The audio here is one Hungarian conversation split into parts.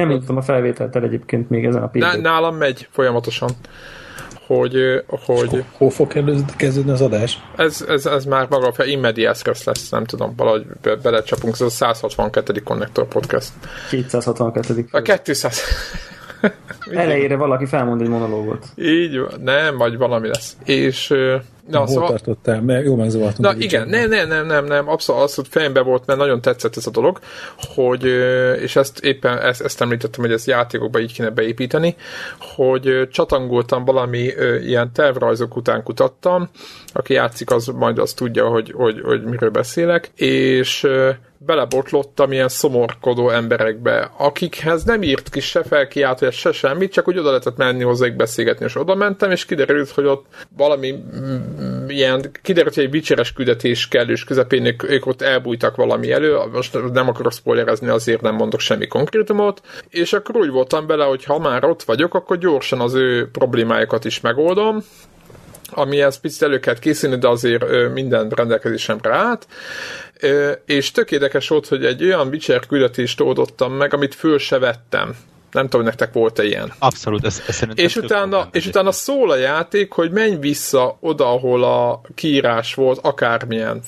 Nem jutottam a felvételt el egyébként még ezen a pillanatban. Nálam megy folyamatosan hogy... hogy Hol fog kezdődni az adás? Ez, ez, ez már maga a immediás lesz, nem tudom, valahogy be, belecsapunk, ez a 162. Connector Podcast. 262. A 200. Elejére valaki felmond egy monológot. Így van, nem, vagy valami lesz. És Na, Hol szóval... tartottál? Mert jó megzavartunk. Na igen, nem, nem, nem, nem, nem, abszolút, abszolút fejembe volt, mert nagyon tetszett ez a dolog, hogy, és ezt éppen ezt, ezt említettem, hogy ezt játékokba így kéne beépíteni, hogy csatangoltam valami ilyen tervrajzok után kutattam, aki játszik, az majd azt tudja, hogy, hogy, hogy miről beszélek, és belebotlottam ilyen szomorkodó emberekbe, akikhez nem írt ki se felkiáltóját, se semmit, csak úgy oda lehetett menni hozzájuk beszélgetni, és oda mentem, és kiderült, hogy ott valami ilyen, kiderült, hogy egy vicseres küldetés kellős közepén ők, ők ott elbújtak valami elő, most nem akarok spoilerezni, azért nem mondok semmi konkrétumot, és akkor úgy voltam bele, hogy ha már ott vagyok, akkor gyorsan az ő problémájukat is megoldom, amihez picit elő kellett készülni, de azért minden rendelkezésemre állt. És tök érdekes volt, hogy egy olyan Witcher küldetést oldottam meg, amit föl se vettem. Nem tudom, nektek volt-e ilyen. Abszolút, ez, ez és utána, és utána szól a játék, hogy menj vissza oda, ahol a kiírás volt, akármilyen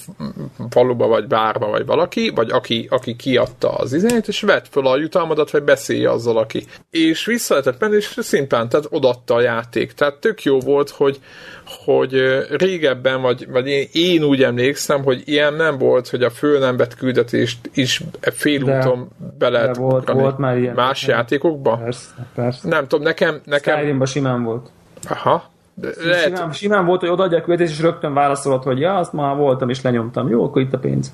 faluba, vagy bárba, vagy valaki, vagy aki, aki kiadta az izényt, és vett föl a jutalmadat, vagy beszélje azzal, aki. És vissza lehetett menni, és szimplán, tehát odatta a játék. Tehát tök jó volt, hogy, hogy régebben, vagy, vagy én, én úgy emlékszem, hogy ilyen nem volt, hogy a föl nem vett küldetést is félúton be lehet volt, volt már ilyen. Más játékokban? Persze, persze. Nem tudom, nekem... nekem... Skyrimban simán volt. Aha. De lehet... simán, simán volt, hogy odaadja a küldetést, és rögtön válaszolod, hogy ja, azt már voltam, és lenyomtam. Jó, akkor itt a pénz.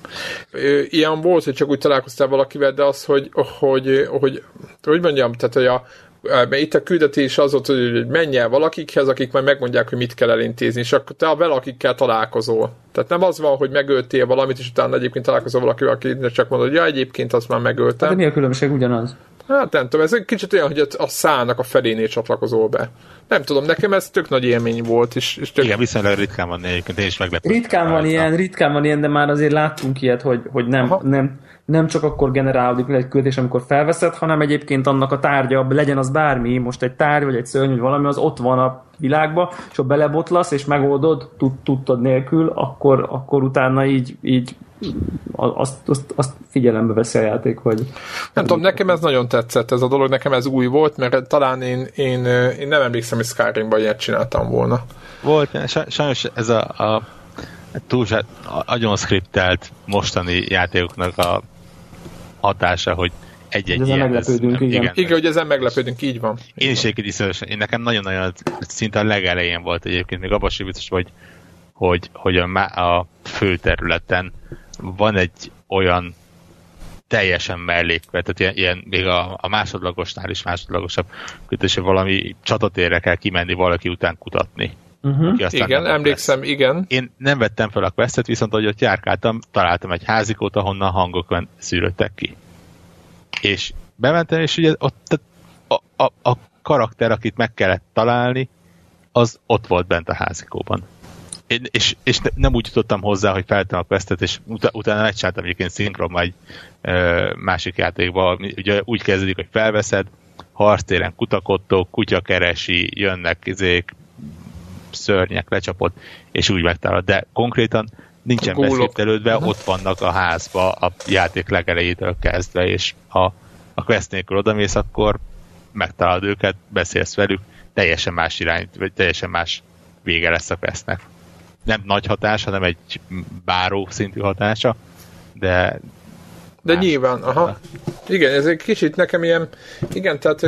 Ilyen volt, hogy csak úgy találkoztál valakivel, de az, hogy, hogy, hogy, hogy mondjam, tehát, hogy a, itt a küldetés az volt, hogy menj el valakikhez, akik majd megmondják, hogy mit kell elintézni, és akkor te a valakikkel találkozol. Tehát nem az van, hogy megöltél valamit, és utána egyébként találkozol valakivel, aki csak mondod, hogy ja, egyébként azt már megöltem. Hát de mi a különbség ugyanaz? Hát nem tudom, ez egy kicsit olyan, hogy a szának a felénél csatlakozol be. Nem tudom, nekem ez tök nagy élmény volt. És, és tök... Igen, viszonylag ritkán van egyébként, én is meglepődtem. Ritkán van ilyen, ritkán van ilyen, de már azért láttunk ilyet, hogy, hogy nem, nem, nem csak akkor generálódik egy küldés, amikor felveszed, hanem egyébként annak a tárgya, legyen az bármi, most egy tárgy, vagy egy szörny, vagy valami, az ott van a világba, és ha belebotlasz, és megoldod, tudtad nélkül, akkor, akkor utána így, így azt, azt, azt figyelembe veszi a játék, hogy... Nem tudom, nekem ez nagyon tetszett ez a dolog, nekem ez új volt, mert talán én, én, én nem emlékszem, hogy Skyrimban ilyet csináltam volna. Volt, sajnos ez a, a túl nagyon skriptelt mostani játékoknak a hatása, hogy egy-egy ilyen. meglepődünk, ez, igen. igen. Igen, hogy ezen meglepődünk, így van. Én is egyébként iszonyatosan, én nekem nagyon-nagyon, szinte a legelején volt egyébként, még abban sem biztos, hogy, hogy, hogy a, a főterületen van egy olyan teljesen mellékve, tehát ilyen, ilyen még a, a másodlagosnál is másodlagosabb, hogy valami csatatérre kell kimenni valaki után kutatni. Uh-huh. Igen, emlékszem, vesz. igen. Én nem vettem fel a questet, viszont ahogy ott járkáltam, találtam egy házikót, ahonnan hangok szűröttek ki. És bementem, és ugye ott a, a, a karakter, akit meg kellett találni, az ott volt bent a házikóban. Én, és, és nem úgy jutottam hozzá, hogy feltem a questet, és ut- utána megcsináltam egyébként szinkron egy ö, másik játékba, ugye úgy kezdődik, hogy felveszed, harctéren kutakodtok, kutya keresi, jönnek izék, szörnyek lecsapott, és úgy megtalálod. De konkrétan nincsen beszéltelődve, uh-huh. ott vannak a házba a játék legelejétől kezdve, és ha a quest nélkül odamész, akkor megtalálod őket, beszélsz velük, teljesen más irány, vagy teljesen más vége lesz a questnek. Nem nagy hatás, hanem egy báró szintű hatása, de de nyilván, aha. Igen, ez egy kicsit nekem ilyen, igen, tehát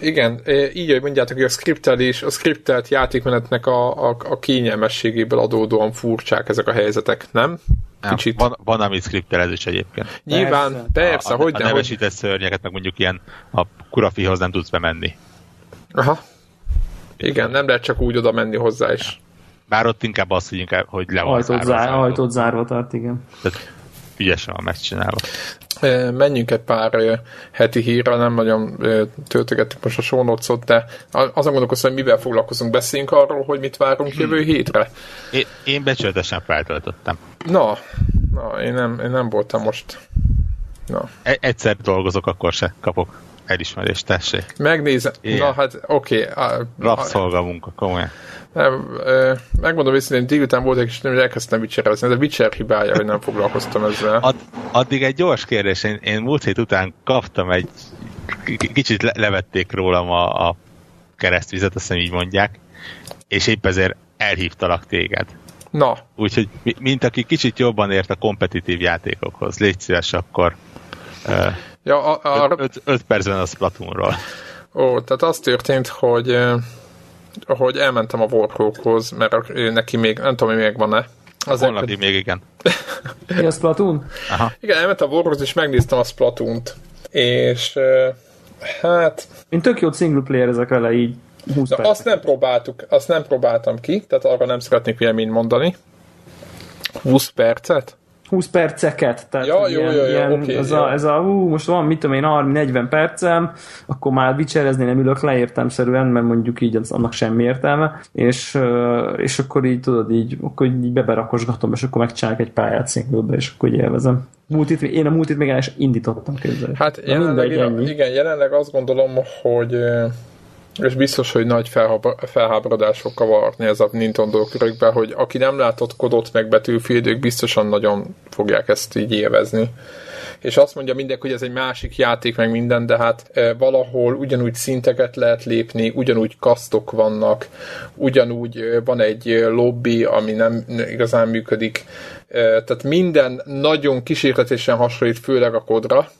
igen, így, hogy mondjátok, hogy a skriptelés, a skriptelt játékmenetnek a, a, a kényelmességéből adódóan furcsák ezek a helyzetek, nem? Kicsit. Van, van ami skriptelezés egyébként. Nyilván, persze, persze a, hogy a, a nevesített szörnyeket, meg mondjuk ilyen a kurafihoz nem tudsz bemenni. Aha. Igen, nem lehet csak úgy oda menni hozzá is. Bár ott inkább az, hogy, inkább, hogy le van ajtót, zár, ajtót zárva tart, igen. Tehát ügyesen van megcsinálva. Menjünk egy pár heti hírra, nem nagyon töltögettük most a sónocot, de azon gondolkozom, hogy mivel foglalkozunk. Beszéljünk arról, hogy mit várunk hmm. jövő hétre. Én, én becsületesen feltöltöttem. Na, na én, nem, én nem voltam most. Na. E- egyszer dolgozok, akkor se kapok elismerést, tessék. Megnézem. Igen. Na hát, oké. Okay. Rabszolga munka, komolyan. Nem, megmondom őszintén, délután volt egy kis, hogy elkezdtem witcherezni, ez a Witcher hibája, hogy nem foglalkoztam ezzel. Ad, addig egy gyors kérdés, én, én múlt hét után kaptam egy, kicsit le, levették rólam a, a keresztvizet, azt hiszem így mondják, és épp ezért elhívtalak téged. Na. Úgyhogy mint aki kicsit jobban ért a kompetitív játékokhoz, légy szíves akkor uh, ja, a, a... 5 percben a Splatoonról. Ó, tehát az történt, hogy hogy elmentem a Warhawkhoz, mert ő neki még, nem tudom, hogy még van-e. Az Holnapi még igen. Mi a Splatoon? Aha. Igen, elmentem a Warhawkhoz, és megnéztem a Splatoon-t. És hát... Én tök jó single player ezek vele így 20 Na, azt nem próbáltuk, azt nem próbáltam ki, tehát arra nem szeretnék véleményt mondani. 20 percet? 20 perceket, tehát ja, ilyen, jó, jó, ilyen, okay, ez, jó. A, ez a, hú, most van, mit tudom én, 30-40 percem, akkor már vicserezni nem ülök le értelmszerűen, mert mondjuk így az, annak semmi értelme, és, és akkor így tudod, így, akkor így beberakosgatom, és akkor megcsinálok egy pályát szinklódba, és akkor így élvezem. Multit, én a multit még el is indítottam képzelni. Hát jelenleg, igen, jelenleg azt gondolom, hogy és biztos, hogy nagy felháborodás fog kavarni ez a Nintendo körökben, hogy aki nem látott kodot meg ők biztosan nagyon fogják ezt így élvezni. És azt mondja mindenki, hogy ez egy másik játék, meg minden, de hát e, valahol ugyanúgy szinteket lehet lépni, ugyanúgy kasztok vannak, ugyanúgy e, van egy e, lobby, ami nem igazán működik. E, tehát minden nagyon kísérletesen hasonlít, főleg a kodra,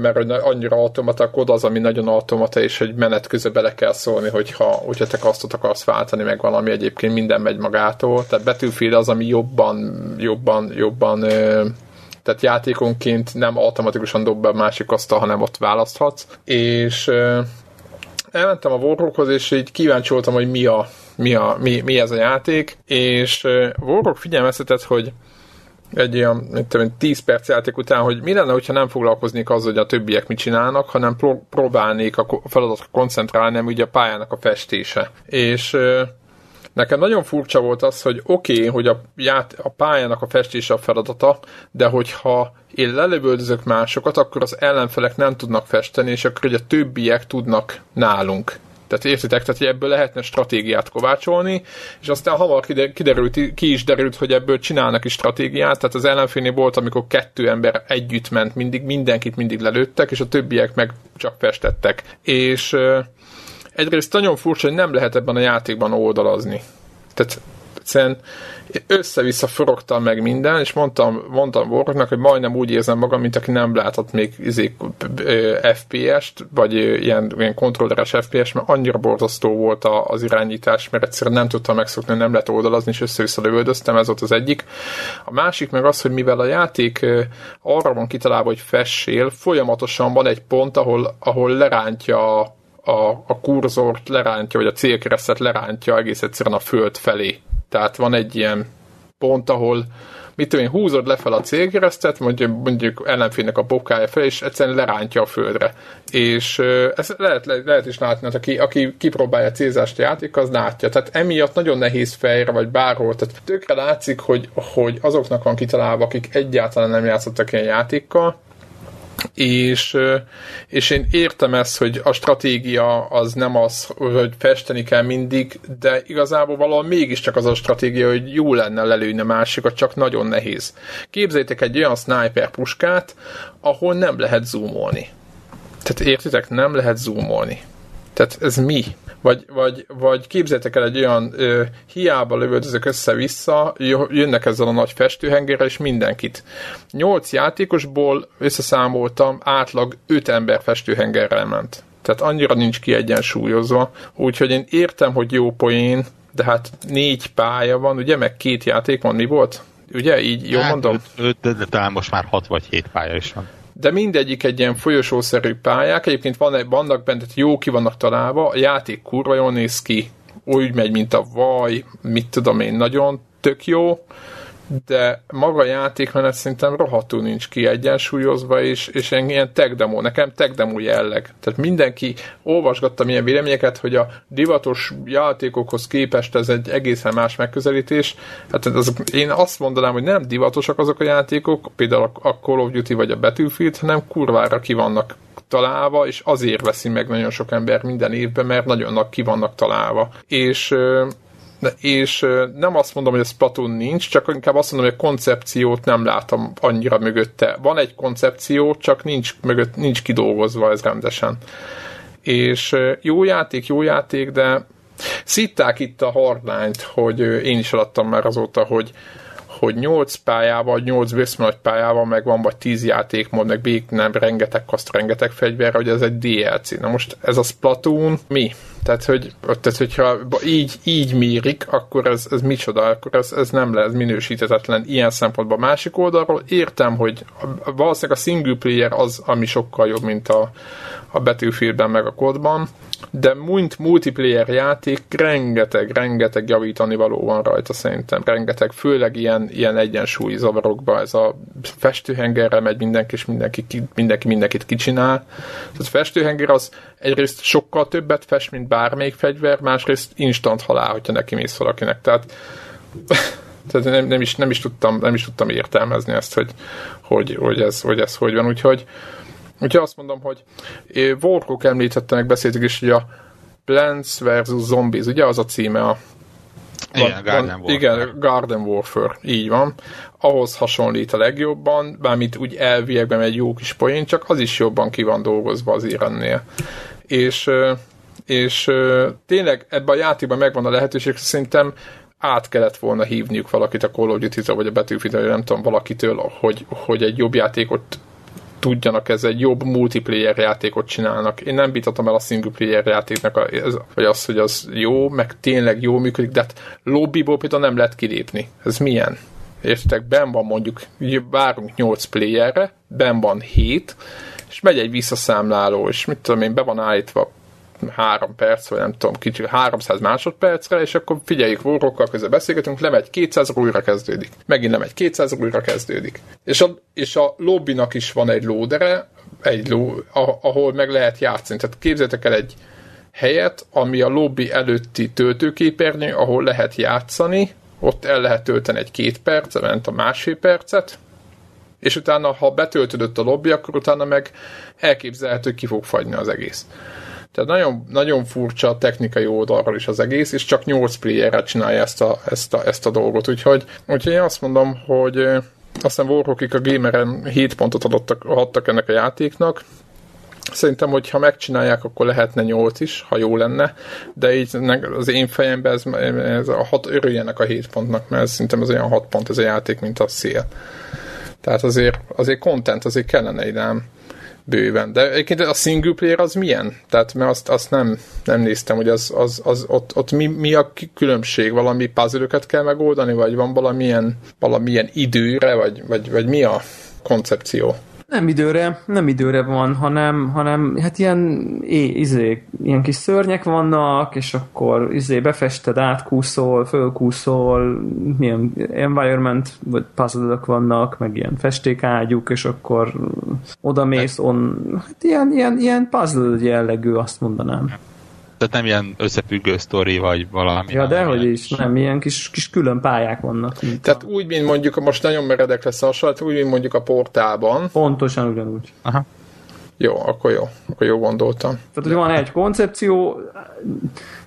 mert hogy annyira automata kód az, ami nagyon automata, és hogy menet közben bele kell szólni, hogyha, hogyha te kasztot akarsz váltani, meg valami egyébként minden megy magától. Tehát Battlefield az, ami jobban, jobban, jobban tehát játékonként nem automatikusan dob be a másik asztal, hanem ott választhatsz. És elmentem a Warhawkhoz, és így kíváncsi voltam, hogy mi, a, mi, a, mi, mi ez a játék, és Warhawk figyelmeztetett, hogy egy ilyen, mit tudom, 10 perc játék után, hogy mi lenne, hogyha nem foglalkoznék azzal, hogy a többiek mit csinálnak, hanem pró- próbálnék a feladatra koncentrálni, nem ugye a pályának a festése. És Nekem nagyon furcsa volt az, hogy oké, okay, hogy a, ját, a pályának a festése a feladata, de hogyha én lelövöldözök másokat, akkor az ellenfelek nem tudnak festeni, és akkor ugye a többiek tudnak nálunk. Tehát értitek, tehát hogy ebből lehetne stratégiát kovácsolni, és aztán hamar kiderült, ki is derült, hogy ebből csinálnak is stratégiát, tehát az ellenfélnél volt, amikor kettő ember együtt ment, mindig mindenkit mindig lelőttek, és a többiek meg csak festettek. És egyrészt nagyon furcsa, hogy nem lehet ebben a játékban oldalazni. Tehát egyszerűen össze-vissza forogtam meg minden, és mondtam, mondtam Warhawknak, hogy majdnem úgy érzem magam, mint aki nem látott még izé, FPS-t, vagy ilyen, ilyen kontrolleres FPS, mert annyira borzasztó volt az irányítás, mert egyszerűen nem tudtam megszokni, nem lehet oldalazni, és össze-vissza lövöldöztem, ez volt az egyik. A másik meg az, hogy mivel a játék arra van kitalálva, hogy fessél, folyamatosan van egy pont, ahol, ahol lerántja a, a kurzort lerántja, vagy a célkeresztet lerántja egész egyszerűen a föld felé. Tehát van egy ilyen pont, ahol mit tudom én, húzod lefel a célkeresztet, mondjuk, mondjuk ellenfélnek a bokája fel, és egyszerűen lerántja a földre. És ezt lehet, lehet, is látni, hogy aki, aki kipróbálja a célzást a játék, az látja. Tehát emiatt nagyon nehéz fejre, vagy bárhol. Tehát tökre látszik, hogy, hogy azoknak van kitalálva, akik egyáltalán nem játszottak ilyen játékkal, és, és én értem ezt, hogy a stratégia az nem az, hogy festeni kell mindig, de igazából valahol mégiscsak az a stratégia, hogy jó lenne lelőni a másikat, csak nagyon nehéz. Képzeljétek egy olyan sniper puskát, ahol nem lehet zoomolni. Tehát értitek, nem lehet zoomolni. Tehát ez mi? Vagy, vagy, vagy képzeljétek el egy olyan ö, hiába lövöldözök össze-vissza, jönnek ezzel a nagy festőhengerrel, és mindenkit. Nyolc játékosból összeszámoltam, átlag öt ember festőhengerrel ment. Tehát annyira nincs kiegyensúlyozva. Úgyhogy én értem, hogy jó poén, de hát négy pálya van, ugye, meg két játék van, mi volt? Ugye, így jól hát, mondom? Öt, de, de talán most már hat vagy hét pálya is van de mindegyik egy ilyen folyosószerű pályák, egyébként van, vannak benne, jó ki vannak találva, a játék kurva jól néz ki, úgy megy, mint a vaj, mit tudom én, nagyon tök jó, de maga a játékmenet szerintem rohadtul nincs kiegyensúlyozva, és, és ilyen tech demo, nekem tech demo jelleg. Tehát mindenki olvasgatta milyen véleményeket, hogy a divatos játékokhoz képest ez egy egészen más megközelítés. Hát az, én azt mondanám, hogy nem divatosak azok a játékok, például a Call of Duty vagy a Battlefield, hanem kurvára ki vannak találva, és azért veszi meg nagyon sok ember minden évben, mert nagyon ki vannak találva. És és nem azt mondom, hogy a Splatoon nincs, csak inkább azt mondom, hogy a koncepciót nem látom annyira mögötte. Van egy koncepció, csak nincs, mögött, nincs kidolgozva ez rendesen. És jó játék, jó játék, de szitták itt a hardline hogy én is alattam már azóta, hogy hogy 8 pályával, 8 nagy pályával, meg van vagy 10 játékmód, meg bék, nem, rengeteg kaszt, rengeteg fegyver, hogy ez egy DLC. Na most ez a Splatoon mi? Tehát, hogy, tehát hogyha így, így mérik, akkor ez, ez micsoda, akkor ez, ez nem lesz minősítetetlen ilyen szempontból. Másik oldalról értem, hogy valószínűleg a single player az, ami sokkal jobb, mint a, a Battlefieldben meg a kodban, de mint multiplayer játék rengeteg, rengeteg javítani való van rajta szerintem, rengeteg, főleg ilyen, ilyen egyensúlyi zavarokba, ez a festőhengerre megy mindenki, és mindenki, mindenki mindenkit kicsinál. Tehát a festőhenger az egyrészt sokkal többet fest, mint bármelyik fegyver, másrészt instant halál, hogyha neki mész valakinek. Tehát tehát nem, nem, is, nem, is tudtam, nem is tudtam értelmezni ezt, hogy, hogy, hogy, ez, hogy ez hogy van. Úgyhogy, Úgyhogy azt mondom, hogy Warhawk említettenek, beszéltük is, hogy a Plants vs. Zombies, ugye az a címe a igen, Garden Warfare. Igen, Garden Warfare, így van. Ahhoz hasonlít a legjobban, bármit úgy elviekben egy jó kis poén, csak az is jobban ki van dolgozva az ennél. És, és tényleg ebben a játékban megvan a lehetőség, szerintem át kellett volna hívniuk valakit a Call of duty vagy a battlefield nem tudom, valakitől, hogy, hogy egy jobb játékot tudjanak ez egy jobb multiplayer játékot csinálnak. Én nem vitatom el a single player játéknak, a, ez, vagy az, hogy az jó, meg tényleg jó működik, de hát lobbyból például nem lehet kilépni. Ez milyen? Értek, ben van mondjuk, várunk 8 playerre, ben van 7, és megy egy visszaszámláló, és mit tudom én, be van állítva három perc, vagy nem tudom, kicsi, 300 másodpercre, és akkor figyeljük, órokkal közben beszélgetünk, lemegy 200 újra kezdődik. Megint lemegy 200 újra kezdődik. És a, és a lobbynak is van egy lódere, egy ló, ahol meg lehet játszani. Tehát képzeljétek el egy helyet, ami a lobby előtti töltőképernyő, ahol lehet játszani, ott el lehet tölteni egy két percet, ment a másfél percet, és utána, ha betöltődött a lobby, akkor utána meg elképzelhető, ki fog fagyni az egész. Tehát nagyon, nagyon furcsa a technikai oldalról is az egész, és csak 8 playerre csinálja ezt a, ezt a, ezt a dolgot. Úgyhogy, úgyhogy én azt mondom, hogy aztán Warhawkik a gameren 7 pontot adottak, adtak ennek a játéknak, Szerintem, hogy ha megcsinálják, akkor lehetne 8 is, ha jó lenne, de így az én fejemben ez, ez a hat, örüljenek a 7 pontnak, mert szerintem ez olyan 6 pont ez a játék, mint a szél. Tehát azért, azért content azért kellene idám bőven. De egyébként a single player az milyen? Tehát mert azt, azt nem, nem néztem, hogy az, az, az ott, ott mi, mi, a különbség? Valami puzzle kell megoldani, vagy van valamilyen, valamilyen időre, vagy, vagy, vagy mi a koncepció? Nem időre, nem időre van, hanem, hanem hát ilyen, é, izé, ilyen kis szörnyek vannak, és akkor izé befested, átkúszol, fölkúszol, milyen environment vagy puzzle vannak, meg ilyen festékágyuk, és akkor oda mész on, hát ilyen, ilyen, ilyen puzzle jellegű, azt mondanám. Tehát nem ilyen összefüggő sztori, vagy valami. Ja, dehogy is, nem, ilyen kis, kis külön pályák vannak. Mint Tehát a... úgy, mint mondjuk, most nagyon meredek lesz a hasonlat, úgy, mint mondjuk a portálban. Pontosan ugyanúgy. Aha. Jó, akkor jó. Akkor jó gondoltam. Tehát, hogy van egy koncepció,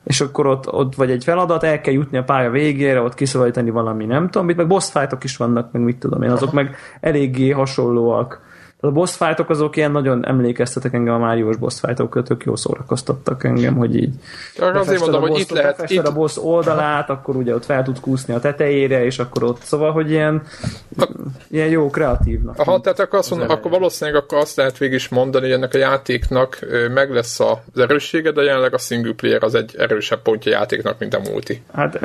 és akkor ott, ott vagy egy feladat, el kell jutni a pálya végére, ott kiszabadítani valami, nem tudom, mit, meg boss fightok is vannak, meg mit tudom én, azok Aha. meg eléggé hasonlóak a boss fightok azok ilyen nagyon emlékeztetek engem a Máriós boss fightok, tök jó szórakoztattak engem, hogy így azért mondom, hogy itt lehet itt... a boss oldalát, akkor ugye ott fel tud kúszni a tetejére, és akkor ott, szóval, hogy ilyen, a... ilyen jó, kreatívnak. Aha, tehát akkor, azt mondom, akkor valószínűleg akkor azt lehet végig is mondani, hogy ennek a játéknak meg lesz az erőssége, de jelenleg a single player az egy erősebb pontja a játéknak, mint a multi. Hát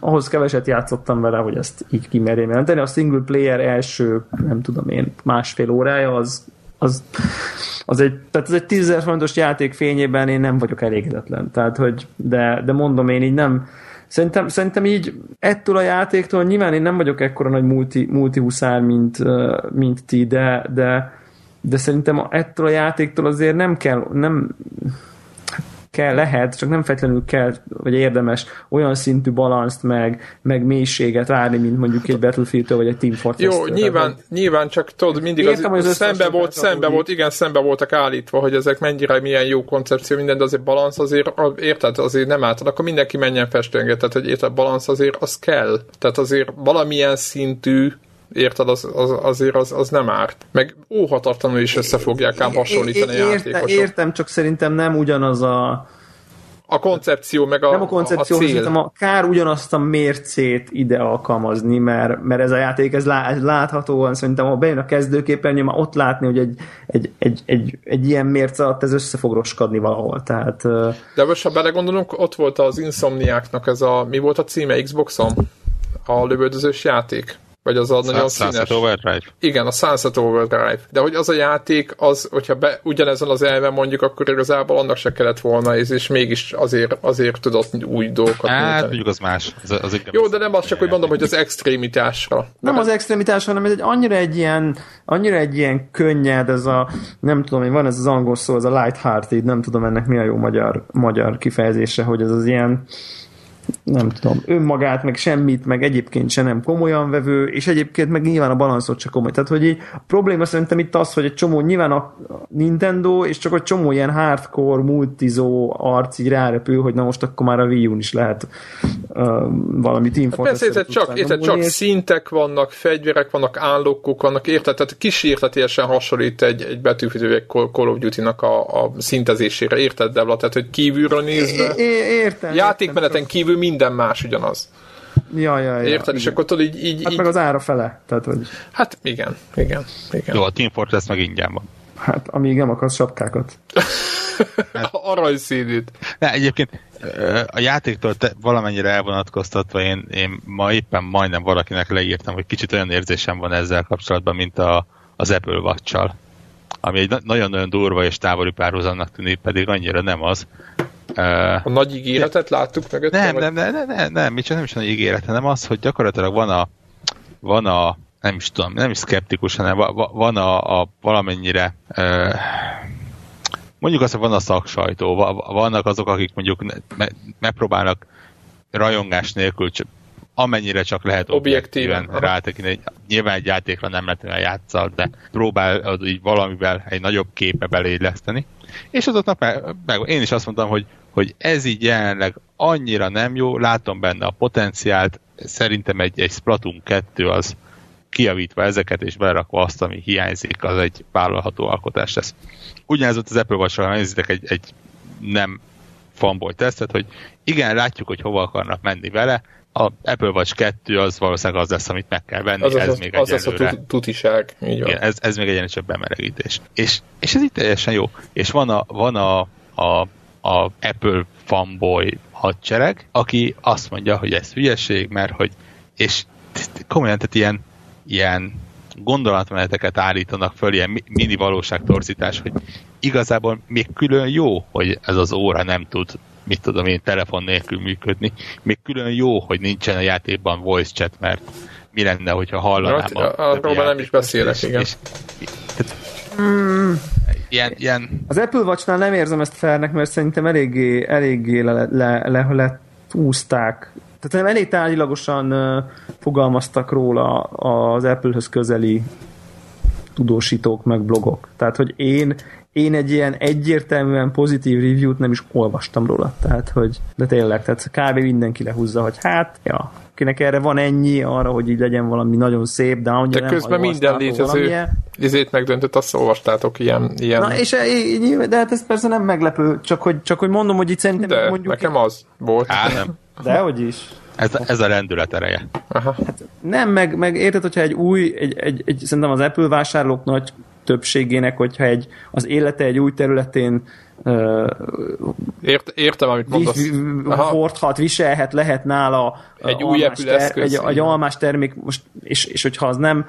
ahhoz keveset játszottam vele, hogy ezt így kimerjem jelenteni. A single player első, nem tudom én, más másfél órája, az, az, az egy, tehát ez egy 10 fontos játék fényében én nem vagyok elégedetlen. Tehát, hogy, de, de mondom, én így nem, Szerintem, szerintem így ettől a játéktól nyilván én nem vagyok ekkora nagy multi, multi huszár, mint, mint ti, de, de, de szerintem ettől a játéktól azért nem kell, nem, kell, lehet, csak nem feltétlenül kell, vagy érdemes olyan szintű balanszt, meg, meg mélységet várni, mint mondjuk egy battlefield vagy egy Team Fortress. Jó, nyilván, tehát, nyilván csak tudod, mindig Értem, az, az szembe volt, szembe volt, igen, szembe voltak állítva, hogy ezek mennyire milyen jó koncepció, minden, de azért balansz azért, érted, azért nem által, akkor mindenki menjen festőnget, tehát hogy érted, balansz azért az kell. Tehát azért valamilyen szintű érted, az, az, azért az, az nem árt. Meg óhatatlanul is össze fogják ám hasonlítani é, é, játékosok. Értem, csak szerintem nem ugyanaz a a koncepció, meg a Nem a koncepció, a cél. a kár ugyanazt a mércét ide alkalmazni, mert, mert ez a játék, ez, lá, ez láthatóan, szerintem ha bejön a kezdőképernyő, már ott látni, hogy egy, egy, egy, egy, egy ilyen mérce alatt ez össze fog roskadni valahol. Tehát, De most, ha belegondolunk, ott volt az Insomniáknak ez a, mi volt a címe Xboxon? A lövöldözős játék. Vagy az a nagyon színes. Sunset Overdrive. Igen, a Sunset Overdrive. De hogy az a játék, az, hogyha be, ugyanezen az elven mondjuk, akkor igazából annak se kellett volna, és mégis azért, azért tudott új dolgokat Hát, mondjuk az más. Az, az Jó, de nem az csak, hogy mondom, hogy az extrémitásra. Nem az extrémitásra, hanem ez egy annyira egy ilyen, annyira egy ilyen könnyed, ez a, nem tudom, hogy van ez az angol szó, ez a light-hearted, nem tudom ennek mi a jó magyar, magyar kifejezése, hogy ez az ilyen, nem tudom, önmagát, meg semmit, meg egyébként se nem komolyan vevő, és egyébként meg nyilván a balanszot se komoly. Tehát, hogy így, a probléma szerintem itt az, hogy egy csomó, nyilván a Nintendo, és csak egy csomó ilyen hardcore, multizó arc így rárepül, hogy na most akkor már a Wii U-n is lehet uh, valami Team hát Persze, csak, érted, csak és... szintek vannak, fegyverek vannak, állókok vannak, érted, tehát kísértetiesen hasonlít egy, egy betűfiző, egy Call of Duty-nak a, a szintezésére, érted, Devla? Tehát, hogy kívülről nézve, é, értem, játékmeneten értem, kívül minden más ugyanaz. Ja, ja, ja. Érted? És akkor tudod így, így... Hát így... meg az ára fele. Tehát, hogy... Hát igen, igen, igen. Jó, a Team Fortress meg ingyen van. Hát, amíg nem akarsz sapkákat. hát, Aranyszínűt. Ne, egyébként a játéktól te, valamennyire elvonatkoztatva én, én ma éppen majdnem valakinek leírtam, hogy kicsit olyan érzésem van ezzel kapcsolatban, mint a, az Apple watch ami egy nagyon-nagyon durva és távoli párhuzamnak tűnik, pedig annyira nem az. A nagy ígéretet láttuk meg? Nem, nem, nem, nem, nem, nem, nem, nem is a nagy ígéret, hanem az, hogy gyakorlatilag van a, van a nem is tudom, nem is szkeptikus, hanem van a, a valamennyire mondjuk azt, hogy van a szaksajtó, vannak azok, akik mondjuk megpróbálnak rajongás nélkül csak amennyire csak lehet objektíven rátekinni. Nyilván egy játékra nem lehet játszal, de próbál így valamivel egy nagyobb képe belédleszteni. És azoknak meg, meg, én is azt mondtam, hogy, hogy ez így jelenleg annyira nem jó, látom benne a potenciált, szerintem egy, egy Splatoon 2 az kiavítva ezeket és berakva azt, ami hiányzik, az egy vállalható alkotás lesz. Ugyanez ott az Apple Watch-ra, nézzétek egy, egy nem fanboy tesztet, hogy igen, látjuk, hogy hova akarnak menni vele, a Apple Watch 2 az valószínűleg az lesz, amit meg kell venni, az ez az, még az. Az a tutiság, így van. Igen, ez, ez még egyenlő csak bemelegítés. És, és ez itt teljesen jó. És van a, van a, a, a Apple fanboy hadsereg, aki azt mondja, hogy ez hülyeség, mert hogy és komolyan, tehát ilyen, ilyen gondolatmeneteket állítanak föl, ilyen mini valóságtorzítás, hogy igazából még külön jó, hogy ez az óra nem tud mit tudom én, telefon nélkül működni. Még külön jó, hogy nincsen a játékban voice chat, mert mi lenne, hogyha hallanám a, arról már nem is beszélek, és, igen. És, és, tehát, mm. Ilyen, ilyen... Az Apple Watch-nál nem érzem ezt felnek, mert szerintem eléggé, eléggé le, le, le, le túzták tehát nem elég tárgyilagosan fogalmaztak róla az Apple-höz közeli tudósítók, meg blogok. Tehát, hogy én, én egy ilyen egyértelműen pozitív review-t nem is olvastam róla. Tehát, hogy, de tényleg, tehát kb. mindenki lehúzza, hogy hát, ja, akinek erre van ennyi, arra, hogy így legyen valami nagyon szép, de annyira De közben minden létező izét megdöntött, azt olvastátok ilyen, ilyen... Na, és de hát ez persze nem meglepő, csak hogy, csak hogy mondom, hogy itt szerintem de, mondjuk... nekem az volt. Hát nem. Dehogy is. Ez, ez a rendület ereje. Aha. Hát nem, meg, meg érted, hogyha egy új, egy, egy, egy, szerintem az Apple vásárlók nagy többségének, hogyha egy, az élete egy új területén uh, Ért, értem, amit mondasz. Hordhat, viselhet, lehet nála egy új Apple ter. Egy, egy almás termék, most, és, és hogyha az nem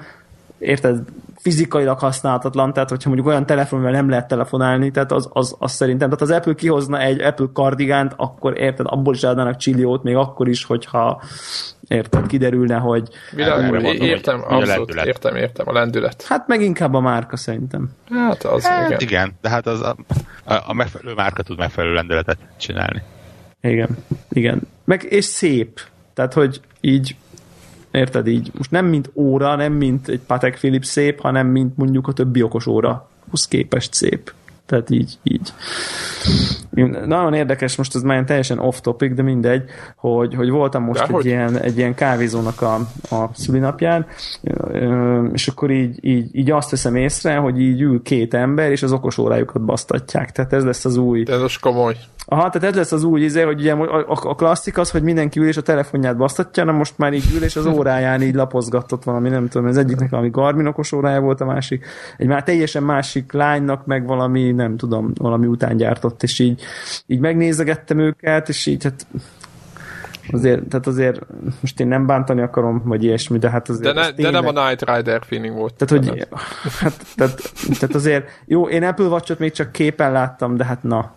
érted, fizikailag használhatatlan, tehát hogyha mondjuk olyan telefonval nem lehet telefonálni, tehát az, az, az szerintem, tehát az Apple kihozna egy Apple kardigánt, akkor érted, abból is adnának csilliót, még akkor is, hogyha érted, kiderülne, hogy... Világ, értem, abszolút, értem, értem, a lendület. Hát meg inkább a márka szerintem. Hát az, hát, igen. igen. de hát az a, a, a megfelelő márka tud megfelelő lendületet csinálni. Igen, igen. Meg, és szép. Tehát, hogy így érted így, most nem mint óra, nem mint egy Patek Philippe szép, hanem mint mondjuk a többi okos óra. Hoz képest szép. Tehát így, így. Nagyon érdekes, most ez már teljesen off-topic, de mindegy, hogy, hogy voltam most egy ilyen, egy ilyen kávézónak a, a szülinapján, és akkor így, így, így azt veszem észre, hogy így ül két ember, és az okos órájukat basztatják. Tehát ez lesz az új. De ez az komoly. Aha, tehát ez lesz az új izé, hogy ugye a, a klasszik az, hogy mindenki ül és a telefonját basztatja, na most már így ül és az óráján így lapozgatott valami, nem tudom, az egyiknek valami Garmin okos órája volt, a másik, egy már teljesen másik lánynak meg valami, nem tudom, valami után gyártott, és így, így megnézegettem őket, és így hát azért, tehát azért most én nem bántani akarom, vagy ilyesmi, de hát azért... De, ne, de nem a Night Rider feeling volt. Tehát, hogy, hát, tehát, tehát azért, jó, én Apple watch még csak képen láttam, de hát na,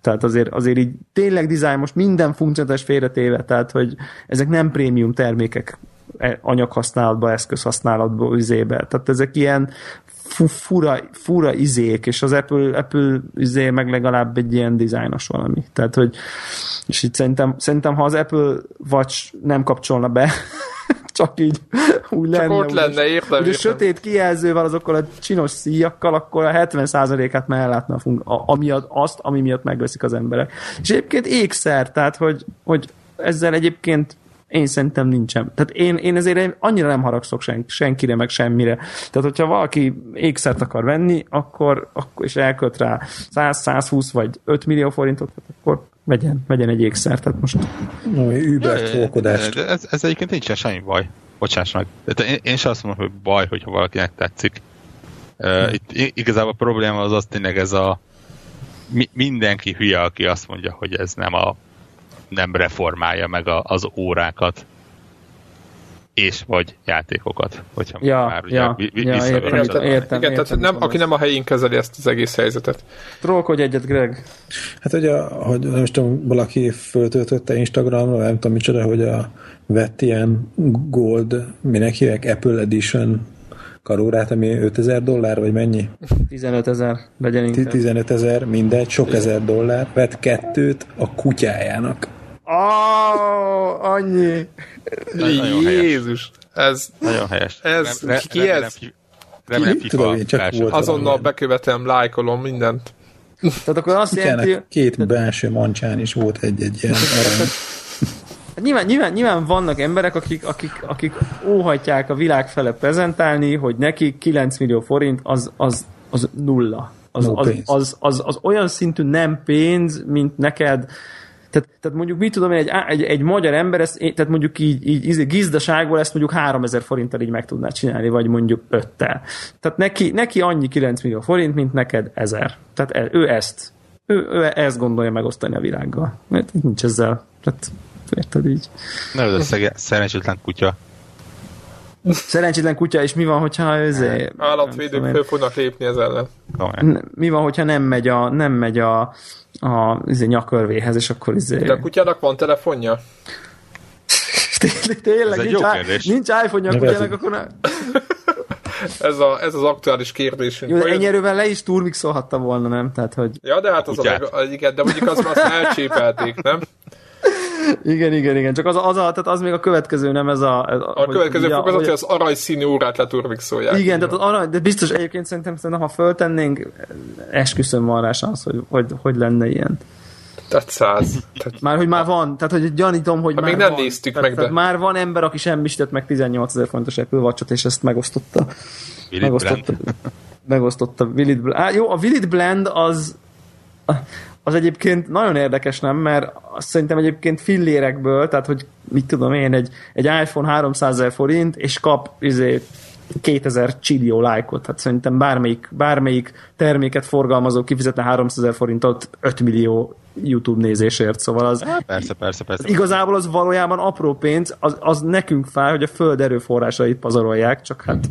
tehát azért, azért így tényleg design most minden funkcionális félretéve, tehát hogy ezek nem prémium termékek e, anyaghasználatba, eszközhasználatba, üzébe. Tehát ezek ilyen fura, fura izék, és az Apple, Apple izé meg legalább egy ilyen dizájnos valami. Tehát, hogy és itt szerintem, szerintem ha az Apple Watch nem kapcsolna be, csak így úgy csak lenne. ott lenne, értem. Ugye sötét kijelzővel, azokkal a csinos szíjakkal, akkor a 70%-át már ellátna a funk, a, ami azt, ami miatt megveszik az emberek. És egyébként ékszer, tehát hogy, hogy ezzel egyébként én szerintem nincsen. Tehát én, én ezért annyira nem haragszok sen, senkire, meg semmire. Tehát, hogyha valaki ékszert akar venni, akkor, akkor és elkölt rá 100, 120 vagy 5 millió forintot, akkor vegyen, vegyen egy ékszert. Tehát most... Uber Ez, ez egyébként nincsen semmi baj. Bocsáss meg. én, én sem azt mondom, hogy baj, hogyha valakinek tetszik. Uh, itt igazából a probléma az az tényleg ez a mi, mindenki hülye, aki azt mondja, hogy ez nem a nem reformálja meg a, az órákat és vagy játékokat, hogyha ja, már ugye ja, vi- ja, értem, értem, értem, Igen, tehát nem, aki nem a helyén kezeli ezt az egész helyzetet. Trollkodj egyet, Greg. Hát hogy, a, hogy nem tudom, valaki föltöltötte Instagramra, nem tudom micsoda, hogy a vett ilyen gold, minek hívják, Apple Edition karórát, ami 5000 dollár, vagy mennyi? 15 ezer, legyen inkább. 15 ezer, mindegy, sok ezer dollár, vett kettőt a kutyájának. Oh, annyi. Jézus. Ez, nagyon helyes. Ez, re, ki remélem, ez? Remélem, ki, tudom, én csak volt Azonnal bekövetem, lájkolom mindent. Tehát akkor azt jelenti... Két belső mancsán is volt egy-egy ilyen arany. Hát nyilván, nyilván, nyilván vannak emberek, akik, akik, akik óhatják a világ fele prezentálni, hogy neki 9 millió forint az, az, az nulla. Az, no az, az, az, az, az olyan szintű nem pénz, mint neked tehát, tehát mondjuk mit tudom én, egy, egy, egy magyar ember, ezt, tehát mondjuk így, így, gizdaságból ezt mondjuk 3000 forinttal így meg tudná csinálni, vagy mondjuk 5 -tel. Tehát neki, neki annyi 9 millió forint, mint neked 1000. Tehát e, ő ezt, ő, ő ezt gondolja megosztani a világgal. Mert nincs ezzel. Tehát, érted így. Nem, ez a szerencsétlen kutya. Szerencsétlen kutya, és mi van, hogyha ez... Állatvédők föl fognak lépni ez ellen. Mi van, hogyha nem megy a, nem megy a, a izé, nyakörvéhez, és akkor izé... De a kutyának van telefonja? tényleg, tényleg ez nincs, i- nincs iPhone-ja a kutyának, akkor nem... ez, a, ez az aktuális kérdésünk. Jó, ennyi erővel le is turmixolhatta volna, nem? Tehát, hogy... Ja, de hát az a, a, igen, de mondjuk azt, azt elcsépelték, nem? Igen, igen, igen. Csak az, az, a, tehát az még a következő, nem ez a... Ez, a következő ja, fokozat, hogy az aranyszínű órát leturmixolják. Igen, tehát az arany, de biztos egyébként szerintem, szerintem ha föltennénk, esküszöm van rá szansz, hogy, hogy, hogy lenne ilyen. Tehát száz. Tehát... Már, hogy már van, tehát hogy gyanítom, hogy ha már még nem van. néztük tehát, meg, tehát de... már van ember, aki semmisített meg 18 ezer fontos Apple watch és ezt megosztotta. megosztotta. megosztotta. Willit Blend. Á, jó, a Willit Blend az az egyébként nagyon érdekes, nem? Mert azt szerintem egyébként fillérekből, tehát hogy mit tudom én, egy, egy iPhone 300 ezer forint, és kap izé, 2000 csillió lájkot. Hát szerintem bármelyik, bármelyik terméket forgalmazó kifizetne 300 ezer forintot 5 millió YouTube nézésért, szóval az... Hát, persze, persze, persze. Igazából az valójában apró pénz, az, az nekünk fáj, hogy a föld erőforrásait pazarolják, csak hát...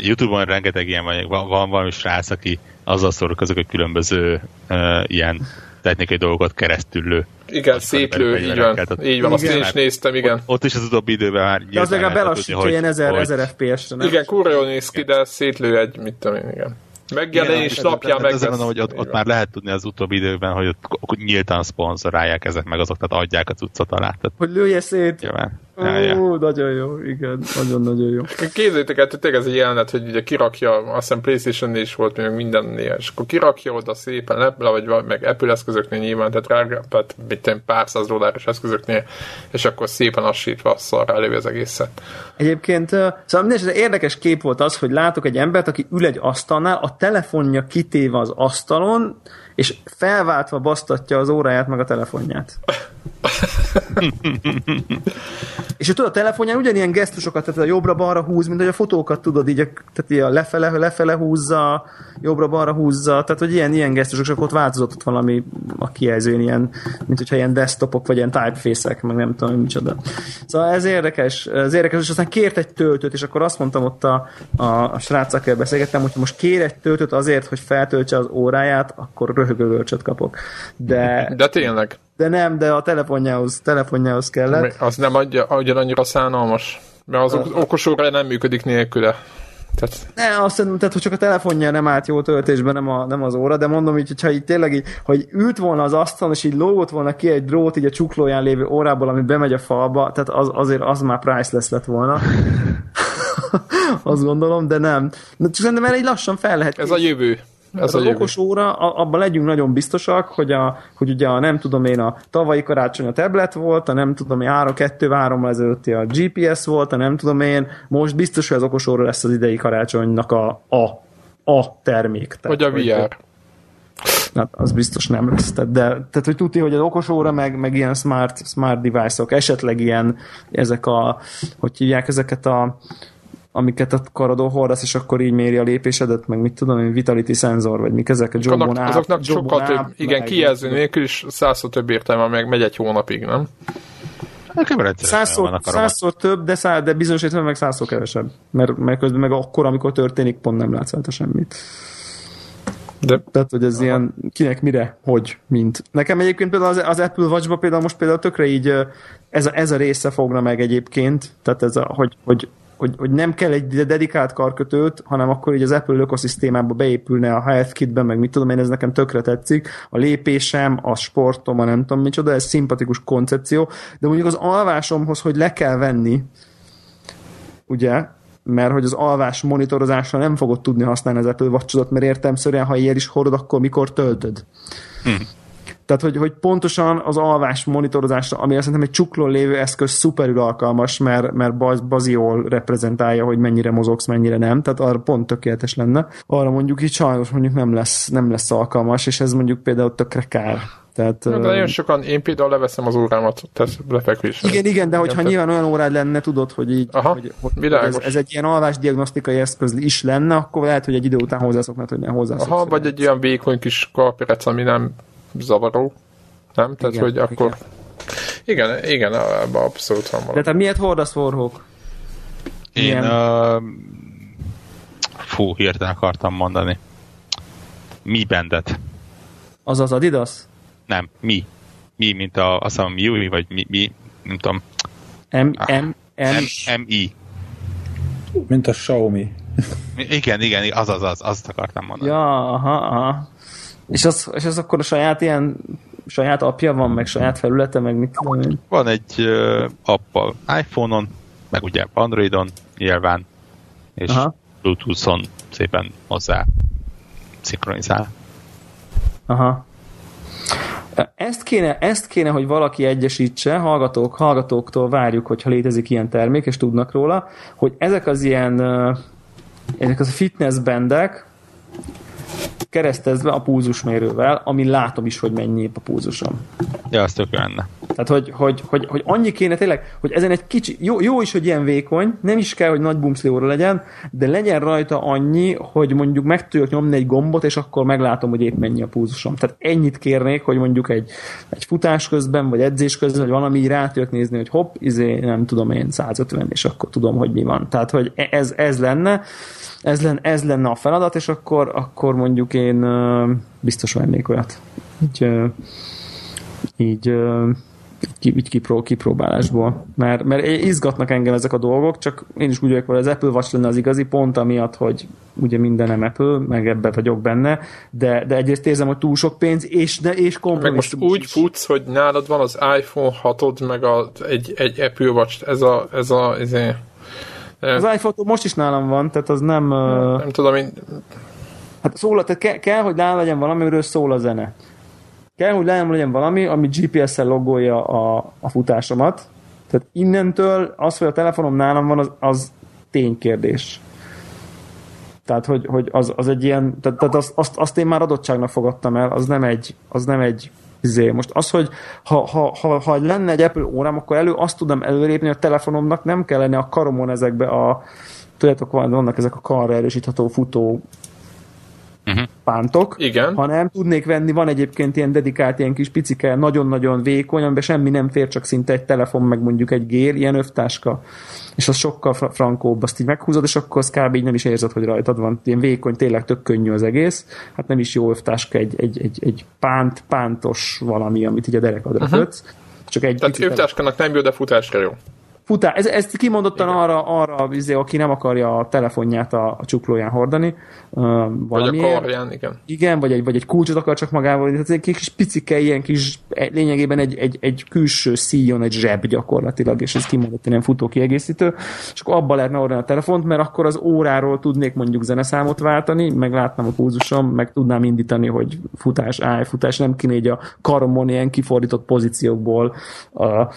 YouTube-on rengeteg ilyen van, van, van valami srác, aki azzal szórakozik, hogy különböző uh, ilyen technikai dolgokat keresztül lő. Igen, szétlő, így van. Így van, azt én is néztem, igen. Ott, ott is az utóbbi időben már De az legalább belassítja ilyen 1000, 1000 FPS-re. Igen, kurva jól néz ki, de szétlő egy, mit tudom én, igen megjelenés napján meg. Azért mondom, hogy ott, ott már lehet tudni az utóbbi időben, hogy ott nyíltan szponzorálják ezek meg azok, tehát adják a cuccot alá. Tehát... Hogy lője szét. Ja, Ja, ja. Ó, nagyon jó, igen, nagyon-nagyon jó. Képzeljétek el, tényleg ez egy jelenet, hogy ugye kirakja, azt hiszem Playstation is volt még mindennél, és akkor kirakja oda szépen leple, vagy meg Apple eszközöknél nyilván, tehát rága, tehát mit pár száz dolláros eszközöknél, és akkor szépen assítva szarra elő az egészet. Egyébként, szóval minden érdekes kép volt az, hogy látok egy embert, aki ül egy asztalnál, a telefonja kitéve az asztalon, és felváltva basztatja az óráját meg a telefonját. és tudod, a telefonján ugyanilyen gesztusokat, tehát a jobbra-balra húz, mint hogy a fotókat tudod, így a, tehát így a lefele, lefele húzza, jobbra-balra húzza, tehát hogy ilyen, ilyen gesztusok, akkor ott változott ott valami a kijelzőn, ilyen, mint hogyha ilyen desktopok, vagy ilyen typeface-ek, meg nem tudom, micsoda. Szóval ez érdekes, ez érdekes, és aztán kért egy töltőt, és akkor azt mondtam ott a, a, a sráccal beszélgettem, hogy most kér egy töltőt azért, hogy feltöltse az óráját, akkor röhögölcsöt kapok. De, de tényleg. De nem, de a telefonjához, telefonjához kellett. Az nem adja, annyira szánalmas. Mert az okos óra nem működik nélküle. Tehát... Ne, azt mondom, tehát, hogy csak a telefonja nem állt jó töltésben, nem, a, nem az óra, de mondom így, hogyha így tényleg így, hogy ült volna az asztalon, és így lógott volna ki egy drót így a csuklóján lévő órából, ami bemegy a falba, tehát az, azért az már priceless lett volna. azt gondolom, de nem. De csak szerintem erre egy lassan fel lehet. Ez a jövő. Ez az okos óra, abban legyünk nagyon biztosak, hogy, a, hogy ugye a nem tudom én a tavalyi karácsony a tablet volt, a nem tudom én 3-2-3 ezelőtti a GPS volt, a nem tudom én, most biztos, hogy az okos óra lesz az idei karácsonynak a, a, a termék. Tehát, vagy a VR. Hát az biztos nem lesz. Tehát, de, tehát hogy tudni, hogy az okos óra, meg, meg ilyen smart, smart device-ok, esetleg ilyen ezek a, hogy hívják ezeket a amiket a karadó hordasz, és akkor így méri a lépésedet, meg mit tudom, egy vitality szenzor, vagy mik ezek a jobban áp, Azoknak sokkal több, igen, kijelző nélkül is százszor több értelme, meg megy egy hónapig, nem? Százszor, százszor több, de, száz, de bizonyos értelemben meg százszor kevesebb. Mert, mert közben meg akkor, amikor történik, pont nem látsz rajta semmit. De... Tehát, hogy ez Aha. ilyen kinek mire, hogy, mint. Nekem egyébként például az, az Apple Watch-ba például most például tökre így ez a, ez a része fogna meg egyébként, tehát ez a, hogy, hogy hogy, hogy nem kell egy dedikált karkötőt, hanem akkor így az Apple ökoszisztémába beépülne a Health Kitben, meg mit tudom én, ez nekem tökre tetszik. A lépésem, a sportom, a nem tudom micsoda, ez szimpatikus koncepció, de mondjuk az alvásomhoz, hogy le kell venni, ugye, mert hogy az alvás monitorozásra nem fogod tudni használni az Apple watch mert értelmszerűen, ha ilyen is hordod, akkor mikor töltöd. Hmm. Tehát, hogy, hogy pontosan az alvás monitorozásra, ami szerintem egy csuklón lévő eszköz szuperül alkalmas, mert, mert Bazi jól reprezentálja, hogy mennyire mozogsz, mennyire nem, tehát arra pont tökéletes lenne. Arra mondjuk így sajnos mondjuk nem lesz, nem lesz alkalmas, és ez mondjuk például tökre kár. Tehát, de nagyon sokan, én például leveszem az órámat, tehát lefekvésre. Igen, igen, de hogyha igen, nyilván olyan órád lenne, tudod, hogy így Aha, hogy, hogy ez, ez, egy ilyen alvásdiagnosztikai eszköz is lenne, akkor lehet, hogy egy idő után hozzászoknád, hogy nem hozzászoksz. Aha, vagy egy olyan vékony kis kalpirec, ami nem zavaró, nem? Tehát, igen, hogy igen. akkor... Igen, igen, ebben abszolút van valami. De te miért hordasz forhók? Én uh, fú, hirtelen akartam mondani. Mi bendet. Az az Adidas? Nem, mi. Mi, mint a, azt mondom, Miui, vagy mi, mi, nem tudom. M, M, M, M, I. Mint a Xiaomi. Igen, igen, az, az, az, azt akartam mondani. Ja, aha, aha. És az, és az akkor a saját ilyen saját apja van, meg saját felülete, meg mit tudom én? Van egy uh, appa iPhone-on, meg ugye Androidon nyilván, és Aha. Bluetooth-on szépen hozzá szinkronizál. Aha. Ezt kéne, ezt kéne, hogy valaki egyesítse, hallgatók, hallgatóktól várjuk, hogyha létezik ilyen termék, és tudnak róla, hogy ezek az ilyen ezek az a fitness bendek, keresztezve a púzusmérővel, ami látom is, hogy mennyi a púzusom. Ja, az tök lenne. Tehát, hogy, hogy, hogy, hogy annyi kéne tényleg, hogy ezen egy kicsi, jó, jó is, hogy ilyen vékony, nem is kell, hogy nagy bumszlióra legyen, de legyen rajta annyi, hogy mondjuk meg tudjuk nyomni egy gombot, és akkor meglátom, hogy épp mennyi a púzusom. Tehát ennyit kérnék, hogy mondjuk egy, egy futás közben, vagy edzés közben, vagy valami így rá tudjuk nézni, hogy hopp, izé, nem tudom én, 150, és akkor tudom, hogy mi van. Tehát, hogy ez, ez lenne ez lenne, ez lenne a feladat, és akkor, akkor mondjuk én biztos vennék olyat. így, így így, így kipró, kipróbálásból. Mert, mert izgatnak engem ezek a dolgok, csak én is úgy vagyok, hogy az Apple Watch lenne az igazi pont, amiatt, hogy ugye minden nem Apple, meg ebbe vagyok benne, de, de egyrészt érzem, hogy túl sok pénz, és, de, és Meg most úgy is. futsz, hogy nálad van az iPhone 6 meg a, egy, egy Apple Watch, ez a, ez a, ez a az iPhone most is nálam van, tehát az nem... Nem, nem tudom, én... Hát szól, tehát kell, kell, hogy nálam legyen valami, amiről szól a zene. Kell, hogy nálam legyen valami, ami GPS-szel logolja a, a futásomat. Tehát innentől az, hogy a telefonom nálam van, az, az ténykérdés. Tehát, hogy, hogy az, az egy ilyen, tehát, tehát azt, azt, azt, én már adottságnak fogadtam el, az nem egy, az nem egy izé. Most az, hogy ha, ha, ha, ha lenne egy Apple órám, akkor elő azt tudom előrépni, a telefonomnak nem kellene a karomon ezekbe a tudjátok, vannak ezek a karra erősítható futó uh-huh. pántok, Igen. hanem tudnék venni, van egyébként ilyen dedikált, ilyen kis picike, nagyon-nagyon vékony, amiben semmi nem fér, csak szinte egy telefon, meg mondjuk egy gér, ilyen övtáska, és az sokkal frankóbb, azt így meghúzod, és akkor az kb. így nem is érzed, hogy rajtad van. Ilyen vékony, tényleg tök könnyű az egész. Hát nem is jó övtáska, egy, egy, egy, egy pánt, pántos valami, amit így a derekadra uh-huh. kötsz. Csak egy Tehát övtáskának nem jó, de futásra jó futás, ez, ezt kimondottan Igen. arra, arra izé, aki nem akarja a telefonját a, a csuklóján hordani. Uh, vagy a karján, igen. Igen, vagy egy, vagy egy kulcsot akar csak magával. Tehát egy kis picike, ilyen kis, lényegében egy, egy, egy külső szíjon, egy zseb gyakorlatilag, és ez kimondottan ilyen futó kiegészítő. És akkor abba lehetne ordani a telefont, mert akkor az óráról tudnék mondjuk zeneszámot váltani, meg látnám a pulzusom, meg tudnám indítani, hogy futás, állj, futás, nem kéne így a karomon ilyen kifordított pozíciókból uh,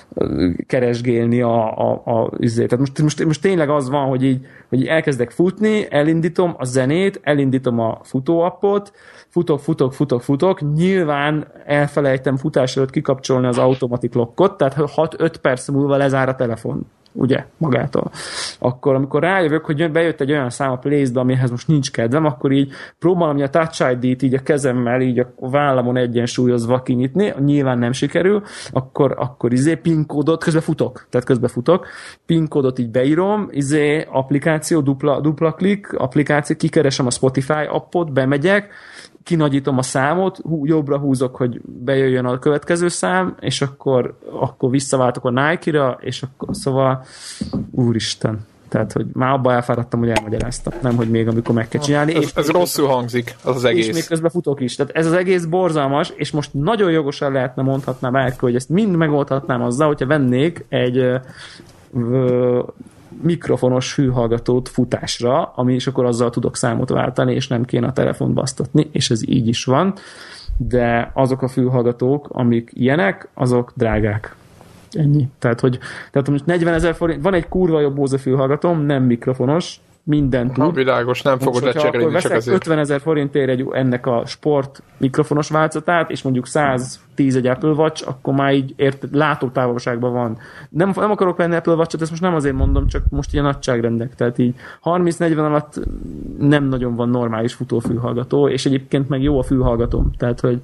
keresgélni a, a, a izé. Tehát most, most, most tényleg az van, hogy így, hogy így elkezdek futni, elindítom a zenét, elindítom a futóappot, futok, futok, futok, futok, nyilván elfelejtem futás előtt kikapcsolni az automatik lockot, tehát 6-5 perc múlva lezár a telefon ugye, magától. Akkor, amikor rájövök, hogy bejött egy olyan szám a place amihez most nincs kedvem, akkor így próbálom a Touch ID-t így a kezemmel, így a vállamon egyensúlyozva kinyitni, nyilván nem sikerül, akkor, akkor izé PIN kódot, közben futok, tehát közben futok, PIN kódot így beírom, izé applikáció, dupla, dupla klik, applikáció, kikeresem a Spotify appot, bemegyek, kinagyítom a számot, hú, jobbra húzok, hogy bejöjjön a következő szám, és akkor, akkor visszaváltok a Nike-ra, és akkor szóval úristen. Tehát, hogy már abba elfáradtam, hogy elmagyaráztam, nem, hogy még amikor meg kell csinálni. Ez, és ez rosszul hangzik, az az egész. És még közben futok is. Tehát ez az egész borzalmas, és most nagyon jogosan lehetne mondhatnám el, hogy ezt mind megoldhatnám azzal, hogyha vennék egy mikrofonos fülhallgatót futásra, ami is akkor azzal tudok számot váltani, és nem kéne a telefont basztatni, és ez így is van, de azok a fülhallgatók, amik ilyenek, azok drágák. Ennyi. Tehát, hogy tehát most 40 ezer forint, van egy kurva jobb Bose fülhallgatóm, nem mikrofonos, minden tud. Ha világos, nem fogod lecserélni csak azért. 50 ezer forintért egy, ennek a sport mikrofonos változatát, és mondjuk 110 egy Apple Watch, akkor már így ért, látótávolságban van. Nem, nem akarok venni Apple Watch-ot, ezt most nem azért mondom, csak most ilyen nagyságrendek. Tehát így 30-40 alatt nem nagyon van normális futófülhallgató, és egyébként meg jó a fülhallgatóm. Tehát, hogy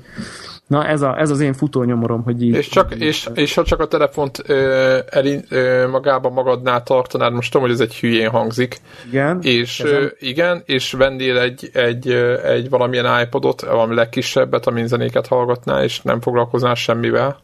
Na ez, a, ez az én futónyomorom, hogy így... És, csak, és, és ha csak a telefont ö, el, ö, magában magadnál tartanád, most tudom, hogy ez egy hülyén hangzik. Igen. És ö, igen, és vennél egy, egy, egy valamilyen iPodot, valami legkisebbet, amin zenéket hallgatnál, és nem foglalkoznál semmivel.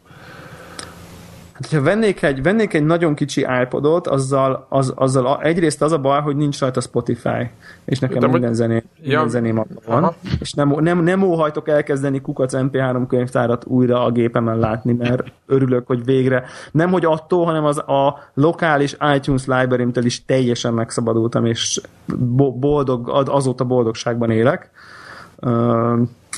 Hát, ha vennék egy, vennék egy nagyon kicsi iPodot, azzal, az, azzal egyrészt az a baj, hogy nincs rajta Spotify, és nekem De minden, zené, minden ja. zeném van, Aha. és nem, nem, nem óhajtok elkezdeni kukac MP3 könyvtárat újra a gépemen látni, mert örülök, hogy végre, nem hogy attól, hanem az a lokális iTunes library is teljesen megszabadultam, és boldog, azóta boldogságban élek.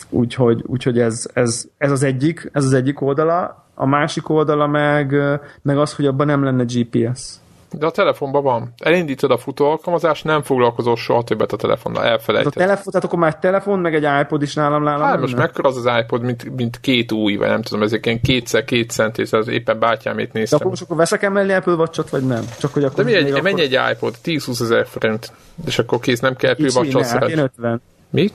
Úgyhogy, úgyhogy ez, ez, ez, az egyik, ez az egyik oldala a másik oldala meg, meg az, hogy abban nem lenne GPS. De a telefonban van. Elindítod a futó alkalmazást, nem foglalkozol soha többet a telefonnal, elfelejted. Hát a telefon, tehát akkor már egy telefon, meg egy iPod is nálam nálam. Hát most mekkora az az iPod, mint, mint két új, vagy nem tudom, ezek ilyen kétszer két cent, és az éppen bátyámét néztem. De akkor most akkor veszek emellé Apple watch vagy nem? Csak hogy akkor De mi egy, akkor... mennyi egy iPod? 10-20 ezer forint. És akkor kész, nem kell Apple watch hát 50. Mi?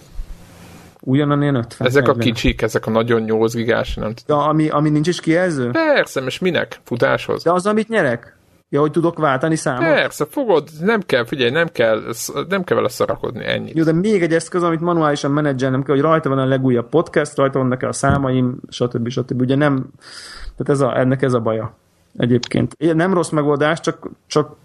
Ugyanan ilyen 50. Ezek 40. a kicsik, ezek a nagyon 8 gigás, nem tudom. De ami, ami nincs is kijelző? Persze, és minek? Futáshoz? De az, amit nyerek? Ja, hogy tudok váltani számot? Persze, fogod, nem kell, figyelj, nem kell, nem kell vele szarakodni, ennyi. Jó, de még egy eszköz, amit manuálisan menedzselnem kell, hogy rajta van a legújabb podcast, rajta vannak a számaim, stb. stb. Ugye nem, tehát ez a, ennek ez a baja egyébként. Nem rossz megoldás, csak, csak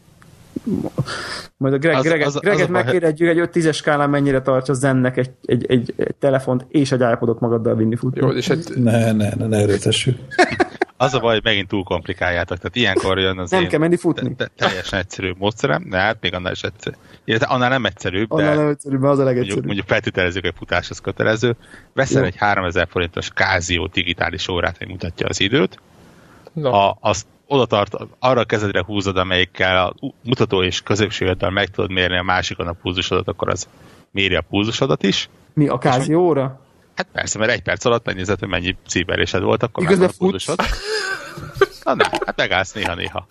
majd a Greg, az, Greget, az, Greget megkérdetjük egy 5-10-es skálán mennyire tartja zennek egy, egy, egy, egy telefont és egy iPodot magaddal vinni futni. Jó, és egy... Ne, ne, ne, ne erőtessük. Az a baj, hogy megint túl komplikáljátok. Tehát ilyenkor jön az Nem én kell menni futni. Te, te, teljesen egyszerű módszerem, de hát még annál is egyszerű. Illetve annál nem egyszerűbb, annál de nem egyszerűbb, az a legegyszerűbb. Mondjuk, mondjuk feltételezzük, hogy futás az kötelező. Veszel Jó. egy 3000 forintos Casio digitális órát, hogy mutatja az időt. No. A, azt oda tart, arra a kezedre húzod, amelyikkel a mutató és középső meg tudod mérni a másikon a pulzusodat, akkor az méri a pulzusodat is. Mi, a Casio óra? Hát persze, mert egy perc alatt megnézed, hogy mennyi szívverésed volt, akkor Igazán futsz? Na nem, hát megállsz néha-néha.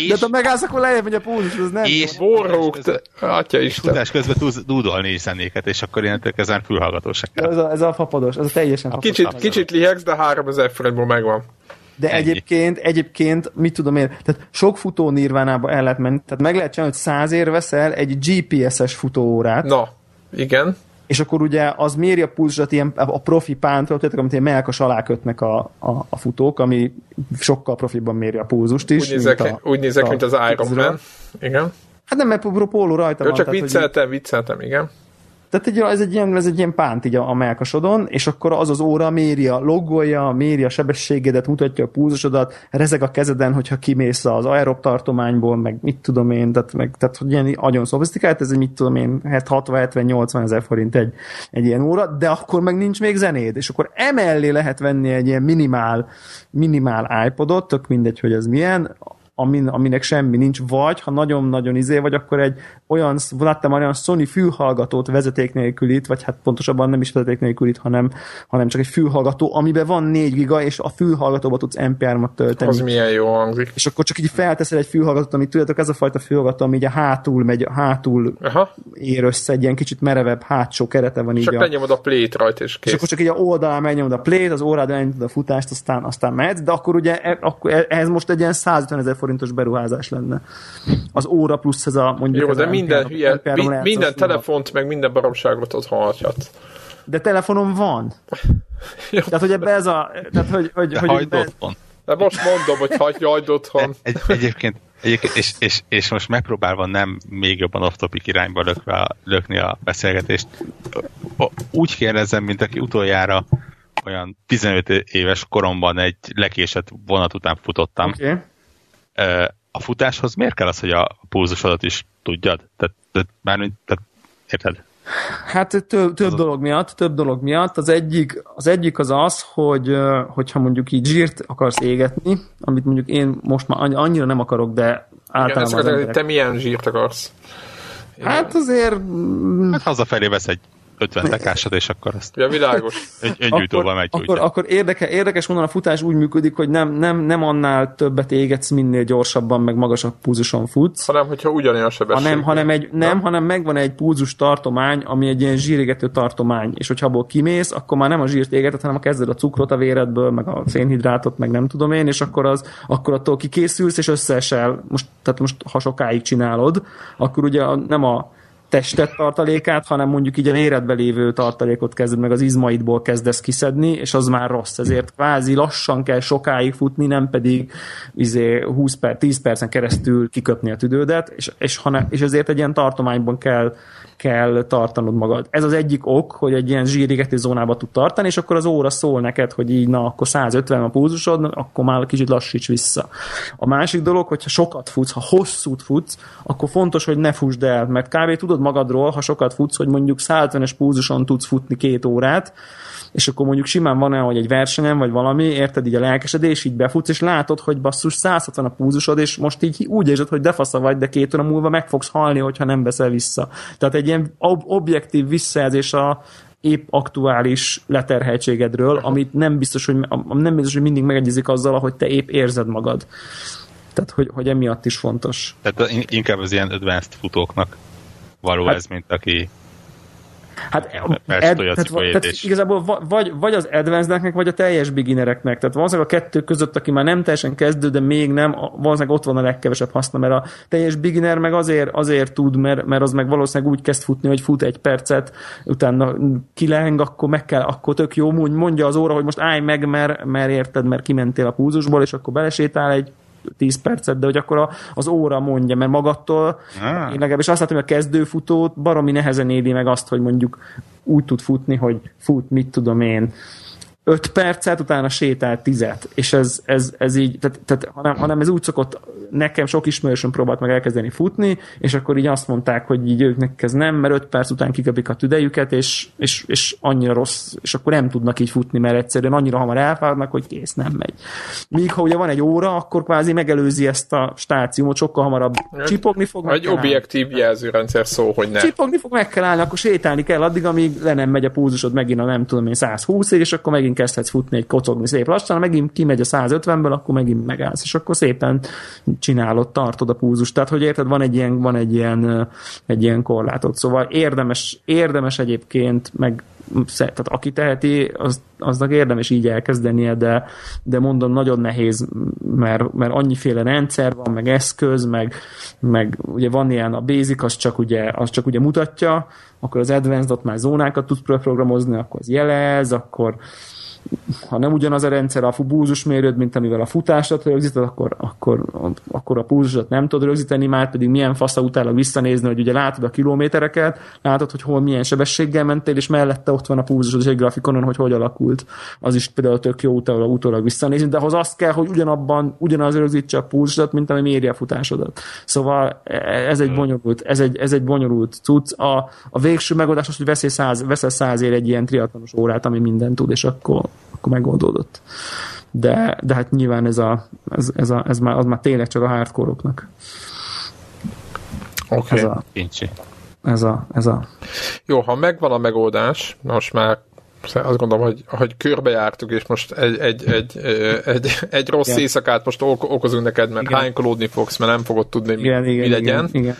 És, de ha megállsz, akkor lejjebb megy a pulzus, az nem. És borrók, atya is. Futás közben tudsz dúdolni is zenéket, és akkor ilyen ezen fülhallgató se kell. Ez a, ez a fapados, ez a teljesen fapados. Kicsit, kicsit lihegsz, de 3000 forintból megvan. De Ennyi. egyébként, egyébként, mit tudom én, tehát sok futó nirvánába el lehet menni, tehát meg lehet csinálni, hogy száz ér veszel egy GPS-es futóórát. Na, igen és akkor ugye az méri a pulzsat ilyen a profi pántól, tehát amit ilyen melkas alá kötnek a, a, a futók, ami sokkal profibban méri a pulzust is. Úgy nézek, mint, a, úgy nézek, mint az Iron Man. Igen. Hát nem, mert póló rajta Jó, van. csak vicceltem, vicceltem, igen. Tehát egy, ez, egy ilyen, ez egy ilyen pánt így a, a melkasodon, és akkor az az óra méri a loggolja, méri a sebességedet, mutatja a púzusodat, rezeg a kezeden, hogyha kimész az aerob tartományból, meg mit tudom én, tehát, meg, tehát hogy ilyen nagyon szofisztikált, ez egy mit tudom én, 60-70-80 ezer forint egy, egy ilyen óra, de akkor meg nincs még zenéd, és akkor emellé lehet venni egy ilyen minimál, minimál iPodot, tök mindegy, hogy ez milyen, amin, aminek semmi nincs, vagy ha nagyon-nagyon izé vagy, akkor egy olyan, láttam olyan Sony fülhallgatót vezeték nélkülit, vagy hát pontosabban nem is vezeték nélkülit, hanem, hanem csak egy fülhallgató, amiben van 4 giga, és a fülhallgatóba tudsz MP3-at tölteni. Az milyen jó hangzik. És akkor csak így felteszel egy fülhallgatót, amit tudjátok, ez a fajta fülhallgató, ami így a hátul megy, a hátul Aha. ér össze, egy ilyen kicsit merevebb hátsó kerete van így. Csak a... a plét rajta, és kész. És akkor csak így a oldalán megnyomod a plét, az órád elnyomod a futást, aztán, aztán mehetsz, de akkor ugye e, akkor e, ez most egy ilyen 150 ezer forintos beruházás lenne. Az óra plusz ez a mondjuk... Jó, de minden, hülye, mi, minden telefont, meg minden baromságot ott hallhatsz. De telefonom van. Jó. Tehát, hogy ebbe ez a... Tehát, hogy, hogy, de hogy ebbe... otthon. De most mondom, hogy hagyj hagyd otthon. Egy, egyébként, egyébként és, és, és, most megpróbálva nem még jobban off-topic irányba lökve, lökni a beszélgetést, úgy kérdezem, mint aki utoljára olyan 15 éves koromban egy lekésett vonat után futottam. Okay a futáshoz miért kell az, hogy a pulzusodat is tudjad? Tehát, tehát mármint, tehát, érted? Hát több, több dolog miatt, több dolog miatt. Az egyik az, egyik az, az hogy hogyha mondjuk így zsírt akarsz égetni, amit mondjuk én most már annyira nem akarok, de általában Igen, az emberek... Te milyen zsírt akarsz? Hát azért... Hát hazafelé vesz egy 50 tekásod, és akkor ezt ja, világos. Egy, öngyújtóval megy akkor, akkor érdeke, érdekes mondani, a futás úgy működik, hogy nem, nem, nem annál többet égetsz, minél gyorsabban, meg magasabb púzuson futsz. Hanem, hogyha ugyanilyen a sebesség. Hanem, hanem, egy, nem, ja. hanem megvan egy púzus tartomány, ami egy ilyen zsírégető tartomány, és hogyha abból kimész, akkor már nem a zsírt égeted, hanem a kezded a cukrot a véredből, meg a szénhidrátot, meg nem tudom én, és akkor, az, akkor attól kikészülsz, és összeesel. Most, tehát most, ha sokáig csinálod, akkor ugye nem a testet tartalékát, hanem mondjuk így a véredbe lévő tartalékot kezded meg az izmaidból kezdesz kiszedni, és az már rossz. Ezért kvázi lassan kell sokáig futni, nem pedig izé 20 perc, 10 percen keresztül kiköpni a tüdődet, és, és, hanem, és ezért egy ilyen tartományban kell kell tartanod magad. Ez az egyik ok, hogy egy ilyen zsírégető zónába tud tartani, és akkor az óra szól neked, hogy így na, akkor 150 a pulzusod, akkor már kicsit lassíts vissza. A másik dolog, hogyha sokat futsz, ha hosszút futsz, akkor fontos, hogy ne fussd el, mert kb. tudod magadról, ha sokat futsz, hogy mondjuk 150-es pulzuson tudsz futni két órát, és akkor mondjuk simán van olyan, hogy egy versenyen, vagy valami, érted így a lelkesedés, így befutsz, és látod, hogy basszus 160 a púzusod, és most így úgy érzed, hogy defasza vagy, de két óra múlva meg fogsz halni, hogyha nem veszel vissza. Tehát egy ilyen ob- objektív visszajelzés a, épp aktuális leterheltségedről, amit nem biztos, hogy, nem biztos, hogy mindig megegyezik azzal, hogy te épp érzed magad. Tehát, hogy, hogy emiatt is fontos. Tehát inkább az ilyen advanced futóknak való hát, ez, mint aki Hát, ed, tehát, tehát igazából vagy, vagy az advanced vagy a teljes beginnereknek. Tehát valószínűleg a kettő között, aki már nem teljesen kezdő, de még nem, valószínűleg ott van a legkevesebb haszna, mert a teljes beginner meg azért, azért tud, mert, mert az meg valószínűleg úgy kezd futni, hogy fut egy percet, utána kileng, akkor meg kell, akkor tök jó, mondja az óra, hogy most állj meg, mert, mert érted, mert kimentél a púzusból, és akkor belesétál egy 10 percet, de hogy akkor a, az óra mondja, mert magattól ah. én legalábbis azt látom, hogy a kezdőfutót baromi nehezen éli meg azt, hogy mondjuk úgy tud futni, hogy fut, mit tudom én, 5 percet, utána sétál 10 és ez, ez, ez így, tehát, tehát hanem, hanem, ez úgy szokott, nekem sok ismerősöm próbált meg elkezdeni futni, és akkor így azt mondták, hogy így őknek ez nem, mert 5 perc után kiköpik a tüdejüket, és, és, és annyira rossz, és akkor nem tudnak így futni, mert egyszerűen annyira hamar elfáradnak, hogy kész, nem megy. Míg ha ugye van egy óra, akkor kvázi megelőzi ezt a stáciumot, sokkal hamarabb csipogni fog. Egy objektív jelzőrendszer szó, hogy ne. Csipogni fog, meg kell állni, akkor sétálni kell addig, amíg le nem megy a púzusod megint a nem tudom én 120 és akkor megint kezdhetsz futni egy kocogni szép lassan, megint kimegy a 150-ből, akkor megint megállsz, és akkor szépen csinálod, tartod a púzus. Tehát, hogy érted, van egy ilyen, van egy ilyen, egy ilyen korlátot. Szóval érdemes, érdemes egyébként, meg tehát aki teheti, az, aznak érdemes így elkezdenie, de, de mondom, nagyon nehéz, mert, mert annyiféle rendszer van, meg eszköz, meg, meg ugye van ilyen a basic, az csak ugye, az csak ugye mutatja, akkor az advanced ott már zónákat tudsz programozni, akkor az jelez, akkor ha nem ugyanaz a rendszer a búzus mérőd, mint amivel a futásat rögzíted, akkor, akkor, akkor a púzusot nem tudod rögzíteni, már pedig milyen fasza utána visszanézni, hogy ugye látod a kilométereket, látod, hogy hol milyen sebességgel mentél, és mellette ott van a púzusod és egy grafikonon, hogy hogy alakult. Az is például tök jó utána, utólag visszanézni, de ahhoz azt kell, hogy ugyanabban, ugyanaz rögzítse a púzusot, mint ami méri a futásodat. Szóval ez egy bonyolult, ez egy, ez egy bonyolult cucc. A, a végső megoldás az, hogy veszel száz, veszel százért egy ilyen triatlonos órát, ami mindent tud, és akkor akkor megoldódott. De, de hát nyilván ez, a, ez, ez, a, ez már, az már tényleg csak a hardcore-oknak. Oké. Okay. Ez a, ez a, ez a... Jó, ha megvan a megoldás, most már azt gondolom, hogy, hogy körbejártuk, és most egy, egy, egy, egy, egy rossz igen. éjszakát most okozunk neked, mert igen. hánykolódni fogsz, mert nem fogod tudni, mi, igen, igen, mi legyen. Igen, igen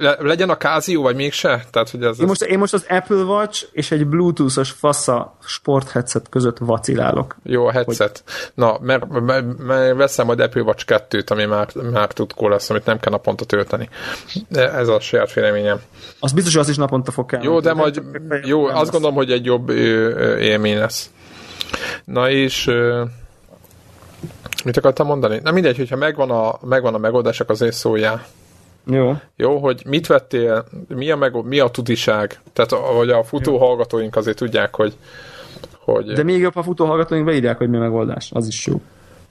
le, legyen a Casio, vagy mégse? Tehát, hogy ez, én, most, én most az Apple Watch és egy Bluetooth-os fasza sport headset között vacilálok. Jó, a headset. Hogy... Na, mert, mert, mert veszem majd Apple Watch 2-t, ami már, már tudkó lesz, amit nem kell naponta tölteni. Ez a saját véleményem. Az biztos, hogy az is naponta fog kell. Jó, de majd, jó, azt lesz. gondolom, hogy egy jobb élmény lesz. Na és mit akartam mondani? Na mindegy, hogyha megvan a, megvan a megoldás, akkor azért szóljál. Jó. Jó, hogy mit vettél, mi a, meg, mi a tudiság, tehát hogy a futó Jó. hallgatóink azért tudják, hogy, hogy... De még jobb, a futó hallgatóink beírják, hogy mi a megoldás, az is jó.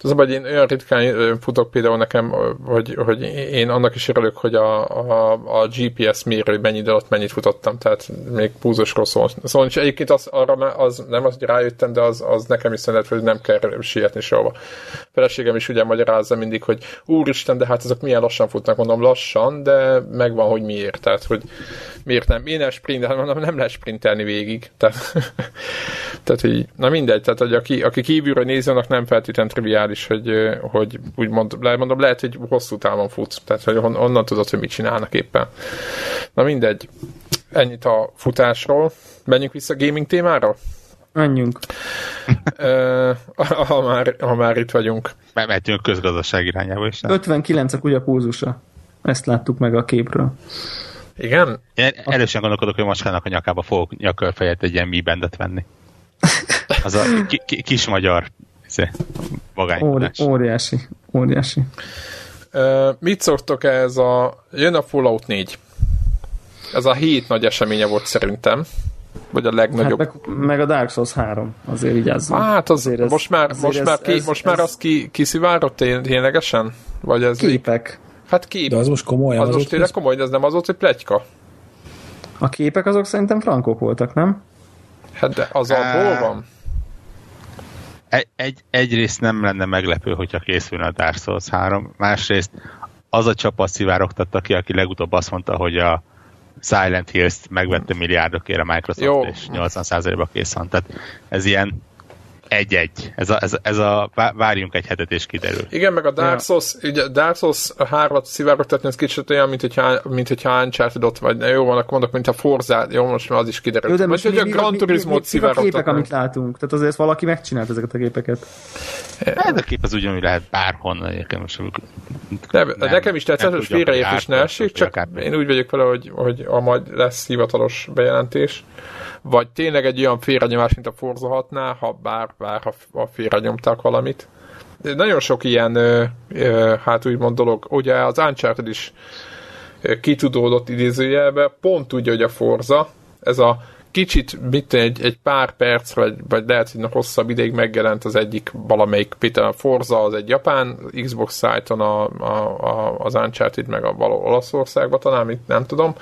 Az hogy én olyan ritkán futok például nekem, hogy, hogy én annak is örülök, hogy a, a, a GPS mérő mennyi idő mennyit futottam, tehát még púzosról szól. Szóval és egyébként az, arra az, nem az, hogy rájöttem, de az, az nekem is szünet, hogy nem kell sietni sehova. A feleségem is ugye magyarázza mindig, hogy úristen, de hát ezek milyen lassan futnak, mondom lassan, de megvan, hogy miért. Tehát, hogy miért nem. Én nem sprintelni, mondom, nem lehet sprintelni végig. Tehát, tehát hogy, na mindegy, tehát hogy aki, aki kívülről nézi, annak nem feltétlenül triviális, hogy, hogy úgymond, mondom, lehet, hogy hosszú távon futsz, tehát hogy onnan tudod, hogy mit csinálnak éppen. Na mindegy, ennyit a futásról. Menjünk vissza a gaming témára? Menjünk. ha, már, ha már itt vagyunk. Mehetünk közgazdaság irányába is. 59 a kutya púzusa. Ezt láttuk meg a képről. Igen? Én erősen gondolkodok, hogy Macskának a nyakába fogok nyakörfejet egy ilyen mi bendet venni. Az a ki, ki, kis magyar izé, vagány. Óri, óriási, óriási. Uh, mit szoktok ez a... Jön a Fallout 4. Ez a hét nagy eseménye volt szerintem. Vagy a legnagyobb. Hát meg, meg, a Dark Souls 3, azért vigyázzunk. Hát az, azért ez, most már, azért most ez, már, ki, ez, most ez, már az ki, kiszivárott ténylegesen? Vagy ez képek. Hát kép. De az most komoly. Az, az most tényleg komoly, de ez nem az volt, hogy pletyka. A képek azok szerintem frankok voltak, nem? Hát de az abból van. Egy, egy, egyrészt nem lenne meglepő, hogyha készülne a Dark Souls 3, másrészt az a csapat szivárogtatta ki, aki legutóbb azt mondta, hogy a Silent Hills-t megvette milliárdokért a Microsoft, Jó. és 80%-ba kész van. Tehát ez ilyen egy-egy. Ez a, ez, ez a várjunk egy hetet és kiderül. Igen, meg a Dark Souls, ja. ugye Dark Souls 3-at szivárogtatni, ez kicsit olyan, mint hogyha, mint hogyha Uncharted ott vagy. Jó, van, akkor mondok, mint a Forza, jó, most már az is kiderül. Jó, de most, hogy a Gran Turismo-t szivárogtatni. a képek, amit látunk? Tehát azért valaki megcsinált ezeket a képeket. Ez a kép az ugyanúgy lehet bárhonnan egyébként most. Nem, nem, nekem is tetszett, hogy félreértés ne esik, csak én úgy vagyok vele, hogy, hogy a majd lesz hivatalos bejelentés vagy tényleg egy olyan félrenyomás, mint a Forza 6-nál, ha bár, bár ha, ha félrenyomtak valamit. De nagyon sok ilyen, ö, ö, hát úgymond dolog, ugye az Uncharted is kitudódott idézőjelbe, pont úgy, hogy a Forza, ez a kicsit, mit egy, egy pár perc, vagy, vagy lehet, hogy hosszabb ideig megjelent az egyik valamelyik, például a Forza az egy japán Xbox szájton, a, a, a, az Uncharted meg a való Olaszországban talán, mit nem tudom,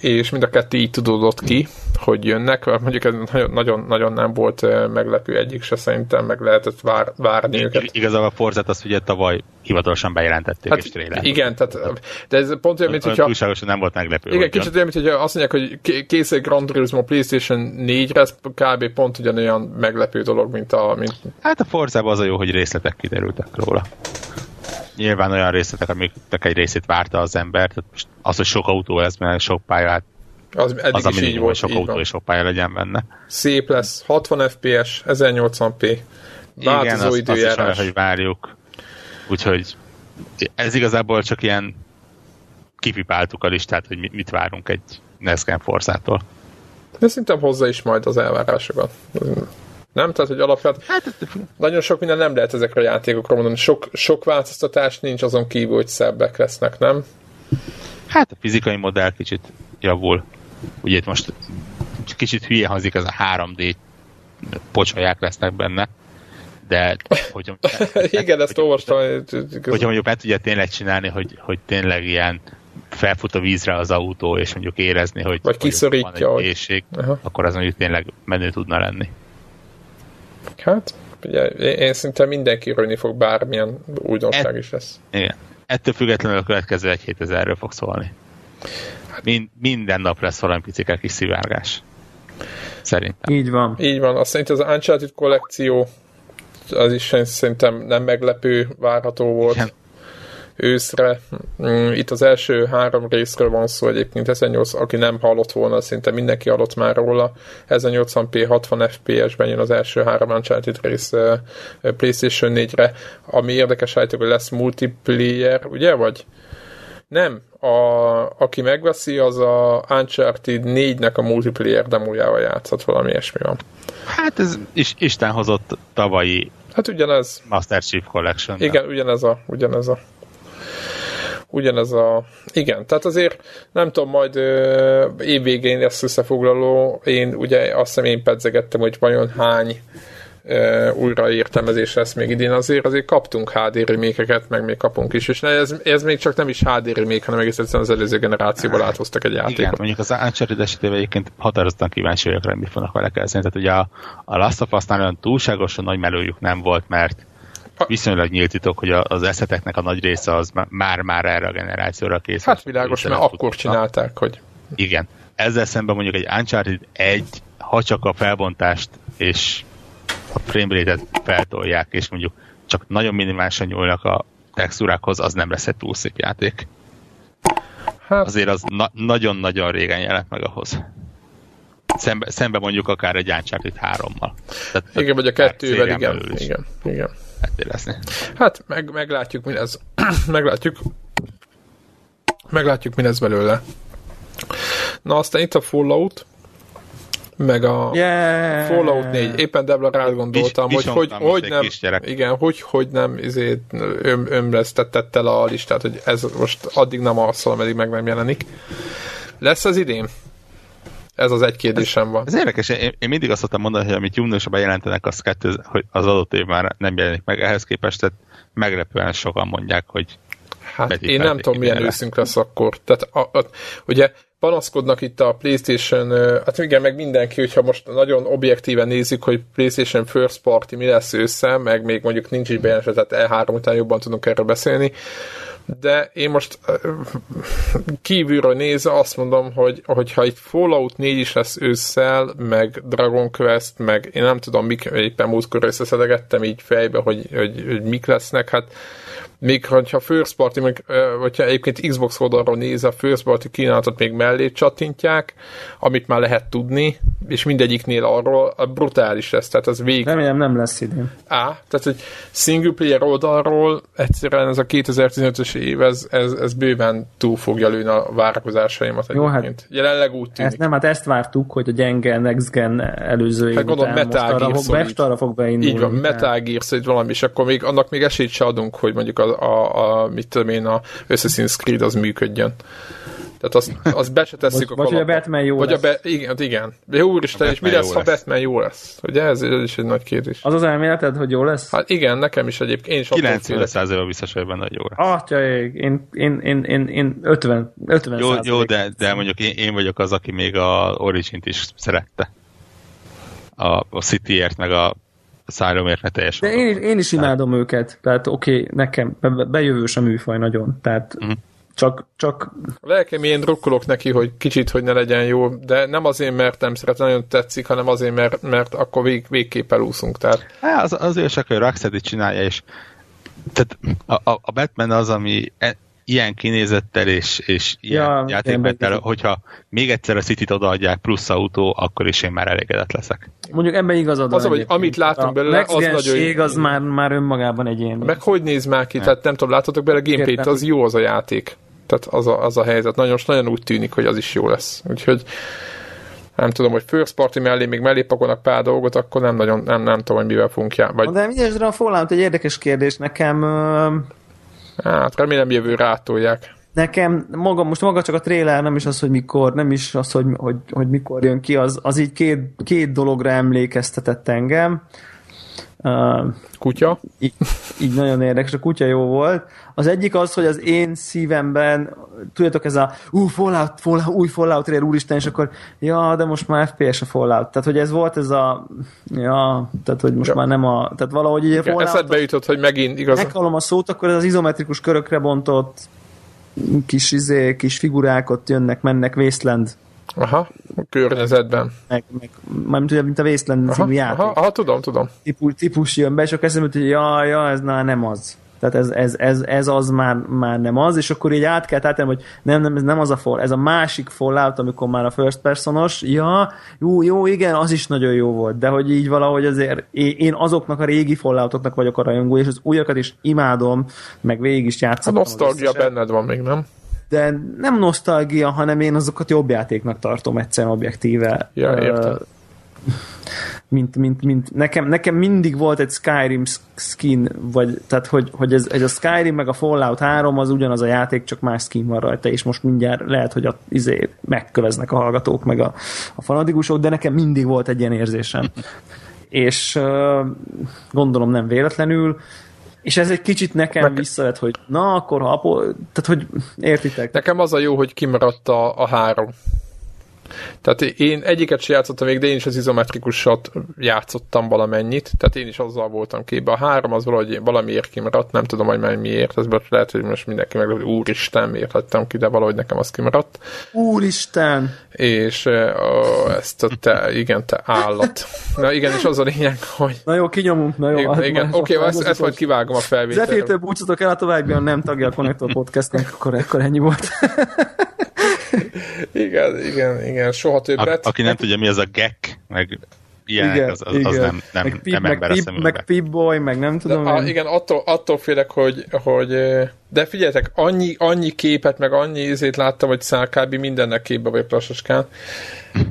és mind a kettő így tudódott ki, hogy jönnek, mondjuk ez nagyon, nagyon nem volt meglepő egyik se szerintem, meg lehetett vár, várni őket. Igazából a Forzet azt ugye tavaly hivatalosan bejelentették hát, és trailer. Igen, tehát, de ez pont olyan, mint hogyha... Túlságosan nem volt meglepő. Igen, kicsit olyan, mint hogyha azt mondják, hogy kész egy Grand Turismo PlayStation 4-re, ez kb. pont ugyanolyan meglepő dolog, mint a... Mint... Hát a Forzában az a jó, hogy részletek kiderültek róla nyilván olyan részletek, amiknek egy részét várta az ember. Tehát az, hogy sok autó lesz, mert sok pálya, hát az, az a minimum, hogy sok autó van. és sok pálya legyen benne. Szép lesz, 60 FPS, 1080p, változó Igen, azt, azt is hogy várjuk. Úgyhogy ez igazából csak ilyen kipipáltuk a listát, hogy mit várunk egy Nescan Force-tól. De szerintem hozza is majd az elvárásokat. Nem? Tehát, hogy alapját hát, nagyon sok minden nem lehet ezekre a játékokra mondani. Sok, sok változtatás nincs azon kívül, hogy szebbek lesznek, nem? Hát a fizikai modell kicsit javul. Ugye itt most kicsit hülye hangzik, ez a 3D pocsolyák lesznek benne, de hogy, Igen, ezt olvastam. Hogyha mondjuk meg tudja tényleg csinálni, hogy, hogy tényleg ilyen felfut a vízre az autó, és mondjuk érezni, hogy, Vagy kiszorítja, van egy éjség, akkor az mondjuk tényleg menő tudna lenni. Hát, ugye, én szinte mindenki örülni fog, bármilyen újdonság is lesz. Igen. Ettől függetlenül a következő egy hét ezerről fog szólni. Mind, minden nap lesz valami picike kis szivárgás. Szerintem. Így van. Így van. Azt szerint az Uncharted kollekció az is szerintem nem meglepő, várható volt. Igen őszre. Mm, itt az első három részről van szó egyébként, 1008, aki nem hallott volna, szinte mindenki hallott már róla. 1080p 60 FPS-ben jön az első három Uncharted rész PlayStation 4-re, ami érdekes állítok, hogy lesz multiplayer, ugye, vagy? Nem, a, aki megveszi, az a Uncharted 4-nek a multiplayer demójával játszott, valami ilyesmi van. Hát ez is Isten hozott tavalyi Hát ugyanez. Master Chief Collection. Igen, ugyanez a, ugyanez a ugyanez a... Igen, tehát azért nem tudom, majd ö, évvégén lesz összefoglaló, én ugye azt hiszem én pedzegettem, hogy vajon hány uh, újraértelmezés lesz még idén, azért azért kaptunk HD remékeket, meg még kapunk is, és ez, ez még csak nem is HD remék, hanem egész egyszerűen az előző generációból áthoztak egy játékot. Igen, mondjuk az Uncharted esetében egyébként határozottan kíváncsi vagyok rá, mi fognak vele kezdeni. Tehát ugye a, a Last of Us-nál olyan túlságosan nagy melőjük nem volt, mert viszonylag nyílt titok, hogy az eszeteknek a nagy része az már-már erre a generációra kész. Hát világos, mert akkor tudtak. csinálták, hogy... Igen. Ezzel szemben mondjuk egy Uncharted 1, ha csak a felbontást és a framerate-et feltolják, és mondjuk csak nagyon minimálisan nyúlnak a textúrákhoz, az nem lesz egy túl szép játék. Hát... Azért az na- nagyon-nagyon régen jelent meg ahhoz. Szembe, szembe mondjuk akár egy Uncharted 3-mal. Tehát, igen, vagy a kettővel, igen, igen, igen érezni. Hát meg, meglátjuk, mi ez. meglátjuk. Meglátjuk, mi lesz belőle. Na, aztán itt a Fallout, meg a yeah. Fallout 4. Éppen Debla rá gondoltam, hogy hogy, hogy nem, igen, hogy, hogy nem izé, öm, ömreztetett el a listát, hogy ez most addig nem alszol, ameddig meg nem jelenik. Lesz az idén? Ez az egy kérdésem van. Ez érdekes, én, én mindig azt szoktam mondani, hogy amit júniusban bejelentenek, az, kettő, hogy az adott év már nem jelenik meg ehhez képest, tehát meglepően sokan mondják, hogy Hát én nem tudom, milyen őszünk lesz akkor. Tehát a, a, ugye panaszkodnak itt a PlayStation, hát igen, meg mindenki, hogyha most nagyon objektíven nézzük, hogy PlayStation First Party mi lesz ősszel, meg még mondjuk nincs is bejelentve, tehát E3 után jobban tudunk erről beszélni, de én most kívülről nézve azt mondom, hogy hogyha itt Fallout 4 is lesz ősszel, meg Dragon Quest, meg én nem tudom, mik, éppen múltkor összeszedegettem így fejbe, hogy, hogy, hogy mik lesznek, hát még ha first party, meg, vagy ha egyébként Xbox oldalról néz, a first party kínálatot még mellé csattintják, amit már lehet tudni, és mindegyiknél arról a brutális lesz, tehát az végig. Remélem nem lesz idén. Á, tehát hogy single player oldalról egyszerűen ez a 2015-ös év, ez, ez, ez bőven túl fogja lőni a várakozásaimat Jó, egyébként. Hát Jelenleg úgy tűnik. Ezt nem, hát ezt vártuk, hogy a gyenge Next Gen előző hát gondolom, Metal arra, fog, best, arra fog beindulni. Így van, Metal Gear valami, és akkor még annak még esélyt se adunk, hogy mondjuk a, a, a mit tudom én, a Assassin's Creed az működjön. Tehát azt, azt be se tesszük vagy, a Vagy hogy a Batman jó vagy lesz. A be, igen, igen. De úristen, és mi lesz, ha Batman jó lesz? Ugye ez, ez is egy nagy kérdés. Az az elméleted, hogy jó lesz? Hát igen, nekem is egyébként. Én is 90 biztos vagy benne, hogy jó lesz. Atya ég, én, én, én, én, én 50, 50 Jó, jó de, de mondjuk én, én vagyok az, aki még a Origin-t is szerette. A, a City-ért, meg a száromért ne teljesen. De én is, én is imádom tehát... őket, tehát oké, okay, nekem bejövős a műfaj nagyon, tehát mm. csak, csak... Lelkem én drukkolok neki, hogy kicsit, hogy ne legyen jó, de nem azért, mert nem szeret, nagyon tetszik, hanem azért, mert, mert akkor vég, végképp elúszunk. Tehát... Há, az, azért csak, hogy Rocksteady csinálja, és tehát a, a, a Batman az, ami e, ilyen kinézettel és, és ilyen ja, játékmentel, hogyha még egyszer a City-t odaadják plusz autó, akkor is én már elégedett leszek. Mondjuk ebben igazad Az, hogy amit látunk belőle, az nagyon... az már, már önmagában egy ilyen. Meg hogy néz már ki? Tehát nem tudom, láttatok bele a gameplayt, az jó az a játék. Tehát az a, az a helyzet. Nagyon, nagyon úgy tűnik, hogy az is jó lesz. Úgyhogy nem tudom, hogy first party mellé még mellé pakolnak pár dolgot, akkor nem nagyon, nem, nem tudom, hogy mivel fogunk jár. Vagy... De mindesre a Fallout egy érdekes kérdés. Nekem Hát remélem jövő rátolják. Nekem maga, most maga csak a trailer, nem is az, hogy mikor, nem is az, hogy, hogy, hogy mikor jön ki, az, az így két, két dologra emlékeztetett engem. Uh, kutya? Így, így nagyon érdekes, a kutya jó volt. Az egyik az, hogy az én szívemben, tudjátok, ez a ú, Fallout, Fallout, új Fallout trailer, úristen, és akkor ja, de most már FPS a Fallout. Tehát, hogy ez volt ez a ja, tehát, hogy most ja. már nem a, tehát valahogy így a Fallout... Eszedbe jutott, hogy megint igaz. Meghalom a szót, akkor ez az izometrikus körökre bontott kis izé, kis figurák ott jönnek, mennek, Wasteland Aha, a környezetben. Meg, meg mint, mint a Wasteland című játék. Aha, aha, tudom, tudom. Típus, típus jön be, és akkor eszembe hogy ja, ja, ez már nem az. Tehát ez, ez, ez, ez az már, már nem az, és akkor így át kell átélni, hogy nem, nem, ez nem az a fall, ez a másik Fallout, amikor már a first personos, ja, jó, jó, igen, az is nagyon jó volt, de hogy így valahogy azért én azoknak a régi Falloutoknak vagyok a rajongó, és az újakat is imádom, meg végig is játszottam. A nosztalgia benned van még, nem? De nem nosztalgia, hanem én azokat jobb játéknak tartom egyszerűen objektíve. Ja, értem. Uh, mint, mint, mint nekem, nekem mindig volt egy Skyrim skin, vagy, tehát hogy, hogy ez, ez a Skyrim meg a Fallout 3 az ugyanaz a játék, csak más skin van rajta, és most mindjárt lehet, hogy a, izé, megköveznek a hallgatók, meg a, a fanatikusok, de nekem mindig volt egy ilyen érzésem. és uh, gondolom nem véletlenül, és ez egy kicsit nekem Nekem... visszavett, hogy na, akkor ha apó... Tehát, hogy értitek? Nekem az a jó, hogy kimaradt a, a három. Tehát én egyiket sem játszottam még, de én is az izometrikusat játszottam valamennyit, tehát én is azzal voltam képbe. A három az valahogy valamiért kimaradt, nem tudom, hogy miért, ez lehet, hogy most mindenki meg, hogy úristen, miért hagytam ki, de valahogy nekem az kimaradt. Úristen! És uh, ezt a te, igen, te állat. Na igen, és az a lényeg, hogy... Na jó, kinyomunk, na jó. Igen, igen oké, okay, ezt, ezt majd kivágom a felvételre. Zephyr-től búcsúztok el a továbbian nem tagja a Connector Podcastnek, akkor ekkor ennyi volt. igen, igen, igen, soha többet. A, aki nem tudja, mi az a gek, meg ilyenek, igen, az, az, igen. az nem, nem, meg pip, nem ember meg, pip, meg Pip-Boy, meg nem tudom. De, a, igen, attól, attól félek, hogy, hogy de figyeljetek, annyi, annyi képet, meg annyi izét láttam, hogy szálkábi mindennek képbe vagyok lassaskán,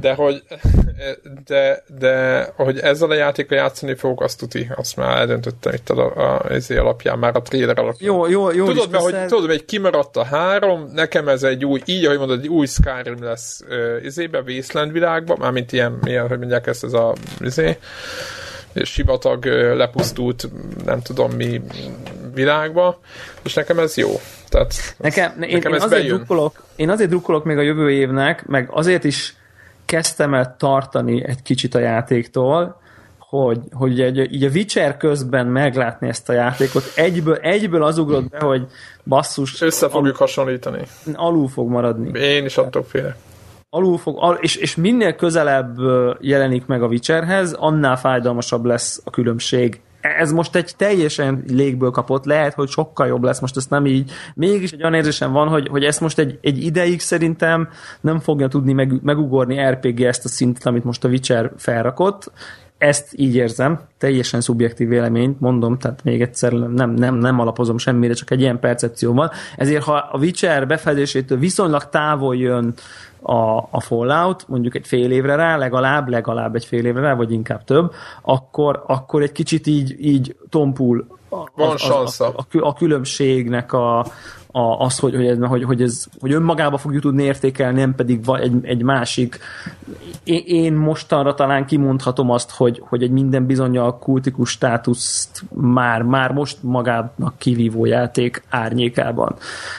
de hogy de, de hogy ezzel a játékkal játszani fogok, azt tuti, azt már eldöntöttem itt a, a, a alapján, már a trailer alapján. Jó, jó, jó. Tudod, mert, hogy, tudod, hogy kimaradt a három, nekem ez egy új, így, ahogy mondod, egy új Skyrim lesz izébe, Wasteland világban, mármint ilyen, milyen, hogy mondják ezt, ez a izé, sivatag lepusztult, nem tudom mi világba, és nekem ez jó. Tehát nekem, én, nekem én, ez azért drukkolok, én azért drukkolok még a jövő évnek, meg azért is kezdtem el tartani egy kicsit a játéktól, hogy, hogy egy, így a Witcher közben meglátni ezt a játékot, egyből, egyből az ugrott be, hogy basszus. Össze fogjuk al- hasonlítani. Alul fog maradni. Én is attól félek. Alul fog, al- és, és minél közelebb jelenik meg a Witcherhez, annál fájdalmasabb lesz a különbség ez most egy teljesen légből kapott, lehet, hogy sokkal jobb lesz, most ezt nem így, mégis egy olyan érzésem van, hogy, hogy ezt most egy, egy ideig szerintem nem fogja tudni meg, megugorni RPG ezt a szintet, amit most a Witcher felrakott, ezt így érzem, teljesen szubjektív véleményt mondom, tehát még egyszer nem, nem, nem alapozom semmire, csak egy ilyen percepcióval. Ezért, ha a Witcher befejezésétől viszonylag távol jön a, a Fallout, mondjuk egy fél évre rá, legalább, legalább egy fél évre rá, vagy inkább több, akkor, akkor egy kicsit így, így tompul Van az, az, a, a, a különbségnek a, a, az, hogy, hogy, hogy, hogy, ez, hogy önmagába fogjuk tudni értékelni, nem pedig egy, egy másik. Én, én mostanra talán kimondhatom azt, hogy, hogy egy minden bizonyal kultikus státuszt már, már most magának kivívó játék árnyékában.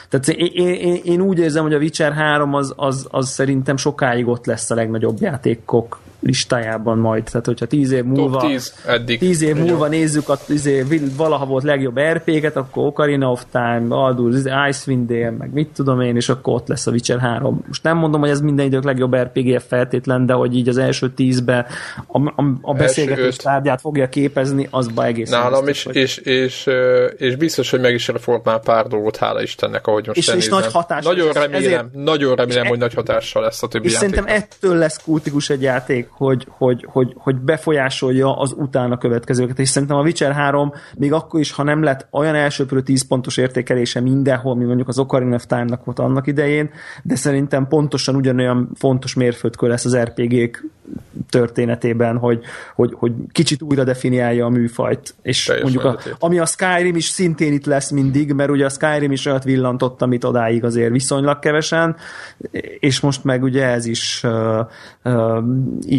Tehát én, én, én úgy érzem, hogy a Witcher 3 az, az, az szerintem sokáig ott lesz a legnagyobb játékok listájában majd. Tehát, hogyha tíz év múlva, Top 10 eddig. Tíz év múlva nézzük a tíz valaha volt legjobb RP-ket, akkor Ocarina of Time, Baldur, Icewind Dale, meg mit tudom én, és akkor ott lesz a Witcher 3. Most nem mondom, hogy ez minden idők legjobb RPG feltétlen, de hogy így az első tízbe a, a, a beszélgetés tárgyát fogja képezni, az ba egész. Nálam is, hogy... és, és, és, biztos, hogy meg is reformt már pár dolgot, hála Istennek, ahogy most és, és nagy hatás. Nagyon remélem, ezért, nagyon remélem, hogy nagy hatással lesz a többi És játék. szerintem ettől lesz kultikus egy játék, hogy, hogy, hogy, hogy befolyásolja az utána következőket, és szerintem a Witcher 3 még akkor is, ha nem lett olyan elsőprő 10 pontos értékelése mindenhol, mi mondjuk az Ocarina of Time-nak volt annak idején, de szerintem pontosan ugyanolyan fontos mérföldkő lesz az RPG-k történetében, hogy, hogy, hogy kicsit újra definiálja a műfajt. És Teljes mondjuk a, ami a Skyrim is szintén itt lesz mindig, mert ugye a Skyrim is olyat villantott, amit odáig azért viszonylag kevesen, és most meg ugye ez is uh, uh,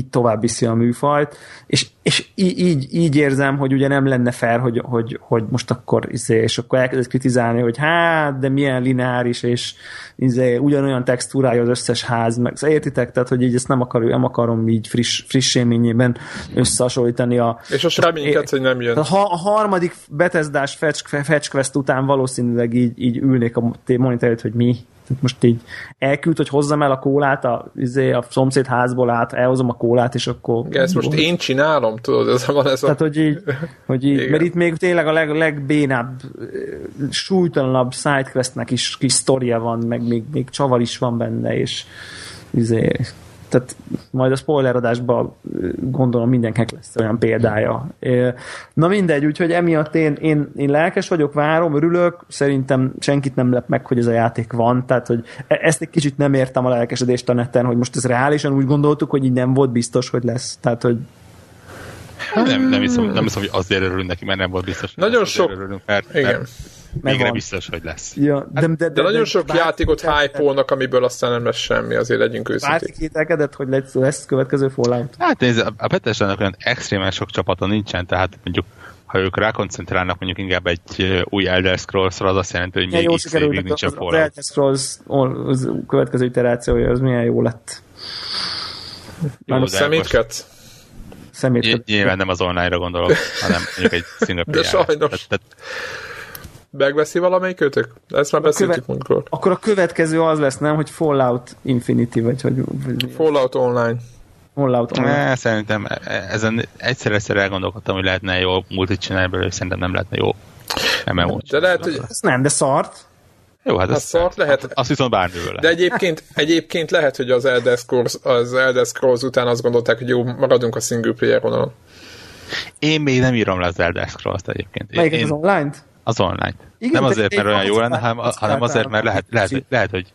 így tovább viszi a műfajt, és, és így, így érzem, hogy ugye nem lenne fair, hogy, hogy, hogy most akkor izé, és akkor elkezdett kritizálni, hogy hát, de milyen lineáris, és izé, ugyanolyan textúrája az összes ház, meg szóval értitek, tehát hogy így ezt nem, akar, nem akarom így friss, friss élményében összehasonlítani a... És most reménykedsz, hogy nem jön. Ha a harmadik Bethesda-s Fetch, Fetch Quest után valószínűleg így, így ülnék a monitor hogy mi, most így elküld, hogy hozzam el a kólát a, izé, a szomszéd házból át, elhozom a kólát, és akkor... Igen, ezt most én csinálom, tudod, ez van ez a... Tehát, hogy így, hogy így mert itt még tényleg a leg, legbénább, súlytalanabb sidequestnek is kis sztoria van, meg még, még csavar is van benne, és izé, tehát majd a spoiler adásban gondolom mindenkinek lesz olyan példája. Na mindegy, úgyhogy emiatt én, én, én lelkes vagyok, várom, örülök, szerintem senkit nem lep meg, hogy ez a játék van, tehát hogy e, ezt egy kicsit nem értem a lelkesedést a neten, hogy most ez reálisan úgy gondoltuk, hogy így nem volt biztos, hogy lesz. Tehát, hogy nem, nem, hiszem, nem hiszem, hogy azért örülünk neki, mert nem volt biztos. Nagyon sok. Örülünk, mert, igen. Mert Megvan. Végre biztos, hogy lesz. Ja, de, de, de, de, nagyon de, sok de, játékot hype amiből aztán nem lesz semmi, azért legyünk őszinték. Bárki kételkedett, hogy lesz, lesz következő Fallout? Hát nézd, a Bethesda-nak olyan extrémen sok csapata nincsen, tehát mondjuk ha ők rákoncentrálnak mondjuk inkább egy új Elder scrolls az azt jelenti, hogy még x évig nincsen Fallout. Az Elder Scrolls az következő iterációja, az milyen jó lett. Jó, szemétket? Szemétket. Nyilván nem az online-ra gondolok, hanem mondjuk egy single De sajnos. Tehát, Megveszi valamelyik őtök? Ezt már beszéltük követ, Akkor a következő az lesz, nem, hogy Fallout Infinity, vagy hogy... Fallout Online. Fallout Online. Ne, szerintem ezen egyszer-egyszer elgondolkodtam, hogy lehetne jó multit csinálni belőle, szerintem nem lehetne jó MMO. De lehet, hogy... Ez nem, de szart. Jó, hát ez szart lehet. Azt viszont bármivel lehet. De egyébként, egyébként lehet, hogy az Elder, Scrolls, az Elder Scrolls után azt gondolták, hogy jó, maradunk a single player vonalon. Én még nem írom le az Elder Scrolls-t egyébként. Melyiket én... az online-t? Az online. Igen, nem azért, mert olyan jó lenne, hanem, hanem azért, mert lehet, lehet, lehet, hogy,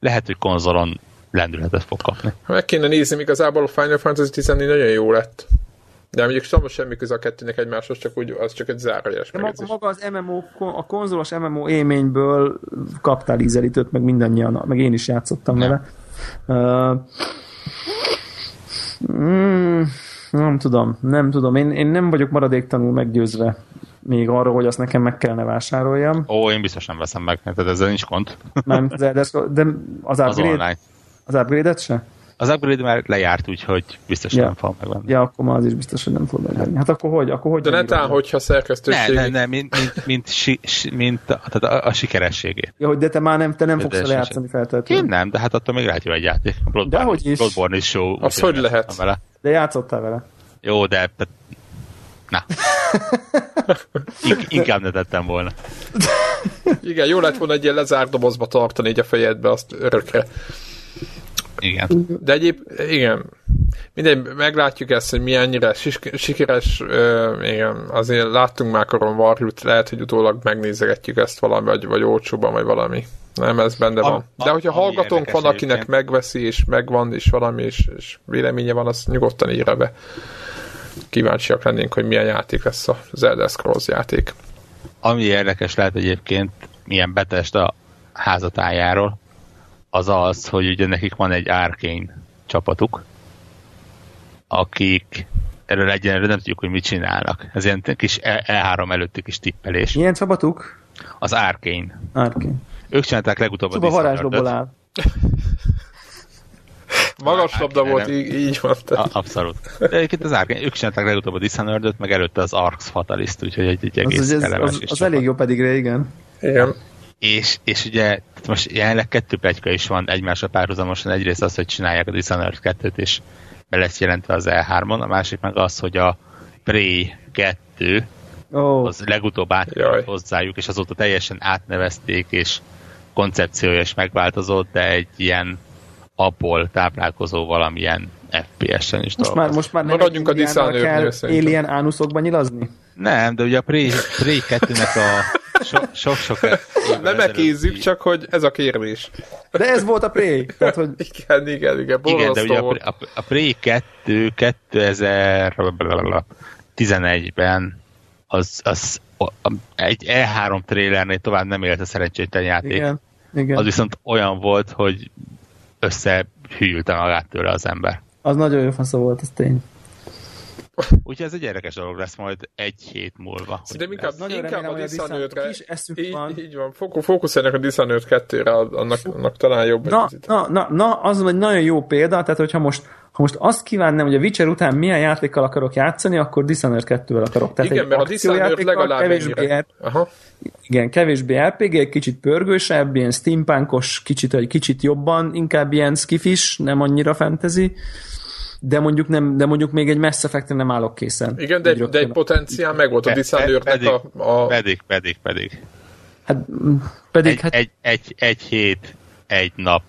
lehet, hogy konzolon lendületet fog kapni. Meg kéne nézni, igazából a Final Fantasy 14 nagyon jó lett. De mondjuk számos semmi köze a kettőnek egymáshoz, csak úgy, az csak egy zárójeles De maga, maga, az MMO, a konzolos MMO élményből kaptál ízelítőt, meg mindannyian, meg én is játszottam nem. vele. Uh, mm, nem tudom, nem tudom. Én, én nem vagyok maradéktanul meggyőzve még arról, hogy azt nekem meg kellene vásároljam. Ó, én biztos nem veszem meg, tehát ezzel nincs gond. Nem, de, de az upgrade, az, upgrade-et se? Az upgrade már lejárt, úgyhogy biztos Ja. nem fog megvenni. Ja, akkor már az is biztos, hogy nem fog megvenni. Hát akkor hogy? Akkor hogy De netán, hogyha Ne, szerkesztőség... ne, ne, mint, mint, mint, si, mint a, tehát a, a sikerességét. Ja, hogy de te már nem, te nem De fogsz de vele sose. játszani Én feltétlenül. nem, de hát attól még lehet jó egy játék. A Bloodborne, Dehogy is. Bloodborne is jó. Az hogy lehet? Vele. De játszottál vele. Jó, de... de na. In- inkább ne tettem volna. Igen, jó lett volna egy ilyen lezárt dobozba tartani így a fejedbe azt örökre. Igen. De egyéb, igen, mindegy, meglátjuk ezt, hogy milyennyire sikeres, ö, igen, azért láttunk már koron Warjut, lehet, hogy utólag megnézegetjük ezt valami, vagy, vagy olcsóban, vagy valami. Nem, ez benne A- van. De a- hogyha ami hallgatónk van, akinek egyébként. megveszi, és megvan, és valami, és, és véleménye van, azt nyugodtan írja be. Kíváncsiak lennénk, hogy milyen játék lesz a Zelda Scrolls játék. Ami érdekes lehet egyébként, milyen betest a házatájáról, az az, hogy ugye nekik van egy Arkane csapatuk, akik erről egyenlőre nem tudjuk, hogy mit csinálnak. Ez ilyen kis E- E3 előtti kis tippelés. Milyen csapatuk? Az Arkane. Árkén. Ők csinálták legutóbb Csupa a varázslóból áll. Magas Hát, labda volt, így, így van. A- Abszolút. De egyébként az Arkane, ők csinálták legutóbb a Dishonored-öt, meg előtte az Arx Fatalist, úgyhogy egy, egy Az, egész az, az, az, az csapat. elég jó pedigre, igen. Igen. És, és ugye most jelenleg kettő pletyka is van egymásra párhuzamosan. Egyrészt az, hogy csinálják a Dishonored 2-t, és be lesz jelentve az E3-on, a másik meg az, hogy a Prey 2 Ó, oh, az legutóbb átkerült hozzájuk, és azóta teljesen átnevezték, és koncepciója is megváltozott, de egy ilyen abból táplálkozó valamilyen FPS-en is most már, most már nem Maradjunk a Dishonored-nél alien ánuszokban nyilazni? Nem, de ugye a Prey, Prey 2-nek a sok-sok évvel Nem ekézzük, csak hogy ez a kérdés. De ez volt a Prey. Tehát, hogy Igen, igen, igen, Igen, de ugye a, volt. a, a Prey 2 2011-ben az, az a- egy E3 trailernél tovább nem élt a szerencsétlen játék. igen, igen. Az viszont olyan volt, hogy összehűlte magát tőle az ember. Az nagyon jó fasza volt, ez tény. Úgyhogy ez egy érdekes dolog lesz majd egy hét múlva. Szerintem inkább, Nagyon inkább remélem, a Dishonored-re. kis eszük Így, van. így van. Fóku- Fókuszáljanak a Dishonored 2-re, annak, annak talán jobb. Na, na, na, na, az egy nagyon jó példa, tehát hogyha most, ha most azt kívánnám, hogy a Witcher után milyen játékkal akarok játszani, akkor Dishonored 2-vel akarok. Tehát Igen, mert a Dishonored legalább kevésbé. R- Aha. igen, kevésbé RPG, egy kicsit pörgősebb, ilyen steampunkos, kicsit, egy kicsit jobban, inkább ilyen skifis, nem annyira fantasy, de mondjuk, nem, de mondjuk még egy Mass Effect-re nem állok készen. Igen, de, Így de egy potenciál meg volt a Dishonorednek pedig, a, a... pedig, pedig, pedig. Hát, mm, pedig, Egy, hát, egy, egy, egy hét, egy nap.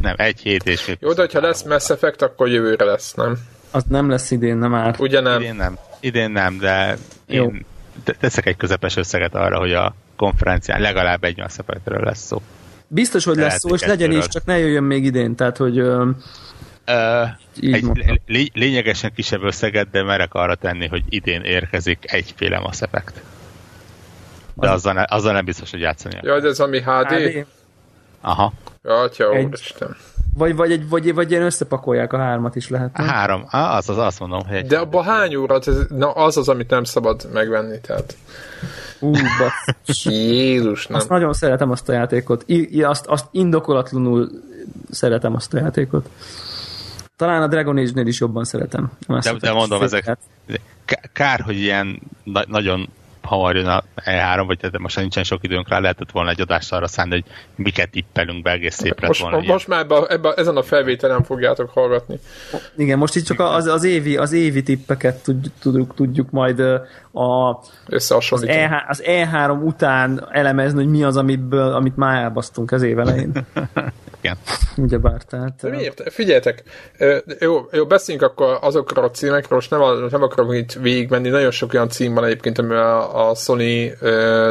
Nem, egy hét és fél. Jó, de hogyha lesz Mass Effect, akkor jövőre lesz, nem? az nem lesz idén, nem áll. Ugye nem? Idén nem. Idén nem, de Jó. én te- teszek egy közepes összeget arra, hogy a konferencián legalább egy Mass Effectről lesz szó. Biztos, hogy lesz szó, és legyen is, csak ne jöjjön még idén, tehát, hogy egy lé- lényegesen kisebb összeget, de merek arra tenni, hogy idén érkezik egyféle Mass Effect. De azzal, ne, azzal nem biztos, hogy játszani. Jaj, de ez ami HD? HD, Aha. Atya, Egy. úristen. vagy, vagy, egy, vagy, vagy ilyen összepakolják a hármat is lehet. nem? Három. Ah, az, az azt mondom, hogy egy De abban hány óra? Ez, na, az az, amit nem szabad megvenni, tehát. Ú, basszus. Jézus, nem. Azt nagyon szeretem azt a játékot. I, I, azt, azt indokolatlanul szeretem azt a játékot. Talán a Dragon Age-nél is jobban szeretem. Azt De, de mondom, ezek kár, hogy ilyen na- nagyon hamar jön a E3, vagy de most nincsen sok időnk rá, lehetett volna egy adást arra szállni, hogy miket tippelünk be, egész szép lett Most, volna. most, most már ebbe, ebbe, ezen a felvételen fogjátok hallgatni. Igen, most itt csak az, az, évi, az évi tippeket tud, tudjuk, tudjuk majd a, az, Összehasonlítani. E, az E3 után elemezni, hogy mi az, amiből, amit már elbasztunk az év elején. Igen. Ugyebár, tehát... De miért? Figyeljetek, jó, jó, beszéljünk akkor azokról a címekről, most nem, nem akarok itt végigmenni, nagyon sok olyan cím van egyébként, amivel a Sony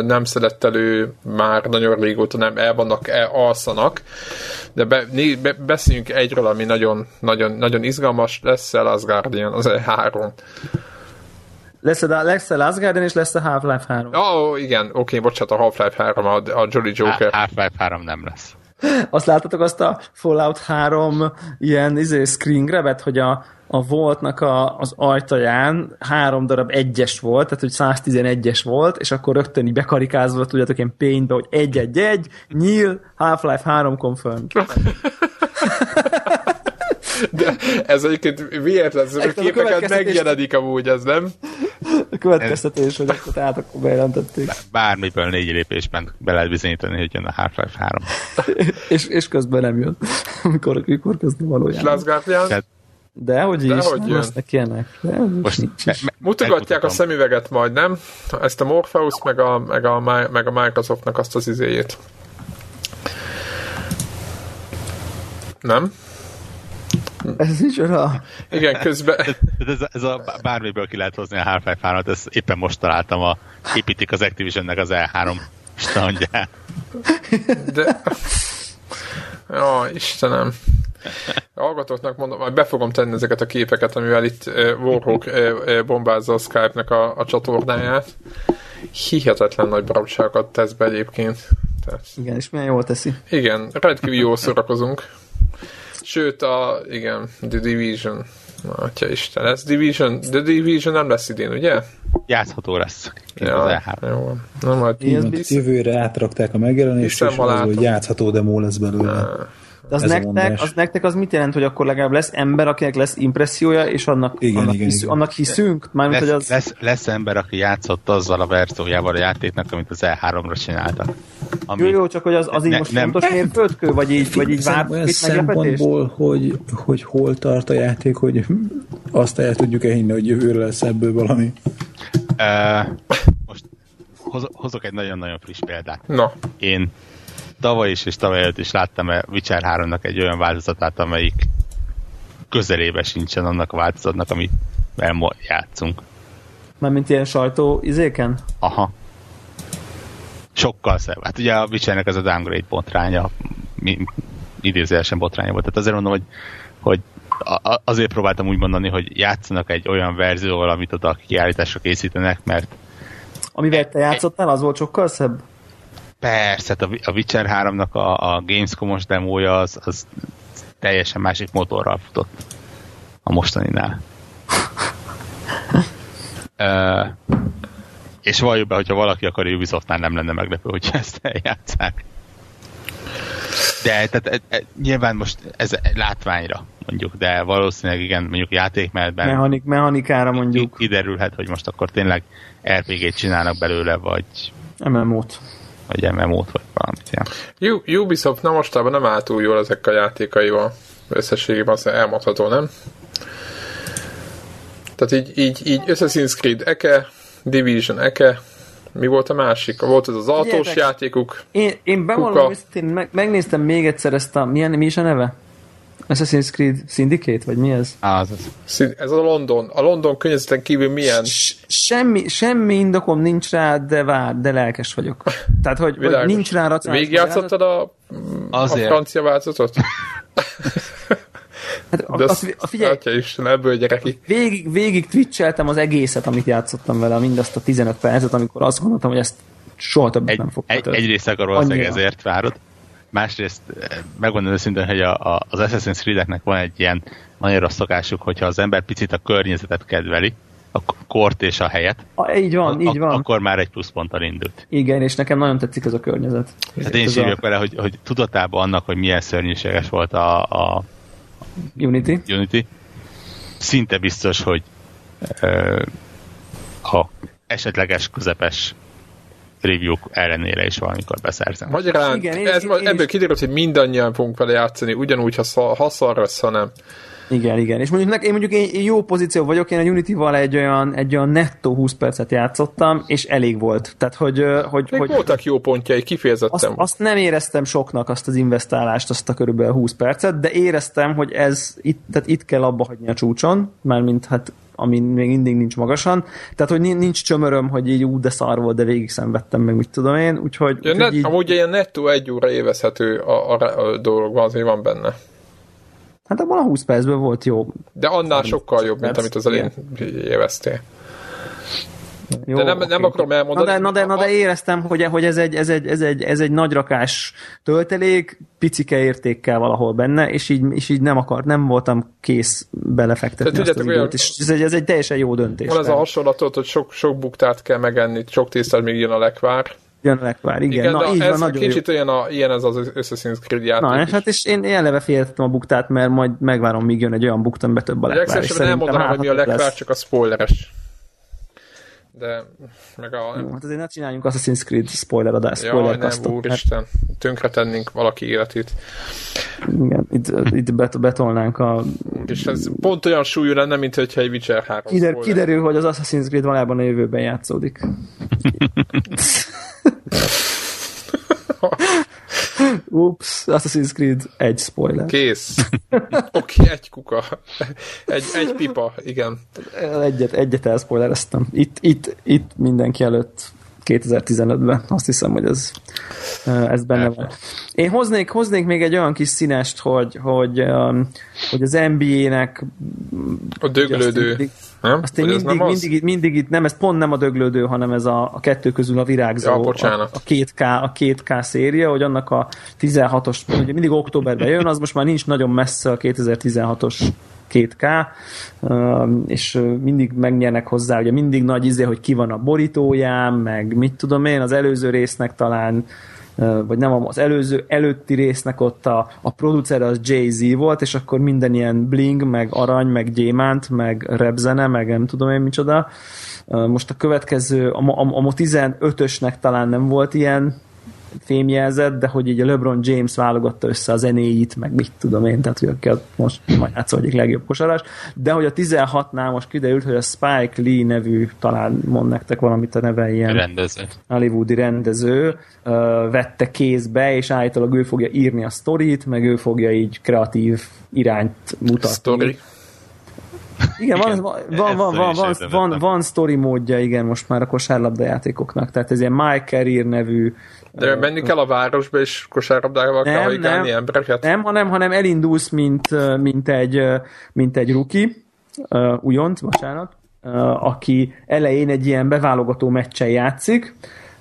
nem szedett elő már nagyon régóta, nem el vannak, el, alszanak, de be, né, be, beszéljünk egyről, ami nagyon, nagyon, nagyon izgalmas, lesz el az Guardian, az E3. Lesz a, lesz a Last Guardian és lesz a Half-Life 3. Ó, oh, igen, oké, bocsánat, a Half-Life 3, a, a Jolly Joker. Half-Life 3 nem lesz. Azt láttatok azt a Fallout 3 ilyen izé, screen grabet, hogy a, a voltnak a, az ajtaján három darab egyes volt, tehát hogy 111-es volt, és akkor rögtön így bekarikázva, tudjátok, ilyen paintbe, hogy egy-egy-egy, nyíl, Half-Life 3 confirmed. De ez egyébként véletlenül a képeket megjelenik amúgy, ez nem? A következtetés, hogy akkor tehát akkor bejelentették. Bármiből négy lépésben be lehet bizonyítani, hogy jön a Half-Life 3. és, és közben nem jön, amikor, amikor közben valójában. Tehát de hogy De is, hogy nem jön. lesznek ilyenek. De most nincs is. Mutogatják a szemüveget majd, nem? Ezt a Morpheus, meg a, meg a, meg a Microsoftnak azt az izéjét. Nem? Ez is olyan. Igen, közben... Tehát ez, ez a bármiből ki lehet hozni a Half-Life 3-at, ezt éppen most találtam, a, építik az Activisionnek az E3 standját. De... Ja, Istenem. A hallgatóknak mondom, majd be fogom tenni ezeket a képeket, amivel itt uh, Warhawk uh, uh, bombázza a Skype-nek a, a csatornáját. Hihetetlen nagy baromságokat tesz be egyébként. Tehát, Igen, és milyen jól teszi. igen, rendkívül jól szórakozunk. Sőt, a, igen, The Division. Atya Isten, ez Division, The Division nem lesz idén, ugye? Játszható lesz E3. jó. Na majd Így, biztos. jövőre átrakták a megjelenést, és az, hogy játszható demó lesz belőle. De az nektek, az nektek az mit jelent, hogy akkor legalább lesz ember, akinek lesz impressziója, és annak, Igen, annak, igen, hisz, igen. annak hiszünk? Mármint, hogy Lesz, az... lesz, lesz ember, aki játszott azzal a verziójával a játéknak, amit az E3-ra csináltak. Ami, Jó, jó, csak hogy az, az így Ne- most nem. fontos mérföldkő, vagy így, vagy így várt olyan szempontból, hogy, hogy hol tart a játék, hogy azt el tudjuk-e hinni, hogy jövőre lesz ebből valami. Uh, most hoz, hozok egy nagyon-nagyon friss példát. Na, Én tavaly is és tavaly előtt is láttam a Witcher 3-nak egy olyan változatát, amelyik közelébe sincsen annak a változatnak, amit játszunk. Mármint ilyen sajtó izéken? Aha. Sokkal szebb. Hát ugye a Witchernek ez a downgrade botránya, mi, idézőjelesen botránya volt. Tehát azért mondom, hogy, hogy a- azért próbáltam úgy mondani, hogy játszanak egy olyan verzióval, amit oda kiállításra készítenek, mert Amivel te játszottál, az volt sokkal szebb? Persze, hát a Witcher 3-nak a, a Gamescom-os demója az, az teljesen másik motorral futott a mostaninál. uh, és valljuk be, hogyha valaki akar Ubisoftnál nem lenne meglepő, hogy ezt eljátszák. De tehát, e, e, nyilván most ez látványra mondjuk, de valószínűleg igen, mondjuk játékmenetben Mechanik, mechanikára mondjuk kiderülhet, hogy most akkor tényleg RPG-t csinálnak belőle, vagy, MMO-t. vagy MMO-t, vagy valamit ilyen. U- Ubisoft na mostában nem áll túl jól ezek a játékaival. Összességében azt elmondható, nem? Tehát így, így, így Assassin's Creed eke, Division eke, mi volt a másik? Volt ez az autós Figyeljetek. játékuk. Én, én bevallom őszintén, meg, megnéztem még egyszer ezt a, milyen, mi is a neve? Assassin's Creed Syndicate, vagy mi ez? Á, az, Ez a London. A London környezeten kívül milyen? Semmi, semmi indokom nincs rá, de vár, de lelkes vagyok. Tehát, hogy, hogy nincs rá racionális Végigjátszottad a, a francia változatot? Hát, a, De azt, azt, a, figyelj, Atya Isten, ebből gyereki. végig, végig twitcheltem az egészet, amit játszottam vele, mindazt a 15 percet, amikor azt gondoltam, hogy ezt soha többet Egy, nem fog egy, egyrészt akkor valószínűleg ezért várod. Másrészt eh, megmondom őszintén, hogy a, a, az Assassin's Creed-eknek van egy ilyen nagyon rossz szokásuk, hogyha az ember picit a környezetet kedveli, a kort és a helyet, A, így van, így a, van. akkor már egy pluszponttal indult. Igen, és nekem nagyon tetszik ez a környezet. Hát én is Ez a írjak vele, hogy, hogy tudatában annak, hogy milyen szörnyűséges volt a, a Unity. Unity, szinte biztos, hogy ö, a esetleges közepes review ellenére is valamikor beszerzem. Magyarán, Igen, én- ez, én- én ebből kiderült, hogy mindannyian fogunk vele játszani, ugyanúgy, ha, szar, ha szar lesz, ha nem. Igen, igen. És mondjuk nek, én mondjuk én, jó pozíció vagyok, én a Unity-val egy olyan, egy olyan nettó 20 percet játszottam, és elég volt. Tehát, hogy, hogy, Még hogy voltak jó pontjai, azt, kifejezetten. azt nem éreztem soknak azt az investálást, azt a körülbelül 20 percet, de éreztem, hogy ez itt, tehát itt kell abba hagyni a csúcson, mármint hát ami még mindig nincs magasan. Tehát, hogy nin- nincs csömöröm, hogy így ú, de szar volt, de végig szenvedtem meg, mit tudom én, úgyhogy, Ja, úgyhogy net, így, Amúgy ilyen nettó egy óra évezhető a, a, a dolog van, azért van benne. Hát abban a 20 percben volt jó. De annál sokkal jobb, mint amit az elén éveztél. jó De nem- oké. nem akarom elmondani. Na de, na de, na de éreztem, hogy, hogy ez, egy, ez, egy, ez, egy, ez egy nagy rakás töltelék, picike értékkel valahol benne, és így, és így nem akart, nem voltam kész belefektetni Tehát azt az olyan- és ez egy, ez egy teljesen jó döntés. Van ez a hasonlatot, hogy sok, sok buktát kell megenni, sok tésztát még jön a lekvár, Jön lekvár, igen. Igen, Na, így ez van, nagyon kicsit jó. olyan a, ilyen ez az Assassin's Creed játék Na, és hát és én, eleve féltettem a buktát, mert majd megvárom, míg jön egy olyan bukta, amiben több a lekvár. szerintem elmondanám, hogy mi a hát lesz. lekvár, csak a spoileres. De meg a... Jó, hát azért ne csináljunk Assassin's Creed spoiler adás, Jaj, spoiler nem. Hát, úristen. Tönkre tennénk valaki életét. igen, itt, itt bet, betolnánk a... És ez pont olyan súlyú lenne, mint hogyha egy Witcher 3 Kider, spoiler. kiderül, hogy az Assassin's Creed valójában a jövőben játszódik. Ups, Assassin's Creed egy spoiler. Kész. Oké, okay, egy kuka. Egy, egy pipa, igen. Egyet, egyet elspoilereztem. Itt, itt, itt mindenki előtt 2015-ben. Azt hiszem, hogy ez, ez benne van. Én hoznék, hoznék még egy olyan kis színest, hogy, hogy, um, hogy az NBA-nek A döglődő. mindig- Nem? azt én mindig, nem mindig, itt- mindig itt, nem, ez pont nem a döglődő, hanem ez a, a kettő közül a virágzó, Ja, a, bocsánat. a, 2K, a 2K széria, hogy annak a 16-os, ugye mindig októberben jön, az most már nincs nagyon messze a 2016-os 2K, um, és mindig megnyernek hozzá, ugye mindig nagy izé, hogy ki van a borítóján, meg mit tudom én, az előző résznek talán vagy nem az előző előtti résznek ott a, a producer az Jay-Z volt, és akkor minden ilyen bling, meg arany, meg gyémánt, meg repzene, meg nem tudom én micsoda. Most a következő, a, a, a 15-ösnek talán nem volt ilyen fémjelzett, de hogy így a LeBron James válogatta össze a zenéit, meg mit tudom én, tehát hogy aki most majd játszol egyik legjobb kosaras, de hogy a 16-nál most kiderült, hogy a Spike Lee nevű, talán mond nektek valamit a neve ilyen rendező. hollywoodi rendező vette kézbe, és állítólag ő fogja írni a sztorit, meg ő fogja így kreatív irányt mutatni. Story. Igen, van, Igen, van, van, van, van, van, van, van story módja, igen, most már a kosárlabda játékoknak. Tehát ez ilyen My Career nevű De menni kell a városba, és kosárlabdával kell hajgálni nem. embereket. Nem, hanem, hanem elindulsz, mint, mint egy, mint egy ruki, uh, újonc, bocsánat, uh, aki elején egy ilyen beválogató meccsen játszik,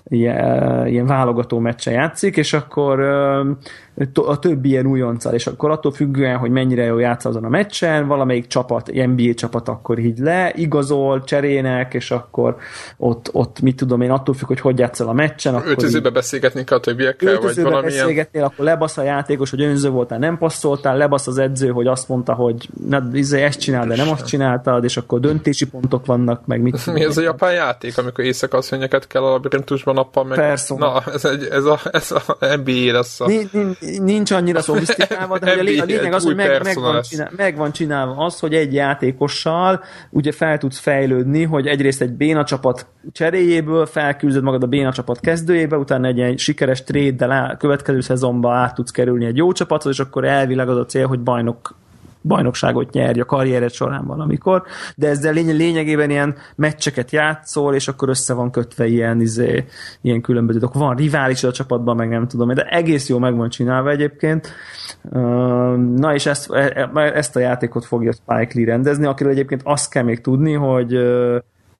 ilyen, ilyen válogató meccsen játszik, és akkor to- a többi ilyen újonccal, és akkor attól függően, hogy mennyire jól játsz azon a meccsen, valamelyik csapat, NBA csapat akkor így le, igazol, cserének, és akkor ott, ott mit tudom én, attól függ, hogy hogy játszol a meccsen, akkor így- Öltözőbe beszélgetni kell a többiekkel, vagy valamilyen... beszélgetnél, akkor lebasz a játékos, hogy önző voltál, nem passzoltál, lebasz az edző, hogy azt mondta, hogy na, izé, ezt csinál, de nem azt csináltad, és akkor döntési pontok vannak, meg mit Mi ez a japán játék, amikor éjszakasszonyeket kell a labirintusban nappal meg... Persona. Na, ez, egy, ez, a, ez a NBA lesz a... Nincs, nincs annyira szofisztikálva, de a, lé- a lényeg az, hogy meg, meg, van lesz. csinál, meg van csinálva az, hogy egy játékossal ugye fel tudsz fejlődni, hogy egyrészt egy béna csapat cseréjéből felküldöd magad a béna csapat kezdőjébe, utána egy ilyen sikeres trade-del á- következő szezonban át tudsz kerülni egy jó csapathoz, és akkor elvileg az a cél, hogy bajnok bajnokságot nyerj a karriered során valamikor, de ezzel lény- lényegében ilyen meccseket játszol, és akkor össze van kötve ilyen, izé, ilyen különböző dolgok. Van rivális a csapatban, meg nem tudom, de egész jó meg van csinálva egyébként. Na és ezt, e- e- ezt a játékot fogja Spike Lee rendezni, akiről egyébként azt kell még tudni, hogy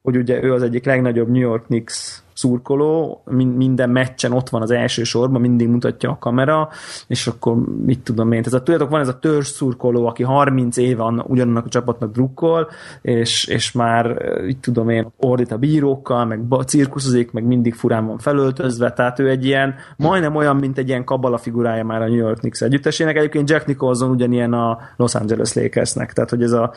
hogy ugye ő az egyik legnagyobb New York Knicks szurkoló, min- minden meccsen ott van az első sorban, mindig mutatja a kamera, és akkor mit tudom én, ez a, tudjátok, van ez a törzs szurkoló, aki 30 éve annak, ugyanannak a csapatnak drukkol, és, és már, eh, itt tudom én, ordít a bírókkal, meg cirkuszozik, meg mindig furán van felöltözve, tehát ő egy ilyen, majdnem olyan, mint egy ilyen kabala figurája már a New York Knicks együttesének, egyébként Jack Nicholson ugyanilyen a Los Angeles Lakersnek, tehát hogy ez a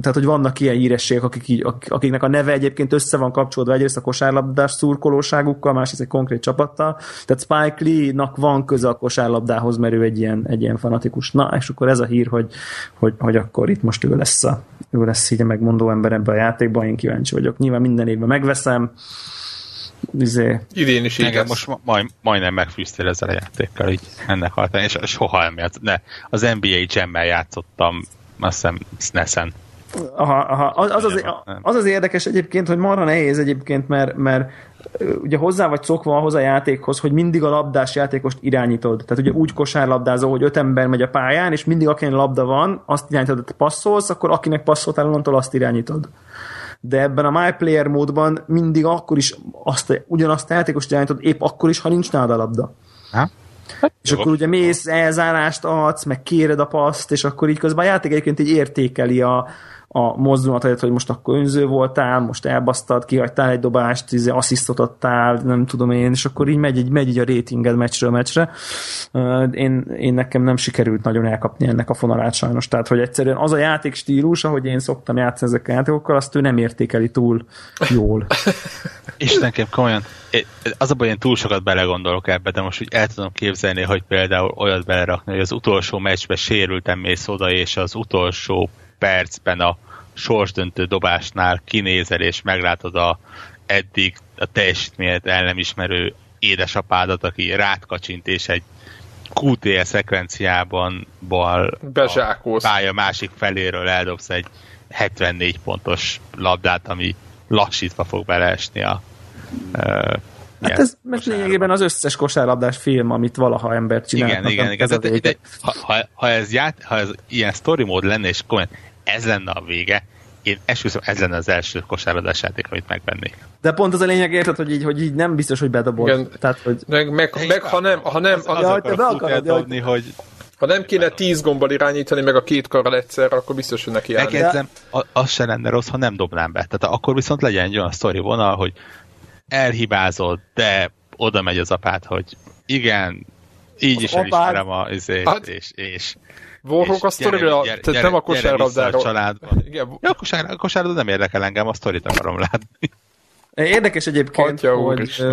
tehát, hogy vannak ilyen hírességek, akik akiknek a neve egyébként össze van kapcsolódva egyrészt a kosárlabdás szurkolóságukkal, másrészt egy konkrét csapattal. Tehát Spike Lee-nak van köze a kosárlabdához, mert ő egy ilyen, egy ilyen fanatikus. Na, és akkor ez a hír, hogy, hogy, hogy akkor itt most ő lesz, a, ő lesz így a megmondó ember ebben a játékban, én kíváncsi vagyok. Nyilván minden évben megveszem, izé, Idén is lesz. most ma- majd, majdnem megfűztél ezzel a játékkal, így ennek alapján, és soha nem játszott. Ne, az NBA Jam-mel játszottam, azt hiszem SNES-en. Aha, aha. Az, az, az, az az érdekes egyébként, hogy marha nehéz egyébként, mert, mert ugye hozzá vagy szokva ahhoz a játékhoz, hogy mindig a labdás játékost irányítod. Tehát ugye úgy kosárlabdázol, hogy öt ember megy a pályán, és mindig akinek labda van, azt irányítod, hogy passzolsz, akkor akinek passzoltál, onnantól azt irányítod. De ebben a My Player módban mindig akkor is azt, ugyanazt a játékost irányítod, épp akkor is, ha nincs nálad a labda. Ha? És akkor ugye mész, elzárást adsz, meg kéred a paszt, és akkor így közben a játék egyébként így értékeli a, a mozdulatait, hogy most akkor önző voltál, most elbasztad, kihagytál egy dobást, izé, asszisztot adtál, nem tudom én, és akkor így megy, így, megy így a ratinged meccsről meccsre. Én, én nekem nem sikerült nagyon elkapni ennek a fonalát sajnos, tehát hogy egyszerűen az a játék stílus, ahogy én szoktam játszani ezekkel a játékokkal, azt ő nem értékeli túl jól. nekem komolyan, az a baj, én túl sokat belegondolok ebbe, de most úgy el tudom képzelni, hogy például olyat belerakni, hogy az utolsó meccsbe sérültem mész oda, és az utolsó percben a sorsdöntő dobásnál kinézel, és meglátod a eddig a teljesítményet el nem ismerő édesapádat, aki rátkacsint, és egy QTE szekvenciában bal a pálya másik feléről eldobsz egy 74 pontos labdát, ami lassítva fog beleesni a uh, Hát ez mert lényegében az összes kosárlabdás film, amit valaha ember csinál. Igen, igen, igen. De, de, de, ha, ha, ha, ez ját, ha ez ilyen story mód lenne, és komolyan ez lenne a vége, én esküszöm, ez lenne az első kosárlabdás játék, amit megvennék. De pont az a lényeg, érted, hogy így, hogy így nem biztos, hogy bedobod. Igen. Tehát, hogy... Meg, meg, meg ha nem, ha nem, az, az ja, be akarod, dobni, hogy ha nem kéne tíz gombbal irányítani, meg a két karral egyszerre, akkor biztos, hogy neki állni. Megjegyzem, az se lenne rossz, ha nem dobnám be. Tehát akkor viszont legyen egy olyan sztori vonal, hogy elhibázod, de oda megy az apát, hogy igen, így az is elismerem a izét, hát, és, és Warhawk a sztorira, tehát nem a kosárlabdáról. családban. Igen. Ja, a, kosár, a kosárlabda nem érdekel engem, a sztorit akarom látni. Érdekes egyébként, Atya hogy,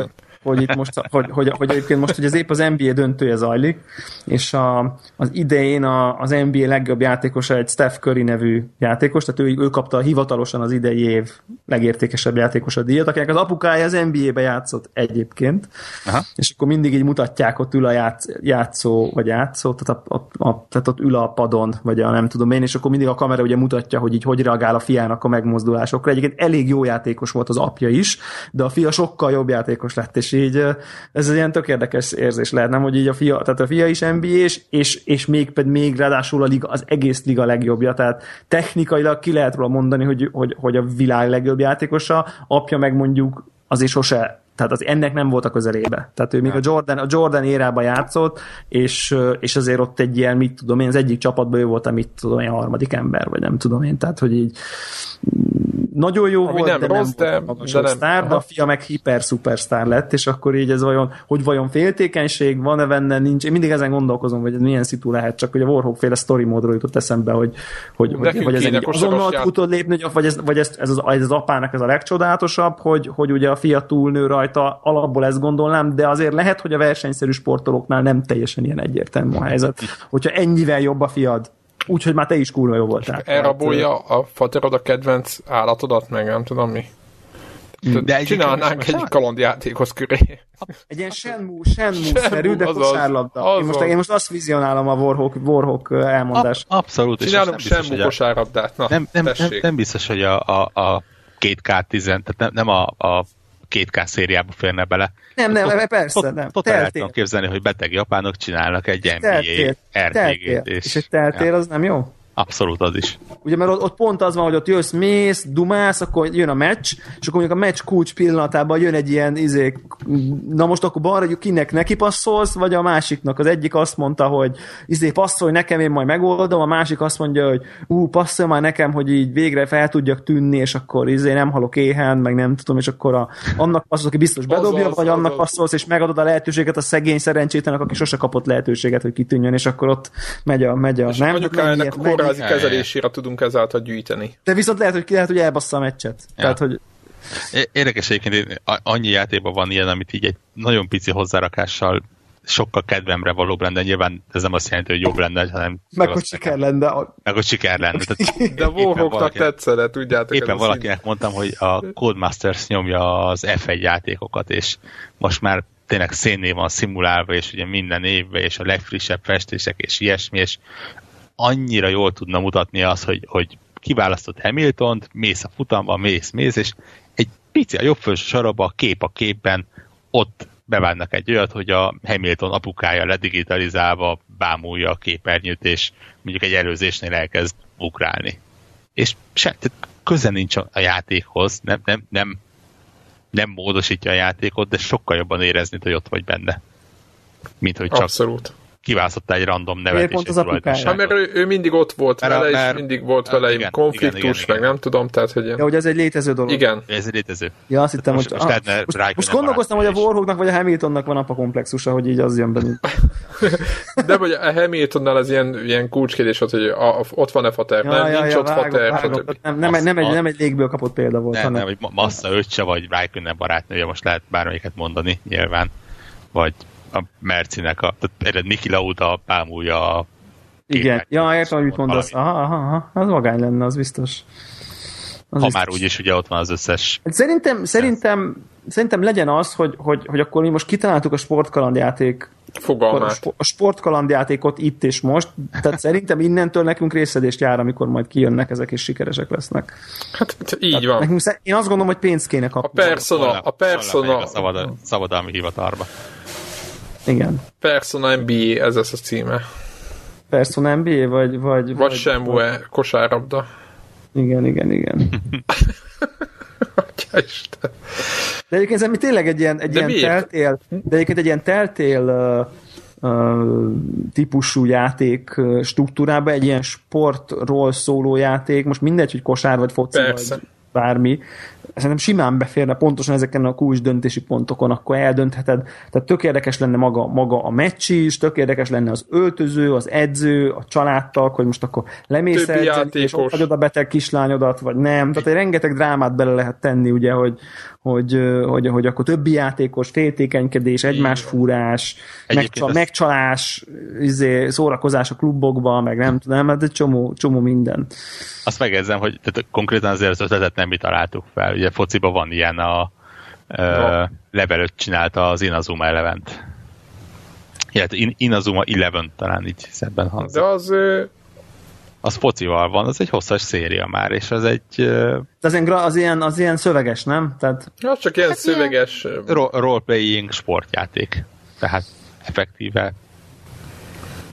hogy itt most, hogy, hogy, hogy egyébként most hogy az épp az NBA döntője zajlik, és a, az idején a, az NBA legjobb játékosa egy Steph Curry nevű játékos, tehát ő, ő kapta hivatalosan az idei év legértékesebb játékosa díjat, akinek az apukája az NBA-be játszott egyébként, Aha. és akkor mindig így mutatják, ott ül a játsz, játszó, vagy játszó, tehát, a, a, a, tehát ott ül a padon, vagy a nem tudom én, és akkor mindig a kamera ugye mutatja, hogy így hogy reagál a fiának a megmozdulásokra. Egyébként elég jó játékos volt az apja is, de a fia sokkal jobb játékos lett, és így ez egy ilyen tök érdekes érzés lehet, nem, hogy így a fia, tehát a fia is nba és, és, és még, pedig még ráadásul a liga, az egész liga legjobbja, tehát technikailag ki lehet róla mondani, hogy, hogy, hogy a világ legjobb játékosa, apja meg mondjuk azért sose tehát az ennek nem volt a közelébe. Tehát ő még a Jordan, a Jordan érába játszott, és, és azért ott egy ilyen, mit tudom én, az egyik csapatban ő volt a mit tudom én, a harmadik ember, vagy nem tudom én, tehát hogy így nagyon jó Ami volt, nem de rossz, nem volt de, de nem. sztár, de a fia meg hiper szupersztár lett, és akkor így ez vajon, hogy vajon féltékenység van-e benne, nincs. Én mindig ezen gondolkozom, hogy ez milyen szitu lehet, csak hogy a Warhawk féle story módról jutott eszembe, hogy, hogy, hogy vagy ez egy azonnal tudod lépni, vagy, ez, vagy ez, ez, az, ez az apának ez a legcsodálatosabb, hogy, hogy ugye a fia túlnő rajta, alapból ezt gondolnám, de azért lehet, hogy a versenyszerű sportolóknál nem teljesen ilyen egyértelmű a helyzet. Hogyha ennyivel jobb a fiad, Úgyhogy már te is kurva jó voltál. Elrabolja a faterod a kedvenc állatodat, meg nem tudom mi. De egy csinálnánk egy kalandjátékhoz köré. Egy ilyen Shenmue, Shenmue-szerű, de kosárlabda. Én most, én most azt vizionálom a Warhawk, Warhawk elmondás. Ab, abszolút. Csinálunk Shenmue kosárlabdát. Na, nem, nem, nem, nem, biztos, hogy a, a, a 2K10, tehát nem, nem a, a 2K szériába férne bele. Nem, nem, ott, persze, nem. Ott el tudom képzelni, hogy beteg japánok csinálnak egy NBA RPG-t. És, és egy teltér ja. az nem jó? Abszolút az is. Ugye, mert ott, ott pont az van, hogy ott jössz, mész, dumálsz, akkor jön a meccs, és akkor mondjuk a meccs kulcs pillanatában jön egy ilyen izé, na most akkor balra, kinek neki passzolsz, vagy a másiknak. Az egyik azt mondta, hogy izé passzolj nekem, én majd megoldom, a másik azt mondja, hogy ú, passzolj már nekem, hogy így végre fel tudjak tűnni, és akkor izé nem halok éhen, meg nem tudom, és akkor a, annak passzolsz, aki biztos bedobja, az, vagy az, annak az. passzolsz, és megadod a lehetőséget a szegény szerencsétlenek, aki sose kapott lehetőséget, hogy kitűnjön, és akkor ott megy a, megy a, és nem, nem, kórházi kezelésére tudunk ezáltal gyűjteni. De viszont lehet, hogy, lehet, hogy elbassza a meccset. Ja. Tehát, hogy Érdekes egyébként, annyi játékban van ilyen, amit így egy nagyon pici hozzárakassal sokkal kedvemre valóbb lenne, nyilván ez nem azt jelenti, hogy jobb lenne, hanem... Meg hogy siker lenne. Meg hogy siker lenne. Tehát De Warhawknak tetszene, tudjátok. Éppen valakinek szín. mondtam, hogy a Codemasters nyomja az F1 játékokat, és most már tényleg szénné van szimulálva, és ugye minden évben, és a legfrissebb festések, és ilyesmi, és annyira jól tudna mutatni az, hogy, hogy kiválasztott Hamiltont, mész a futamba, mész, mész, és egy pici a jobb felső sarabba, a kép a képben, ott bevárnak egy olyat, hogy a Hamilton apukája ledigitalizálva bámulja a képernyőt, és mondjuk egy előzésnél elkezd ugrálni. És se, tehát köze nincs a játékhoz, nem, nem, nem, nem módosítja a játékot, de sokkal jobban érezni, hogy ott vagy benne. Mint hogy csak Abszolút kiválasztotta egy random nevet. Miért pont az apukája? Hát mert ő, ő mindig ott volt Mert a- vele, és mert- mindig volt vele igen, egy konfliktus, igen, igen, meg igen. nem tudom, tehát hogy... Ja, hogy ez egy létező dolog. Igen. Ez egy létező. Ja, azt hittem, Most- hogy... most ah, most, Raikkonen most gondolkoztam, hogy a. Warhawknak vagy a Hamiltonnak van apa komplexusa, hogy így az jön be. De vagy a Hamiltonnál az ilyen, ilyen kulcskérdés volt, hogy a, a, ott van-e fater, nem, nincs ott vágom, fater, vágom. Nem, nem, egy- nem, egy, Az- nem egy légből kapott példa volt, Nem, nem, hogy Ma- Massa öccse, vagy Raikkonen barátnője, most lehet bármelyiket mondani, nyilván. Vagy a Mercinek, a, tehát Niki Lauda pámulja a Igen. Ja, értem, hogy mit mondasz. Aha, aha, aha. Az magány lenne, az biztos. Az Ha biztos. már úgyis ugye ott van az összes Szerintem, szerintem, szerintem legyen az, hogy, hogy, hogy akkor mi most kitaláltuk a sportkalandjáték a, Fogalmát. a sportkalandjátékot itt és most, tehát szerintem innentől nekünk részedést jár, amikor majd kijönnek ezek és sikeresek lesznek. Hát így van. Nekünk, én azt gondolom, hogy pénzt kéne A kapni. Persona, a Persona, a szabad, szabadalmi hivatalba. Igen. Persona NBA, ez lesz a címe. Persona NBA, vagy... Vagy, Vagy Semue kosárlabda. Igen, igen, igen. Isten. De egyébként ez tényleg egy ilyen, egy De ilyen miért? teltél, de egyébként egy ilyen teltél uh, uh, típusú játék uh, struktúrába, egy ilyen sportról szóló játék, most mindegy, hogy kosár vagy foci Persze. vagy bármi, szerintem simán beférne pontosan ezeken a kulcs döntési pontokon, akkor eldöntheted. Tehát tök érdekes lenne maga, maga a meccs is, tök érdekes lenne az öltöző, az edző, a családtag, hogy most akkor lemész edzeni, és ott hagyod a beteg kislányodat, vagy nem. Tehát egy rengeteg drámát bele lehet tenni, ugye, hogy, hogy, hogy, hogy akkor többi játékos, féltékenykedés, egymásfúrás, megcsal, ezt- megcsalás, izé, szórakozás a klubokban, meg nem tudom, hát egy csomó, csomó minden. Azt megjegyzem, hogy tehát konkrétan azért az ötletet nem mi találtuk fel. Ugye fociban van ilyen a ö, level 5 csinálta az Inazuma Elevent. Illetve In- Inazuma Eleven talán így szebben hangzik. De az Az focival van, az egy hosszas széria már, és az egy ö, De az ilyen, gra- az ilyen, az ilyen szöveges, nem? Tehát az csak ilyen szöveges... ö, ro- role-playing sportjáték. Tehát effektíve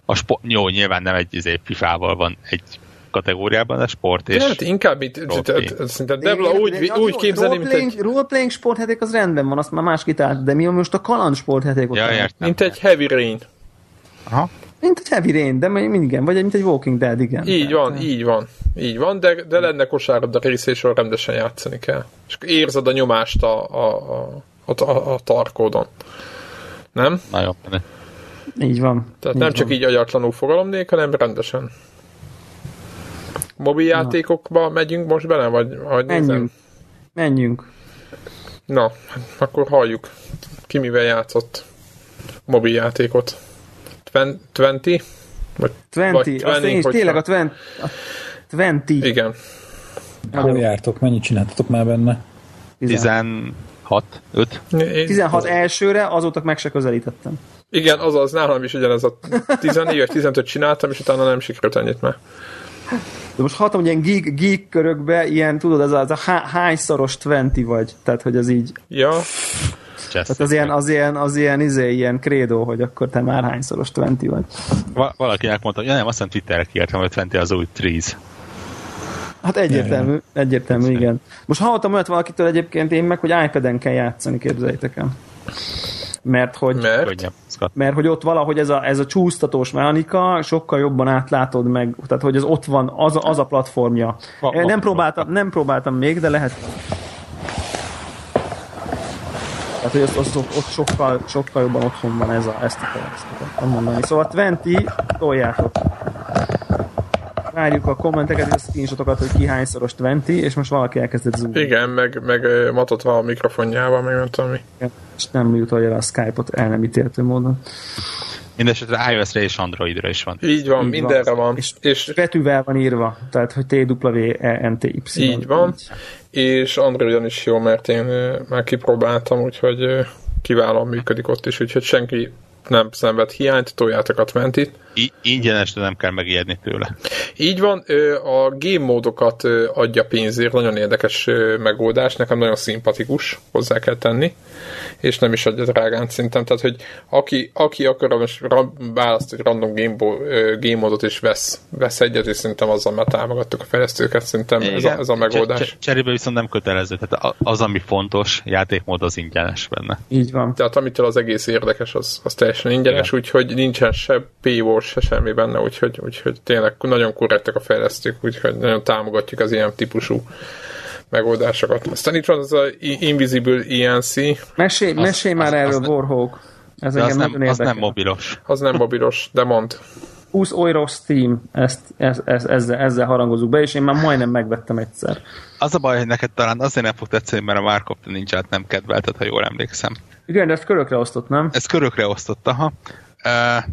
a sport, jó, nyilván nem egy izé, FIFA-val van egy kategóriában a sport, és Hát inkább itt, szerintem Debla úgy, úgy képzelni, mint egy, Roleplaying sportjáték az rendben van, azt már más kitalált, de mi most a kaland sportjátékot? ja, értem. mint egy Heavy Rain. Aha. Mint egy Heavy Rain, de igen, vagy egy- mint egy Walking Dead, igen. Így Tehát, van, így van. Így van, de, de lenne kosárlabda része, és rendesen játszani kell. És érzed a nyomást a, a, a, a, a, a tarkódon. Nem? Nagyon menő. Így van. Tehát így nem csak van. így agyatlanul fogalom nélkül, hanem rendesen. Mobil játékokba megyünk most bele, vagy, vagy nézem? Menjünk. Menjünk. Na, akkor halljuk. Ki mivel játszott mobil játékot. Twen- 20? Vagy, 20, vagy azt én is tényleg a 20. A 20. Igen. Hol jártok? Mennyit csináltatok már benne? 16. 16, 5. Én- 16 elsőre, azóta meg se közelítettem. Igen, azaz, nálam is ugyanez a 14 vagy 15 csináltam, és utána nem sikerült ennyit már. De most hallottam, hogy ilyen geek, geek körökbe, ilyen, tudod, ez a, ez a há- hányszoros 20 vagy. Tehát, hogy az így, Ja, tehát az ilyen, az ilyen, az ilyen, izé, ilyen krédó, hogy akkor te már hányszoros 20 vagy. Va- valakinek mondtam, ja nem, azt hiszem Twitterre kiírtam, hogy 20 az új Trees. Hát egyértelmű, egyértelmű, igen. Most hallottam olyat valakitől egyébként én meg, hogy iPad-en kell játszani, képzeljétek el. Mert hogy, mert mert hogy ott valahogy ez a, ez a csúsztatós mechanika, sokkal jobban átlátod meg, tehát hogy az ott van, az a, az a platformja. Va- nem próbáltam, nem próbáltam még, de lehet. Tehát, hogy ott, ott, ott, ott sokkal, sokkal jobban otthon van ez a, ezt a ezt akartam mondani. Szóval 20, toljátok. Várjuk a kommenteket és a screenshotokat, hogy ki hányszoros 20, és most valaki elkezdett zoomni. igen, meg, meg matotva a mikrofonjával, meg nem tudom mi. És nem mutolja a Skype-ot el nem ítéltő módon. Mindenesetre iOS-re és Androidra is van. Így van, Így mindenre van. És, És, és betűvel van írva, tehát hogy T-W-E-N-T-Y. így van. És Androidon is jó, mert én már kipróbáltam, úgyhogy kiválóan működik ott is, úgyhogy senki nem szenved hiányt, toljátok a 20 I- ingyenes, de nem kell megijedni tőle. Így van, a game módokat adja pénzért, nagyon érdekes megoldás, nekem nagyon szimpatikus, hozzá kell tenni, és nem is adja drágán szinten, tehát hogy aki, aki akar, most választ egy random game, game módot és vesz, vesz egyet, és szerintem azzal már támogattuk a fejlesztőket, szerintem ez a, ez a megoldás. Cserébe viszont nem kötelező, tehát az, ami fontos, játékmód az ingyenes benne. Így van. Tehát amitől az egész érdekes, az, az teljesen ingyenes, úgyhogy nincsen se paywall, se semmi benne, úgyhogy, úgyhogy tényleg nagyon korrektek a fejlesztők, úgyhogy nagyon támogatjuk az ilyen típusú megoldásokat. Aztán itt van az a Invisible ENC. Mesélj, mesélj már az, erről, az Warhawk. Ez az nem, az nem mobilos. Az nem mobilos, de mond. 20 euró Steam, ezt, ezt, ezt, ezzel, ezzel harangozunk be, és én már majdnem megvettem egyszer. Az a baj, hogy neked talán azért nem fog tetszeni, mert a Mark of the Ninja-t nem kedvelted, ha jól emlékszem. Igen, de ezt körökre osztott, nem? Ez körökre osztott, aha. Uh,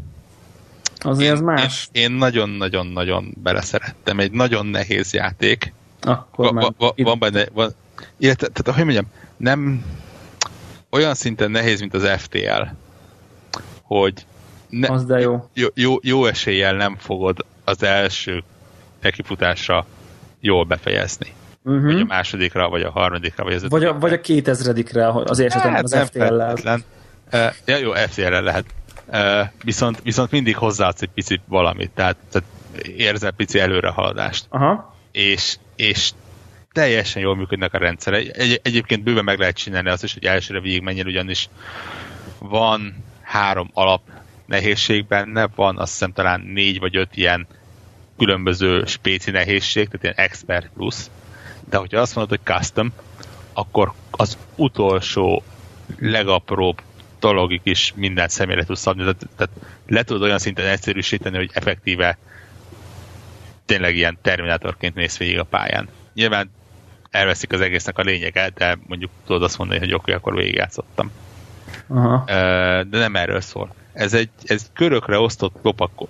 Azért ez más. Én nagyon-nagyon-nagyon beleszerettem. Egy nagyon nehéz játék. Akkor va, va, va, van benne, van, illetve, tehát, hogy mondjam, nem olyan szinten nehéz, mint az FTL, hogy ne, az de jó. Jó, jó. Jó eséllyel nem fogod az első nekifutásra jól befejezni. Uh-huh. Vagy a másodikra, vagy a harmadikra, vagy az Vagy a, vagy a kétezredikre az esetem hát, az FTL-lel. Uh, ja, jó, FTL-rel lehet. Viszont, viszont mindig hozzáadsz egy picit valamit, tehát, tehát érzel pici előrehaladást. Aha. És, és teljesen jól működnek a rendszere. Egy, egyébként bőven meg lehet csinálni azt is, hogy elsőre végig menjen, ugyanis van három alap nehézség benne, van azt hiszem talán négy vagy öt ilyen különböző spéci nehézség, tehát ilyen expert plusz. De hogyha azt mondod, hogy custom, akkor az utolsó legapróbb dologig is minden személyre tudsz szabni, tehát, tehát le tudod olyan szinten egyszerűsíteni, hogy effektíve tényleg ilyen terminátorként néz végig a pályán. Nyilván elveszik az egésznek a lényeget, de mondjuk tudod azt mondani, hogy oké, okay, akkor végigjátszottam. Aha. De nem erről szól. Ez egy ez körökre osztott lopako,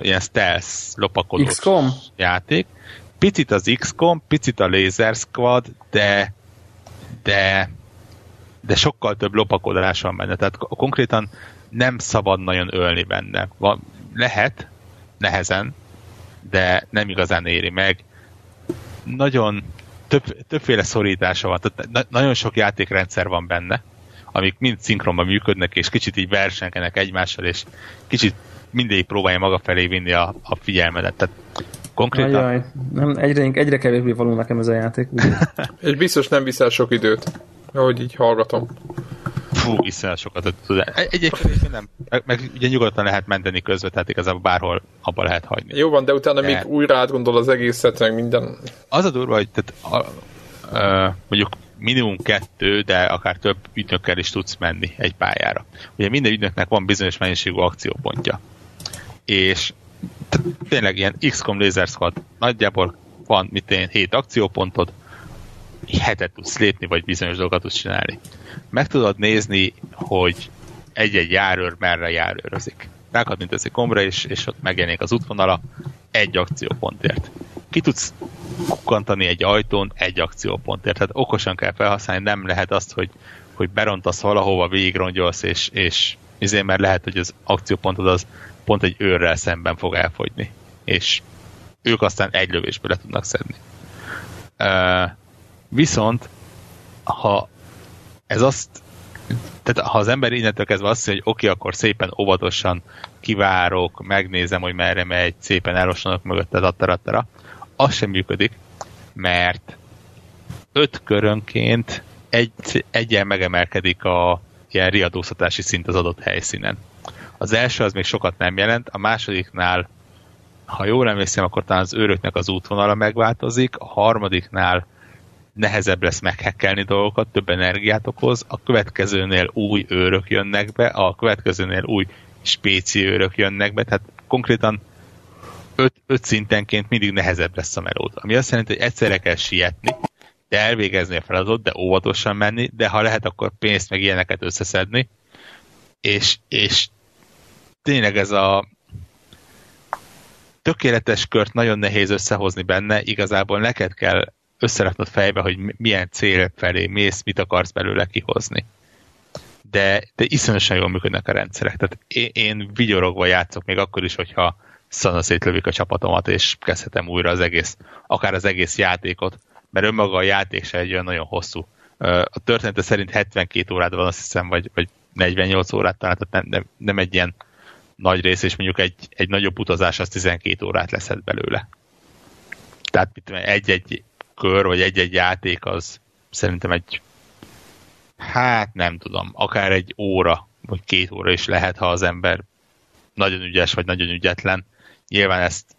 ilyen stealth lopakodós XCOM? játék. Picit az XCOM, picit a Laser Squad, de de de sokkal több lopakodás van benne. Tehát konkrétan nem szabad nagyon ölni benne. Van, lehet, nehezen, de nem igazán éri meg. Nagyon több, többféle szorítása van, tehát na, nagyon sok játékrendszer van benne, amik mind szinkronban működnek, és kicsit így versenkenek egymással, és kicsit mindig próbálja maga felé vinni a, a figyelmedet. Tehát konkrétan... Ajaj, nem, egyre, egyre kevésbé való nekem ez a játék. és biztos nem viszel sok időt, ahogy így hallgatom. Fú, iszonyat sokat tud. Egyébként nem. Meg ugye nyugodtan lehet menteni közben, tehát igazából bárhol abba lehet hagyni. Jó van, de utána de... még újra átgondol az egészet, meg minden. Az a durva, hogy tehát, a, a, mondjuk minimum kettő, de akár több ügynökkel is tudsz menni egy pályára. Ugye minden ügynöknek van bizonyos mennyiségű akciópontja. És tényleg ilyen XCOM Laser Squad nagyjából van, mit én, 7 akciópontod, hetet tudsz lépni, vagy bizonyos dolgokat tudsz csinálni. Meg tudod nézni, hogy egy-egy járőr merre járőrözik. egy gombra, és, és ott megjelenik az útvonala egy akciópontért. Ki tudsz kukkantani egy ajtón egy akciópontért. Tehát okosan kell felhasználni, nem lehet azt, hogy, hogy berontasz valahova, végigrongyolsz, és, és ezért mert lehet, hogy az akciópontod az pont egy őrrel szemben fog elfogyni. És ők aztán egy lövésből le tudnak szedni. Uh, Viszont, ha ez azt, tehát ha az ember innentől kezdve azt mondja, hogy oké, okay, akkor szépen óvatosan kivárok, megnézem, hogy merre megy, szépen elossanak mögötte, tattarattara, az sem működik, mert öt körönként egy, egyen megemelkedik a ilyen riadóztatási szint az adott helyszínen. Az első az még sokat nem jelent, a másodiknál, ha jól emlékszem, akkor talán az őröknek az útvonala megváltozik, a harmadiknál nehezebb lesz meghekkelni dolgokat, több energiát okoz, a következőnél új őrök jönnek be, a következőnél új spéci őrök jönnek be, tehát konkrétan öt, öt szintenként mindig nehezebb lesz a melód. Ami azt jelenti, hogy egyszerre kell sietni, de elvégezni a feladatot, de óvatosan menni, de ha lehet, akkor pénzt meg ilyeneket összeszedni, és, és tényleg ez a tökéletes kört nagyon nehéz összehozni benne, igazából neked kell összeraknod fejbe, hogy milyen cél felé mész, mit akarsz belőle kihozni. de, de iszonyosan jól működnek a rendszerek. Tehát én, én vigyorogva játszok még akkor is, hogyha szana szétlövik a csapatomat, és kezdhetem újra az egész, akár az egész játékot, mert önmaga a játék se egy olyan nagyon hosszú. A története szerint 72 órát van, azt hiszem, vagy, vagy 48 órát talán, tehát nem, nem, nem egy ilyen nagy rész, és mondjuk egy, egy nagyobb utazás az 12 órát leszed belőle. Tehát egy-egy kör, vagy egy-egy játék az szerintem egy hát nem tudom, akár egy óra, vagy két óra is lehet, ha az ember nagyon ügyes, vagy nagyon ügyetlen. Nyilván ezt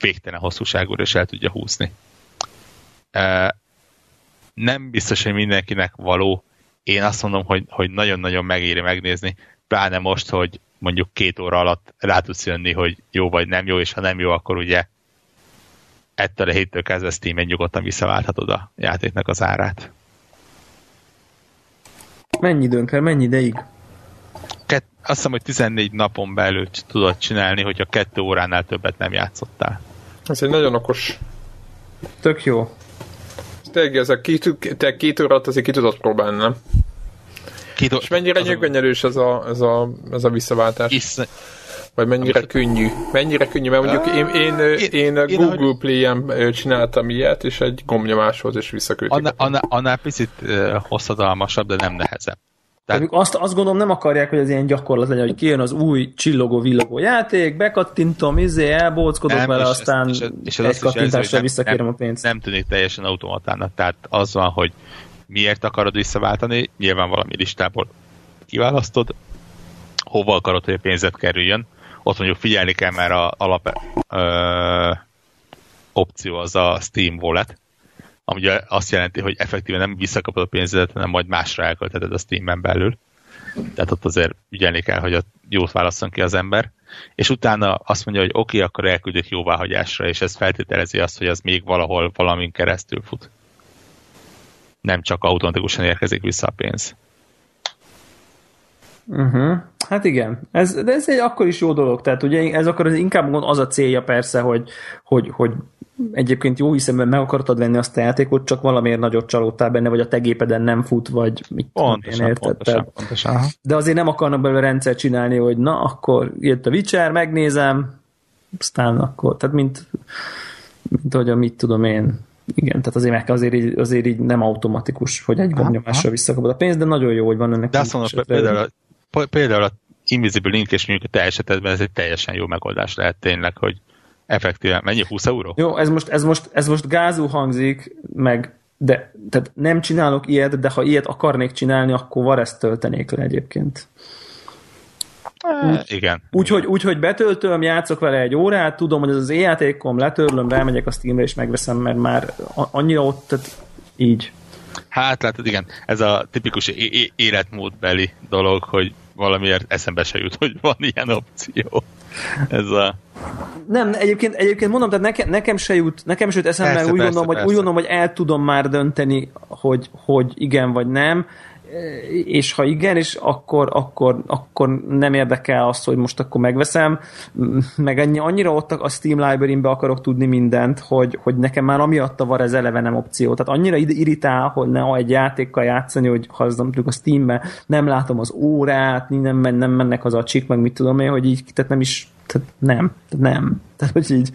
végtelen hosszúságúra is el tudja húzni. Nem biztos, hogy mindenkinek való. Én azt mondom, hogy, hogy nagyon-nagyon megéri megnézni, pláne most, hogy mondjuk két óra alatt rá tudsz jönni, hogy jó vagy nem jó, és ha nem jó, akkor ugye ettől a héttől kezdve Steam-en nyugodtan visszaválthatod a játéknak az árát. Mennyi időn kell, mennyi ideig? Kett, azt hiszem, hogy 14 napon belül tudod csinálni, hogyha kettő óránál többet nem játszottál. Ez egy nagyon okos. Tök jó. Tényleg ez a két, te két órát azért ki tudod próbálni, nem? Két És mennyire nyögvenyelős ez a, ez a, ez a visszaváltás? Isz... Vagy mennyire Most könnyű? Mennyire könnyű? Mert mondjuk én, én, én, én, Google ahogy... Play-en csináltam ilyet, és egy gombnyomáshoz is visszaküldték. Annál, annál, annál picit hosszadalmasabb, de nem nehezebb. Tehát... Azt, azt gondolom nem akarják, hogy ez ilyen gyakorlat legyen, hogy kijön az új csillogó villogó játék, bekattintom, izé, elbóckodok nem, vele, aztán és ez, és ez egy kattintásra visszakérem a pénzt. Nem, nem tűnik teljesen automatának, tehát az van, hogy miért akarod visszaváltani, nyilván valami listából kiválasztod, hova akarod, hogy a pénzet kerüljön, ott mondjuk figyelni kell, mert a alap ö, opció az a Steam Wallet, ami azt jelenti, hogy effektíven nem visszakapod a pénzedet, hanem majd másra elkölteted a Steam-ben belül. Tehát ott azért ügyelni kell, hogy ott jót válasszon ki az ember. És utána azt mondja, hogy oké, okay, akkor elküldjük jóváhagyásra, és ez feltételezi azt, hogy az még valahol valamin keresztül fut. Nem csak automatikusan érkezik vissza a pénz. Uh-huh. Hát igen, ez, de ez egy akkor is jó dolog, tehát ugye ez akkor inkább az a célja persze, hogy, hogy, hogy egyébként jó hiszemben meg akartad venni azt a játékot, csak valamiért nagyot csalódtál benne, vagy a te gépeden nem fut, vagy mit pontosan, én érted. Pontosan, pontosan. De azért nem akarnak belőle rendszer csinálni, hogy na, akkor jött a Witcher, megnézem, aztán akkor, tehát mint, mint hogy a mit tudom én, igen, tehát azért, meg azért, így, azért így nem automatikus, hogy egy gombnyomásra visszakapod a pénzt, de nagyon jó, hogy van ennek. De azt mondom, például, a, például a Invisible Link és mondjuk a te esetedben ez egy teljesen jó megoldás lehet tényleg, hogy effektíven, mennyi? 20 euró? Jó, ez most, ez most, ez most gázú hangzik, meg de tehát nem csinálok ilyet, de ha ilyet akarnék csinálni, akkor var ezt töltenék le egyébként. Úgy, igen. Úgyhogy úgy, hogy betöltöm, játszok vele egy órát, tudom, hogy ez az e-játékom, letörlöm, rámegyek a Steamre és megveszem, mert már annyira ott, tehát így. Hát látod, igen, ez a tipikus életmódbeli dolog, hogy valamiért eszembe se jut, hogy van ilyen opció. Ez a... Nem, egyébként, egyébként mondom, tehát nekem, nekem se jut, nekem se jut eszembe, persze, úgy, persze, gondolom, persze. hogy, úgy gondolom, hogy el tudom már dönteni, hogy, hogy igen vagy nem és ha igen, és akkor, akkor, akkor nem érdekel azt, hogy most akkor megveszem, meg ennyi, annyira ott a Steam library-be akarok tudni mindent, hogy, hogy nekem már amiatt a var ez eleve nem opció. Tehát annyira irritál, hogy ne egy játékkal játszani, hogy ha az a Steambe nem látom az órát, nem, nem mennek az a csik, meg mit tudom én, hogy így, tehát nem is tehát nem, tehát nem. Tehát, hogy így,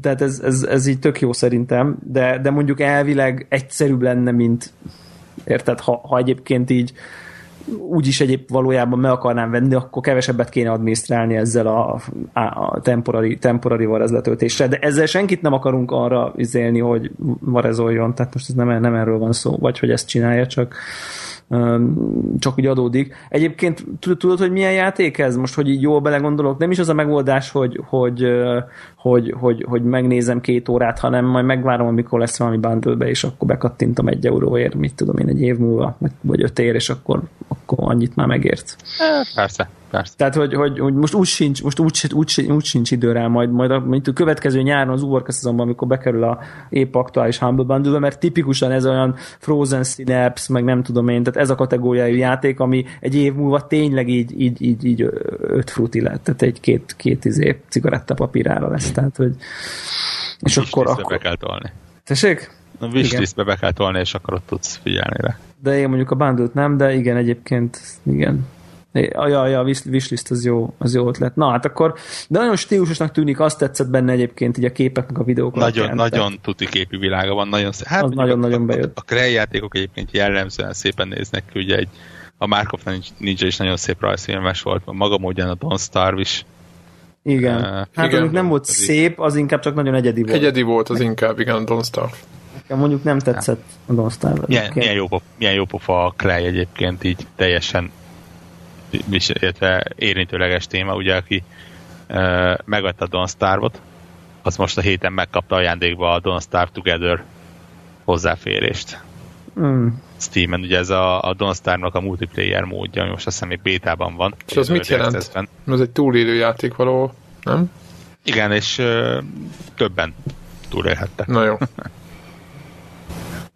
tehát ez, ez, ez így tök jó szerintem, de, de mondjuk elvileg egyszerűbb lenne, mint Érted? Ha, ha egyébként így úgyis egyéb valójában meg akarnám venni, akkor kevesebbet kéne adminisztrálni ezzel a, a temporari, temporari varezletöltésre, de ezzel senkit nem akarunk arra izélni, hogy varezoljon, tehát most ez nem, nem erről van szó, vagy hogy ezt csinálja, csak csak úgy adódik. Egyébként tudod, hogy milyen játék ez? Most, hogy így jól belegondolok, nem is az a megoldás, hogy, hogy, hogy, hogy, hogy megnézem két órát, hanem majd megvárom, amikor lesz valami bundle és akkor bekattintom egy euróért, mit tudom én, egy év múlva, vagy öt ér, és akkor, akkor annyit már megért. Persze. Persze. Tehát, hogy, hogy, hogy, most úgy sincs, most úgy, úgy, úgy sincs idő rá, majd, majd a, mint a következő nyáron az Uborka szezonban, amikor bekerül a épp aktuális Humble bundle mert tipikusan ez olyan Frozen Synapse, meg nem tudom én, tehát ez a kategóriájú játék, ami egy év múlva tényleg így, így, így, így öt fruti lett, tehát egy két, két izé cigarettapapírára lesz, tehát, hogy és akkor, akkor... be kell tolni. Tessék? A wishlistbe be kell tolni, és akkor ott tudsz figyelni rá. De én mondjuk a bundle nem, de igen, egyébként igen. Ja, ja, ja, a wishlist az jó, az jó ötlet. Na hát akkor, de nagyon stílusosnak tűnik, azt tetszett benne egyébként így a képeknek a videók Nagyon, alapján, nagyon tuti képű világa van, nagyon szép. Hát, nagyon-nagyon bejött. A, a, a játékok egyébként jellemzően szépen néznek ki, ugye egy, a Markov Ninja is nagyon szép rajzfilmes volt, maga módján a Don't Starve is. Igen. Uh, hát igen. nem volt szép, az inkább csak nagyon egyedi volt. Egyedi volt az inkább, igen, a Don't Starve. Mondjuk nem tetszett a Don't Starve. Milyen, milyen, jó, milyen jó pofa a Clay egyébként, így teljesen illetve érintőleges téma, ugye, aki uh, megvette a Don't Starve-ot, az most a héten megkapta ajándékba a Don't Starve Together hozzáférést. Mm. Steam-en, ugye ez a, a Don't Starve-nak a multiplayer módja, ami most azt hiszem még bétában van. És az mit jelent? Accessben. Ez egy túlélő játék való, nem? Igen, és uh, többen túlélhettek. Na jó.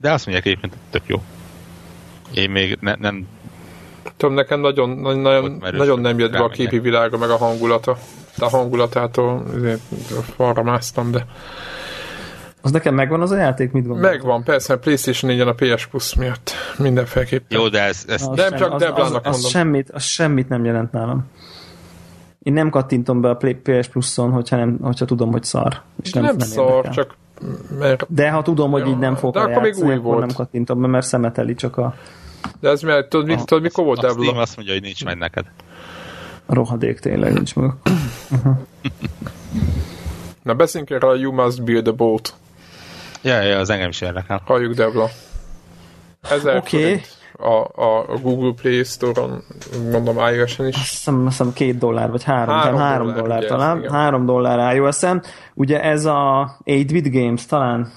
De azt mondják egyébként, tök jó. Én még ne, nem Tudom, nekem nagyon, nagyon, nagyon nem jött be a képi világa, meg a hangulata. De a hangulatától falra másztam, de... Az nekem megvan az a játék, mit gondolod? Megvan, persze, PlayStation 4 a PS Plus miatt mindenféleképpen. Jó, de ez... ez nem csak Deblának mondom. Az semmit, az semmit nem jelent nálam. Én nem kattintom be a PS Plus-on, hogyha, nem, hogyha tudom, hogy szar. És nem, nem, nem szar, érdekel. csak mert... De ha tudom, hogy így nem fog akkor még új volt. nem kattintom be, mert szemeteli csak a de ez mert tudod, mit, tudod mikor volt Devla? Steam azt mondja, hogy nincs meg neked. A rohadék tényleg nincs meg. Uh-huh. Na beszéljünk erre a You Must Build a Boat. Ja, ja, az engem is érdekel. Halljuk Devla. Oké. Okay. A, a, Google Play Store-on, mondom iOS-en is. Azt hiszem, azt hiszem két dollár, vagy három, három, három dollár, dollár talán. Igen. Három dollár iOS-en. Ugye ez a 8-bit Games talán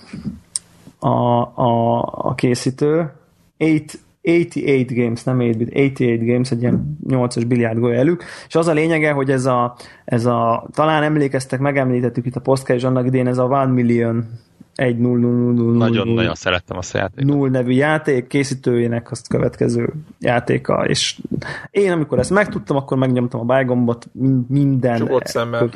a, a, a készítő. 8 88 Games, nem 8 bit, 88 Games, egy ilyen 8-as biliárd elük, és az a lényege, hogy ez a, ez a talán emlékeztek, megemlítettük itt a podcast, és annak idén ez a 1 million egy 0 0 0 0 Nagyon, nagyon szerettem azt a játékot. Null nevű játék, készítőjének azt következő játéka, és én amikor ezt megtudtam, akkor megnyomtam a bájgombot minden. Csukott szemmel.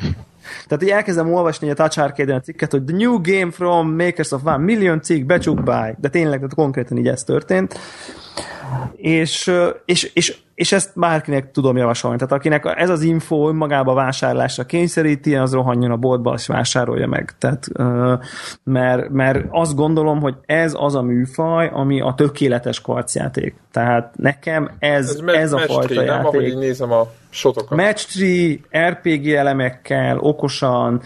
Tehát így elkezdem olvasni a Touch arcade a cikket, hogy the new game from makers of one million cikk, becsuk by. De tényleg, tehát konkrétan így ez történt. És, és, és, és ezt bárkinek tudom javasolni. Tehát akinek ez az info önmagába vásárlásra kényszeríti, az rohanjon a boltba, és vásárolja meg. Tehát, mert, mert azt gondolom, hogy ez az a műfaj, ami a tökéletes karcjáték. Tehát nekem ez, ez, ez a fajta játék. Nem, ahogy nézem a sotokat. Match tree, RPG elemekkel, okosan,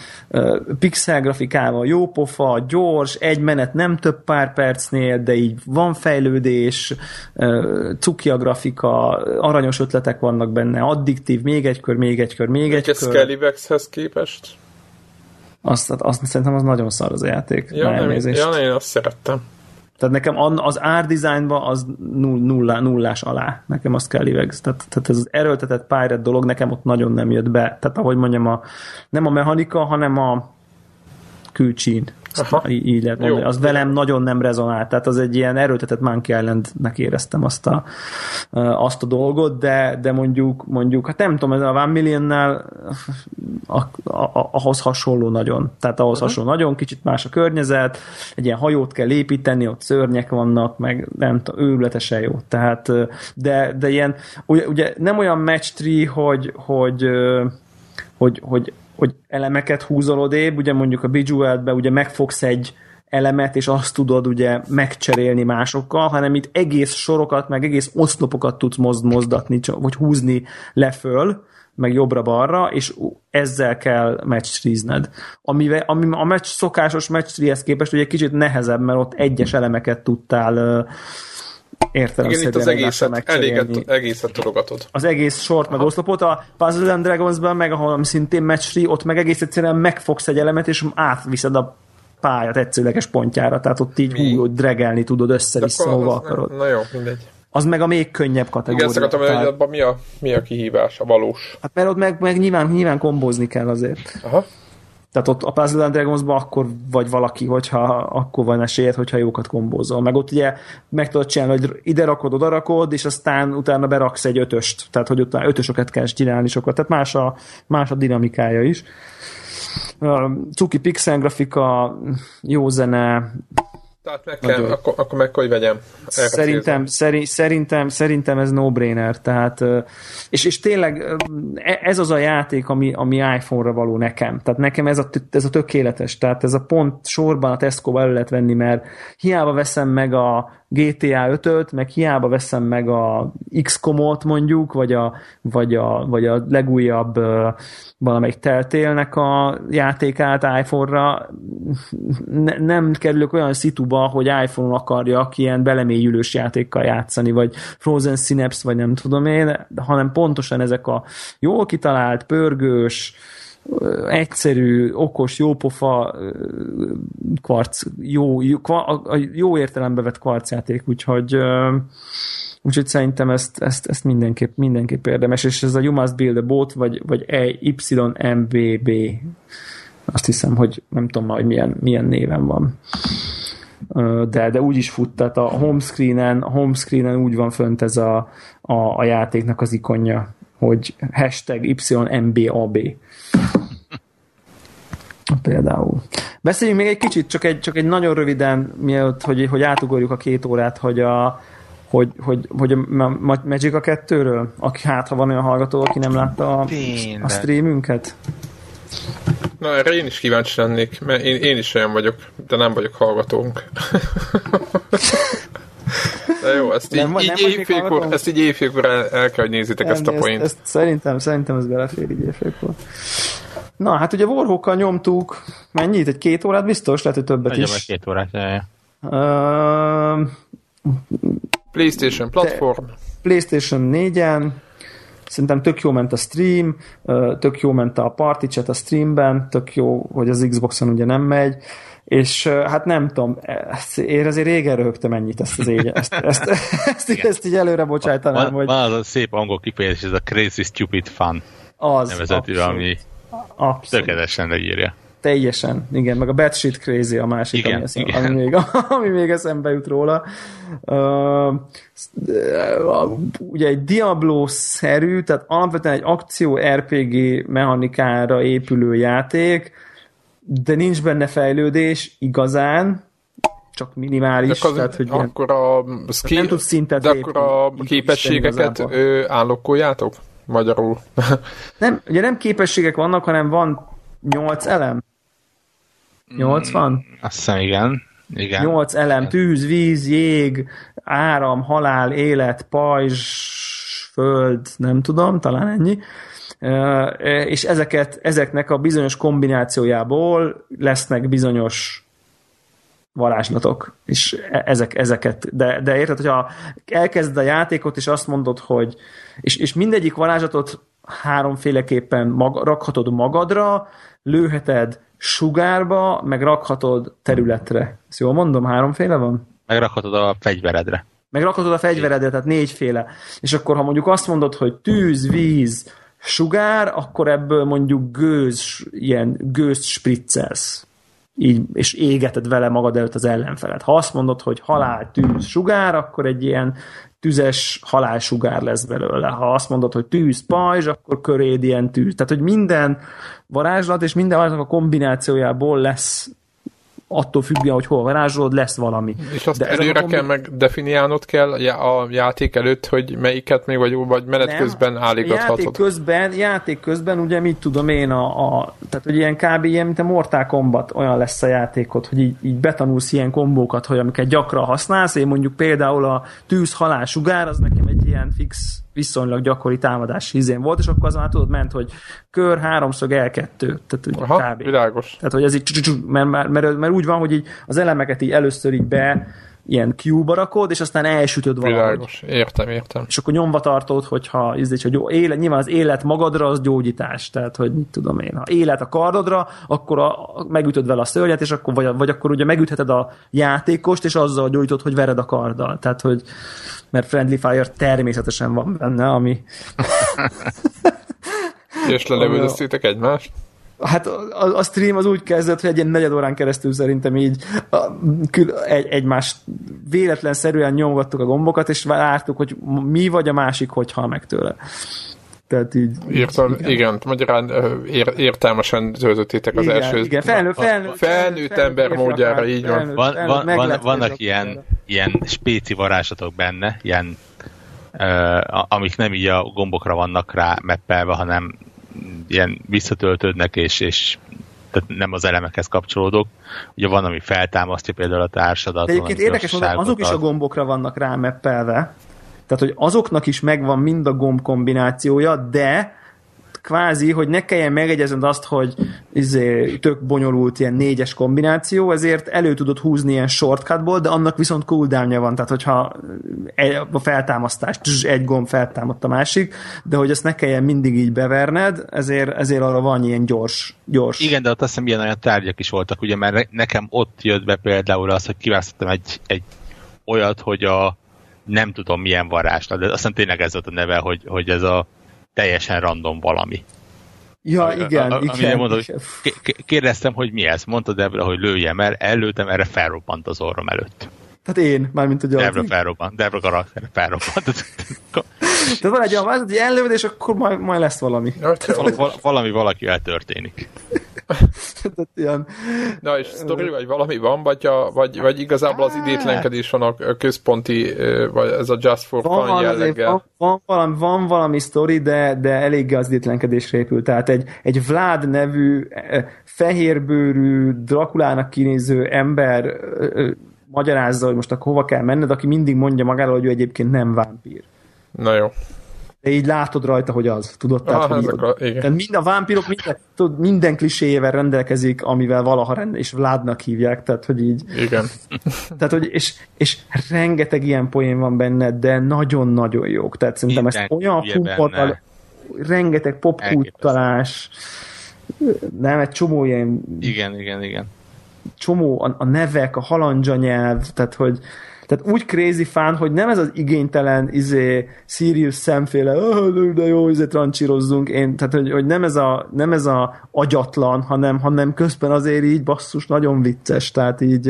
pixel grafikával, jó pofa, gyors, egy menet nem több pár percnél, de így van fejlődés, cuki a grafika, aranyos ötletek vannak benne, addiktív, még egy kör, még egy kör, még egy kör. Skellyvexhez képest? Azt, azt szerintem az nagyon szar az a játék. Ja, nem, ja, én azt szerettem. Tehát nekem az árdizájnban az nulla, nullás alá. Nekem azt kell ivegz. Tehát, tehát ez az erőltetett Pirate dolog nekem ott nagyon nem jött be. Tehát ahogy mondjam, a, nem a mechanika, hanem a külcsín. Aha. így lehet mondani. Jó. Az velem nagyon nem rezonált, tehát az egy ilyen erőltetett Monkey Islandnek éreztem azt a, azt a dolgot, de, de mondjuk, mondjuk, hát nem tudom, ez a One Million-nál ahhoz hasonló nagyon. Tehát ahhoz uh-huh. hasonló nagyon, kicsit más a környezet, egy ilyen hajót kell építeni, ott szörnyek vannak, meg nem tudom, őrületesen jó. Tehát, de, de ilyen, ugye, ugye nem olyan match tree, hogy, hogy, hogy, hogy hogy elemeket húzol odébb, ugye mondjuk a Bejeweled-be ugye megfogsz egy elemet, és azt tudod ugye megcserélni másokkal, hanem itt egész sorokat, meg egész oszlopokat tudsz mozd, mozdatni, vagy húzni leföl, meg jobbra-balra, és ezzel kell match Amivel, ami a match, szokásos match képest ugye kicsit nehezebb, mert ott egyes elemeket tudtál értelem Igen, itt az egészet, eléget, egészet tudogatod. Az egész sort meg oszlopot, a Puzzle and Dragons-ben meg, ahol szintén match ott meg egész egyszerűen megfogsz egy elemet, és átviszed a pálya tetszőleges pontjára, tehát ott így hú, hogy dregelni tudod össze-vissza, hova akarod. Na jó, mindegy. Az meg a még könnyebb kategória. Igen, ezt akartam, hogy abban mi a, mi a kihívás, a valós. Hát mert ott meg, meg nyilván, nyilván kombózni kell azért. Aha. Tehát ott a Puzzle and dragons akkor vagy valaki, hogyha akkor van esélyed, hogyha jókat kombózol. Meg ott ugye meg tudod csinálni, hogy ide rakod, oda rakod, és aztán utána beraksz egy ötöst. Tehát, hogy utána ötösöket kell csinálni sokat. Tehát más a, más a dinamikája is. Cuki pixel grafika, jó zene, Tehát meg kell, akkor, akkor meg hogy vegyem. Szerintem, szeri, szerintem, szerintem ez no-brainer. Tehát, és, és tényleg e, ez az a játék, ami, ami iPhone-ra való nekem. Tehát nekem ez a, ez a tökéletes. Tehát ez a pont sorban a Tesco-ba elő lehet venni, mert hiába veszem meg a GTA 5-öt, meg hiába veszem meg a XCOM-ot mondjuk, vagy a, vagy a, vagy a legújabb valamelyik teltélnek a játékát iPhone-ra, ne, nem kerülök olyan szituba, hogy iPhone-on akarjak ilyen belemélyülős játékkal játszani, vagy Frozen Synapse, vagy nem tudom én, hanem pontosan ezek a jól kitalált, pörgős, egyszerű, okos, jópofa kvarc, jó, jó, jó értelembe vett kvarcjáték, úgyhogy Úgyhogy szerintem ezt, ezt, ezt mindenképp, mindenképp érdemes, és ez a You Must Build a Boat, vagy, vagy YMBB, azt hiszem, hogy nem tudom már, hogy milyen, milyen néven van. De, de úgy is fut, tehát a homescreenen, a homescreenen úgy van fönt ez a, a, a játéknak az ikonja, hogy hashtag YMBAB. Például. Beszéljünk még egy kicsit, csak egy, csak egy nagyon röviden, mielőtt, hogy, hogy átugorjuk a két órát, hogy a, hogy, hogy, hogy a Magic a kettőről? Aki, hát, ha van olyan hallgató, aki nem látta a, a streamünket? Na, erre én is kíváncsi lennék, mert én, én is olyan vagyok, de nem vagyok hallgatónk. De jó, ezt így, nem, így, nem éjfélkor, ezt így éjfélkor el, el kell, hogy nézzétek ezt a point. Ezt, ezt, szerintem, szerintem ez belefér így éjfélkor. Na, hát ugye Warhawkkal nyomtuk, mennyit? Egy két órát biztos? Lehet, hogy többet Nagyon is. Két órát, jaj. Uh, PlayStation platform. PlayStation 4-en, szerintem tök jó ment a stream, tök jó ment a party chat a streamben, tök jó, hogy az Xboxon ugye nem megy, és hát nem tudom, én azért régen röhögtem ennyit ezt az égy, ezt, ezt, ezt, ezt, ezt így előre bocsájtanám, van, hogy... Van az a szép angol kifejezés, ez a crazy stupid fun az, nevezetű, abszolút. ami abszolút. tökéletesen leírja. Teljesen, igen, meg a Bad Shit Crazy a másik, igen, ami, eszem, igen. Ami, még, ami még eszembe jut róla. Uh, ugye egy Diablo-szerű, tehát alapvetően egy akció RPG mechanikára épülő játék, de nincs benne fejlődés igazán, csak minimális. De az, tehát, hogy akkor a, skill, nem tudsz szintet de akkor a képességeket állokkoljátok? Magyarul. nem, ugye nem képességek vannak, hanem van nyolc elem. 80? Mm, azt hiszem, igen. igen. 8 elem, tűz, víz, jég, áram, halál, élet, pajzs, föld, nem tudom, talán ennyi. És ezeket, ezeknek a bizonyos kombinációjából lesznek bizonyos varázslatok, és e, ezek, ezeket, de, de érted, hogyha elkezded a játékot, és azt mondod, hogy és, és mindegyik varázslatot háromféleképpen mag, rakhatod magadra, lőheted sugárba, meg rakhatod területre. Ezt jól mondom, háromféle van? Megrakhatod a fegyveredre. Megrakhatod a fegyveredre, tehát négyféle. És akkor, ha mondjuk azt mondod, hogy tűz, víz, sugár, akkor ebből mondjuk gőz, ilyen gőzt spriccelsz. Így, és égeted vele magad előtt az ellenfelet. Ha azt mondod, hogy halál, tűz, sugár, akkor egy ilyen tüzes halálsugár lesz belőle. Ha azt mondod, hogy tűz, pajzs, akkor köréd ilyen tűz. Tehát, hogy minden varázslat és minden varázslat a kombinációjából lesz attól függően, hogy hol varázsolod, lesz valami. És azt De előre kombi... kell meg definiálnod kell a játék előtt, hogy melyiket még vagy, vagy menet Nem, közben állítgathatod. Játék közben, játék közben ugye mit tudom én, a, a, tehát hogy ilyen kb. ilyen, mint a Mortal Kombat olyan lesz a játékot, hogy így, így betanulsz ilyen kombókat, hogy amiket gyakran használsz, én mondjuk például a tűz halál sugár, az nekem egy ilyen fix viszonylag gyakori támadás hizén volt, és akkor az már tudod ment, hogy kör, háromszög, L2, tehát ugye Aha, kb. világos. Tehát, hogy ez így, mert, mert, mert, mert, úgy van, hogy így az elemeket így először így be ilyen Q-ba rakod, és aztán elsütöd. Világos, értem, értem. És akkor nyomva tartod, hogyha ízdés, hogy jó, élet, nyilván az élet magadra az gyógyítás, tehát hogy mit tudom én, ha élet a kardodra, akkor a, megütöd vele a szörnyet, és akkor, vagy, vagy akkor ugye megütheted a játékost, és azzal gyógyítod, hogy vered a karddal. Tehát, hogy mert Friendly Fire természetesen van benne, ami... és lelövöldöztétek egymást? Hát a, a stream az úgy kezdett, hogy egy ilyen negyed órán keresztül szerintem így a, egy, egymást véletlenszerűen nyomgattuk a gombokat, és vártuk, hogy mi vagy a másik, hogy hal meg tőle. Tehát így... Értem, igen, igen magyarán ér, értelmesen töltöttétek az igen, első... Igen, felnő, felnő, felnőtt, felnőtt ember módjára, így van. Van, van, van, vannak ilyen, ilyen spéci varázslatok benne, ilyen uh, amik nem így a gombokra vannak rá meppelve, hanem ilyen visszatöltődnek, és, és tehát nem az elemekhez kapcsolódok. Ugye van, ami feltámasztja például a társadat. De egyébként érdekes módon azok is a gombokra vannak rámeppelve, tehát hogy azoknak is megvan mind a gomb kombinációja, de kvázi, hogy ne kelljen megegyezned azt, hogy izé, tök bonyolult ilyen négyes kombináció, ezért elő tudod húzni ilyen shortcutból, de annak viszont cooldownja van, tehát hogyha a feltámasztás, egy gomb feltámadt a másik, de hogy ezt ne kelljen mindig így beverned, ezért, ezért arra van ilyen gyors, gyors. Igen, de ott azt hiszem ilyen olyan tárgyak is voltak, ugye, mert nekem ott jött be például az, hogy kiválasztottam egy, egy olyat, hogy a nem tudom milyen varázslat, de aztán tényleg ez volt a neve, hogy, hogy ez a teljesen random valami. Ja, igen, a, a, igen. Mondod, igen. Kérdeztem, hogy mi ez. Mondta Debra, hogy lőjem el, előttem, erre felrobbant az orrom előtt. Tehát én, mármint a Debra felrobbant, Debra karakter felrobbant. Tehát van egy olyan hogy ellövöd, és akkor majd, majd lesz valami. Val, valami valakivel történik. ilyen... Na és sztori, vagy valami van, vagy, a, vagy, vagy igazából az idétlenkedés van a központi, vagy ez a Just for van, Fun jelleggel? Van, van, valami, van valami sztori, de, de eléggé az idétlenkedésre épül. Tehát egy, egy Vlad nevű fehérbőrű, Drakulának kinéző ember magyarázza, hogy most akkor hova kell menned, aki mindig mondja magáról, hogy ő egyébként nem vámpír. Na jó de így látod rajta, hogy az, tudod? Tehát, ah, hogy a, igen. tehát mind a vámpirok minden, tudod, minden kliséjével rendelkezik, amivel valaha rend, és Vladnak hívják, tehát hogy így. Igen. tehát, hogy, és, és rengeteg ilyen poén van benne, de nagyon-nagyon jók. Tehát szerintem ezt olyan humorral, rengeteg popkultalás, nem, egy csomó ilyen... Igen, igen, igen. Csomó a, a nevek, a halandzsa nyelv, tehát hogy tehát úgy crazy fan, hogy nem ez az igénytelen, izé, Sirius szemféle, oh, de jó, izé trancsírozzunk, én, tehát hogy, hogy nem, ez a, nem ez a agyatlan, hanem, hanem közben azért így basszus, nagyon vicces, tehát így,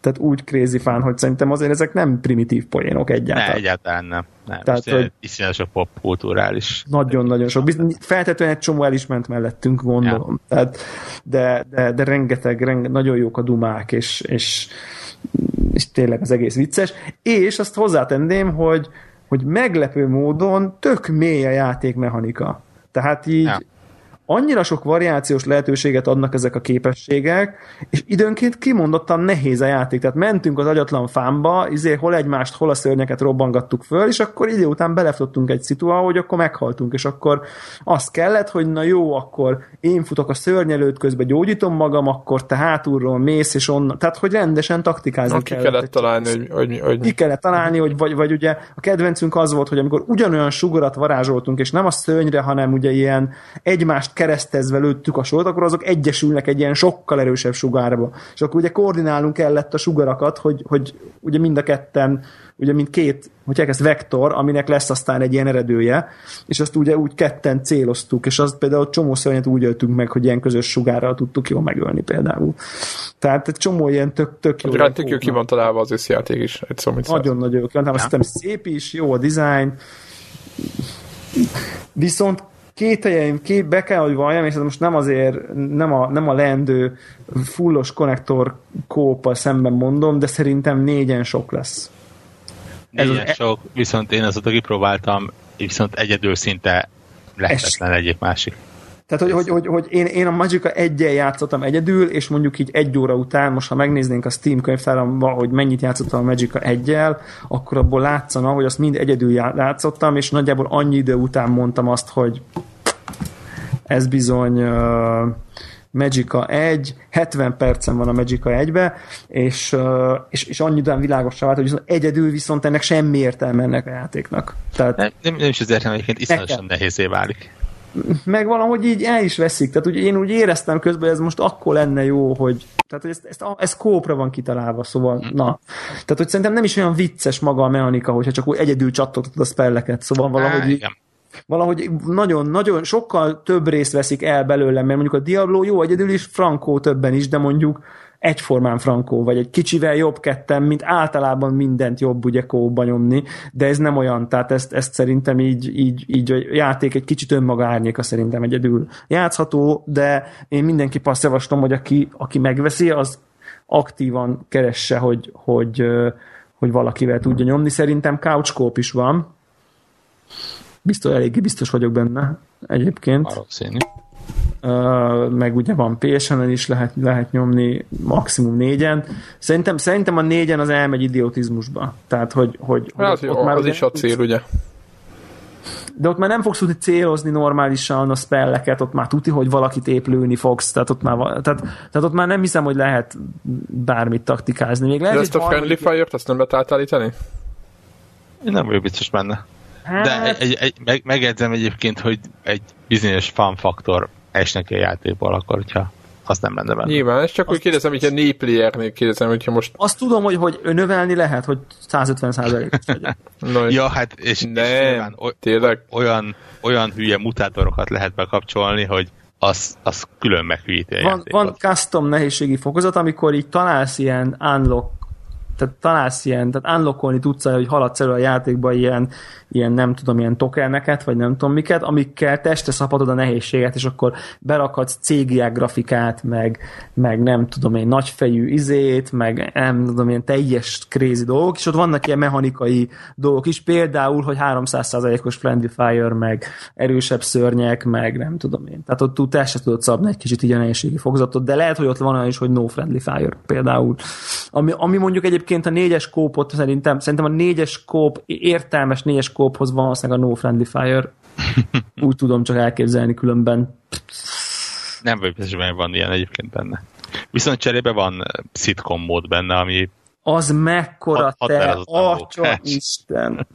tehát úgy crazy fan, hogy szerintem azért ezek nem primitív poénok egyáltalán. Ne, egyáltalán nem. nem. Tehát, hogy iszonyat sok popkulturális. Nagyon-nagyon sok. Feltetően egy csomó el is ment mellettünk, gondolom. Ja. Tehát, de, de, de rengeteg, rengeteg, nagyon jók a dumák, és, és és tényleg az egész vicces, és azt hozzátenném, hogy, hogy meglepő módon tök mély a játékmechanika. Tehát így ja annyira sok variációs lehetőséget adnak ezek a képességek, és időnként kimondottan nehéz a játék. Tehát mentünk az agyatlan fámba, izé hol egymást, hol a szörnyeket robbangattuk föl, és akkor idő után belefutottunk egy szitu, hogy akkor meghaltunk, és akkor azt kellett, hogy na jó, akkor én futok a szörny előtt, közben gyógyítom magam, akkor te hátulról mész, és onnan, tehát hogy rendesen taktikázni na, kellett. Ki kellett találni, hogy, hogy, hogy... Ki kellett találni, hogy vagy, vagy ugye a kedvencünk az volt, hogy amikor ugyanolyan sugarat varázsoltunk, és nem a szörnyre, hanem ugye ilyen egymást keresztezve lőttük a sort, akkor azok egyesülnek egy ilyen sokkal erősebb sugárba. És akkor ugye koordinálnunk kellett a sugarakat, hogy, hogy ugye mind a ketten, ugye mind két, hogy ezt vektor, aminek lesz aztán egy ilyen eredője, és azt ugye úgy ketten céloztuk, és azt például csomó szörnyet úgy öltünk meg, hogy ilyen közös sugárral tudtuk jól megölni például. Tehát egy csomó ilyen tök, tök jó. Tök jó ki van találva az összjáték is, egy szó, Nagyon-nagyon jó. Azt szép is, jó a design, Viszont két helyeim, két, be kell, hogy valljam, és ez most nem azért, nem a, nem a leendő fullos konnektor kóppal szemben mondom, de szerintem négyen sok lesz. Négyen ez sok, e- viszont én azóta kipróbáltam, viszont egyedül szinte lehetetlen egyik másik. Tehát, hogy, hogy, hogy, hogy én, én a Magica egyen játszottam egyedül, és mondjuk így egy óra után, most ha megnéznénk a Steam könyvtáramba, hogy mennyit játszottam a Magica egyel, akkor abból látszana, hogy azt mind egyedül játszottam, és nagyjából annyi idő után mondtam azt, hogy ez bizony uh, Magica 1, 70 percen van a Magica 1-be, és, uh, és, és annyi után világosra vált, hogy viszont egyedül viszont ennek semmi értelme ennek a játéknak. Tehát, nem, nem, nem is az értelme, egyébként iszonyatosan nehézé válik meg valahogy így el is veszik. Tehát ugye én úgy éreztem közben, hogy ez most akkor lenne jó, hogy tehát hogy ezt, ezt, ez kópra van kitalálva, szóval na. Tehát hogy szerintem nem is olyan vicces maga a mechanika, hogyha csak úgy egyedül csattogtatod a spelleket, szóval valahogy így, valahogy nagyon-nagyon sokkal több részt veszik el belőlem, mert mondjuk a Diablo jó egyedül is, Frankó többen is, de mondjuk egyformán frankó, vagy egy kicsivel jobb kettem, mint általában mindent jobb ugye kóba nyomni, de ez nem olyan, tehát ezt, ezt szerintem így, így, így a játék egy kicsit önmaga árnyéka szerintem egyedül játszható, de én mindenki azt javaslom, hogy aki, aki megveszi, az aktívan keresse, hogy, hogy, hogy valakivel tudja nyomni. Szerintem couch is van. Biztos, eléggé biztos vagyok benne egyébként. Valószínű meg ugye van PSN-en is lehet, lehet nyomni maximum négyen. Szerintem, szerintem a négyen az elmegy idiotizmusba. Tehát, hogy, hogy, hát, hogy ott már az is a cél, ugye? de ott már nem fogsz tudni célozni normálisan a spelleket, ott már tuti, hogy valakit épp lőni fogsz, tehát ott már, tehát, tehát ott már nem hiszem, hogy lehet bármit taktikázni. Még lehet, de ezt a Friendly Fire-t, azt nem lehet átállítani? Én nem vagyok biztos benne. Hát... De egy, egy, egy, meg, megjegyzem egyébként, hogy egy bizonyos fan faktor esnek a játékból, akkor hogyha azt nem lenne benne. Nyilván, ez csak azt, úgy kérdezem, hogy a néplayernél kérdezem, hogyha most... Azt tudom, hogy, hogy növelni lehet, hogy 150 százalékos legyen. no, ja, hát és, nem, és nyilván, tényleg. Olyan, olyan hülye mutátorokat lehet bekapcsolni, hogy az, az külön meghűíti a van, játékot. van custom nehézségi fokozat, amikor így találsz ilyen unlock tehát találsz ilyen, tehát unlockolni tudsz, hogy haladsz elő a játékba ilyen, ilyen nem tudom, ilyen tokeneket, vagy nem tudom miket, amikkel testre szabadod a nehézséget, és akkor berakadsz cégiák grafikát, meg, meg nem tudom én, nagyfejű izét, meg nem tudom, ilyen teljes crazy dolgok, és ott vannak ilyen mechanikai dolgok is, például, hogy 300%-os friendly fire, meg erősebb szörnyek, meg nem tudom én. Tehát ott te se tudod szabni egy kicsit így a nehézségi fokozatot, de lehet, hogy ott van olyan is, hogy no friendly fire például. Ami, ami mondjuk egyébként a négyes kópot szerintem, szerintem a négyes kóp, értelmes négyes kóphoz valószínűleg a no friendly fire. Úgy tudom csak elképzelni különben. Nem vagy biztos, hogy van ilyen egyébként benne. Viszont cserébe van sitcom mód benne, ami az mekkora hat, te, atya Isten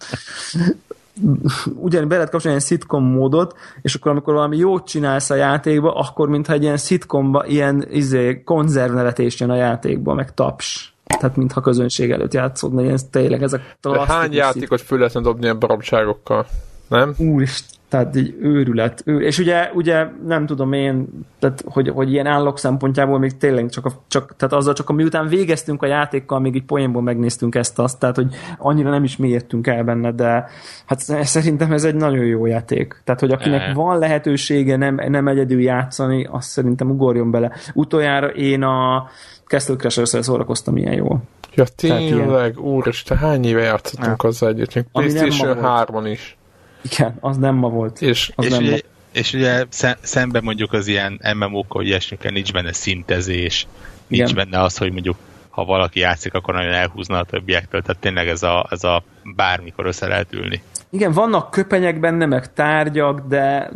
ugyan be lehet kapcsolni egy sitcom módot, és akkor amikor valami jót csinálsz a játékba, akkor mintha egy ilyen sitcomba ilyen izé, konzervnevetés jön a játékba, meg taps. Tehát mintha közönség előtt játszódna, ilyen tényleg ezek De hány játékot föl lehetne dobni ilyen baromságokkal? Nem? Úristen, tehát egy őrület. Őr, és ugye, ugye nem tudom én, tehát, hogy, hogy ilyen állok szempontjából még tényleg csak, a, csak tehát azzal csak, miután végeztünk a játékkal, még így poénból megnéztünk ezt azt, tehát hogy annyira nem is mélyedtünk el benne, de hát szerintem ez egy nagyon jó játék. Tehát, hogy akinek van lehetősége nem, nem egyedül játszani, azt szerintem ugorjon bele. Utoljára én a Castle Crashers-szel szórakoztam ilyen jól. Ja, tényleg, úristen, hány éve játszottunk ja. azzal együtt, még PlayStation 3-on is. Igen, az nem ma volt. És, az és, nem ugye, ma. és ugye szemben mondjuk az ilyen MMO-kkal, hogy ilyesmikkel nincs benne szintezés, nincs Igen. benne az, hogy mondjuk ha valaki játszik, akkor nagyon elhúzna a többiektől, tehát tényleg ez a, ez a bármikor össze lehet ülni. Igen, vannak köpenyek benne, meg tárgyak, de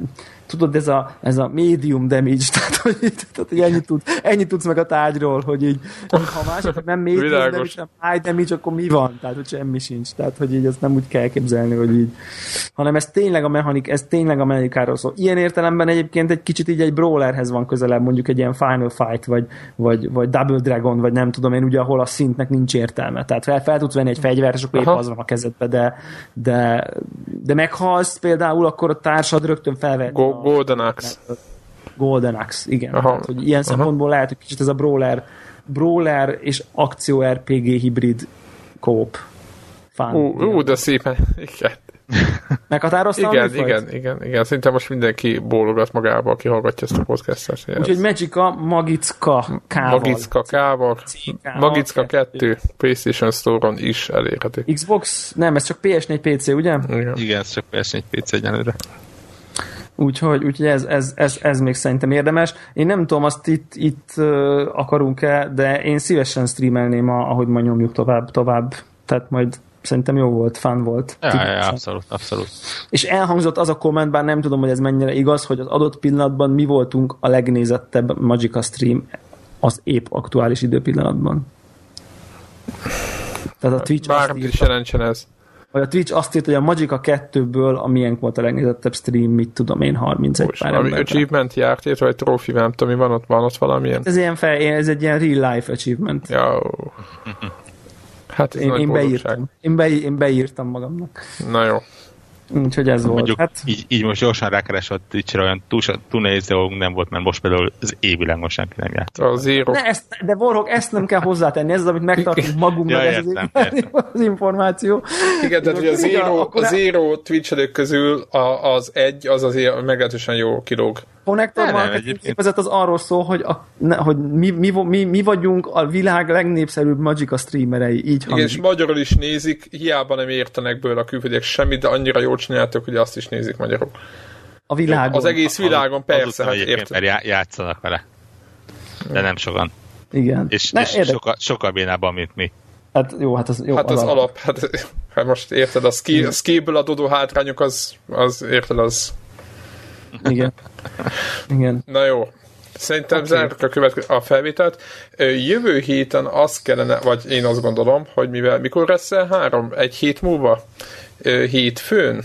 tudod, ez a, ez a medium damage, tehát hogy, tehát, hogy ennyit, tud, ennyit tudsz meg a tárgyról, hogy így, ha mások nem medium damage, nem high damage, akkor mi van? Tehát, hogy semmi sincs. Tehát, hogy így azt nem úgy kell képzelni, hogy így, hanem ez tényleg a mechanik, ez tényleg a mechanikáról szól. Ilyen értelemben egyébként egy kicsit így egy brawlerhez van közelebb, mondjuk egy ilyen Final Fight, vagy, vagy, vagy Double Dragon, vagy nem tudom én, ugye, ahol a szintnek nincs értelme. Tehát fel, fel tudsz venni egy fegyvert, és akkor épp az van a kezedbe, de, de, de meghalsz például, akkor a társad rögtön felvett. Go, Golden Axe. Golden Axe, igen. Aha. Hát, hogy ilyen Aha. szempontból lehet, hogy kicsit ez a brawler, brawler és akció RPG hibrid kóp. Ú, ú, de szépen, igen. Meghatároztam? Igen, igen, igen, igen. Szerintem most mindenki bólogat magába, aki hallgatja ezt a podcastot. Úgyhogy Magica Magicka K-val. Magicka K-val. Magicka 2 PlayStation Store-on is elérhető. Xbox? Nem, ez csak PS4 PC, ugye? Igen, igen ez csak PS4 PC egyenlőre. Úgyhogy, úgyhogy ez, ez, ez, ez még szerintem érdemes. Én nem tudom, azt itt, itt akarunk-e, de én szívesen streamelném, a, ahogy majd nyomjuk tovább, tovább. Tehát majd szerintem jó volt, fun volt. Ja, ja, abszolút, abszolút. És elhangzott az a komment, bár nem tudom, hogy ez mennyire igaz, hogy az adott pillanatban mi voltunk a legnézettebb Magica stream az épp aktuális időpillanatban. Tehát a Twitch Bármit is jelentsen ez. Vagy a Twitch azt írt, hogy a Magica 2-ből a miénk volt a legnézettebb stream, mit tudom én, 31 Most, pár Ami achievement járt írt, vagy trófi, nem tudom, mi van ott, van ott valamilyen? Ez, ilyen fel, ez egy ilyen real life achievement. Ja. Hát ez én, én beírtam. Én, be, én beírtam magamnak. Na jó. Úgyhogy ez volt. Mondjuk Hát, így, így most gyorsan rákeresett Twitch-re olyan túl, túl nehéz dolgunk nem volt, mert most például az évvilágon senki nem járt. A Zero. de, ezt, de Warhawk, ezt nem kell hozzátenni, ez az, amit megtartunk magunknak, Ja, ez az, értem, az információ. Igen, tehát ugye a Zero, akkor a Zero Twitch közül a, az egy, az azért meglehetősen jó kilóg. Connector marketing képezet az arról szól, hogy, a, ne, hogy mi, mi, mi, mi, vagyunk a világ legnépszerűbb Magica streamerei, így Igen, és hangzik. magyarul is nézik, hiába nem értenek bőle a külföldiek semmit, de annyira jól csináltok, hogy azt is nézik magyarul. A világon. Az egész világon, persze, Azután hát érted. mert já- játszanak vele. De nem sokan. Igen. És, Ne, és érdek- sokkal, sokkal bénában, mint mi. Hát jó, hát az, jó, Hát az alap, hát, hát most érted, a, ski, a skiből adódó hátrányok, az, az érted, az... Igen. Igen. Na jó, Szerintem okay. zárjuk a következő a felvételt. Jövő héten az kellene, vagy én azt gondolom, hogy mivel mikor lesz el három? Egy hét múlva? Hétfőn?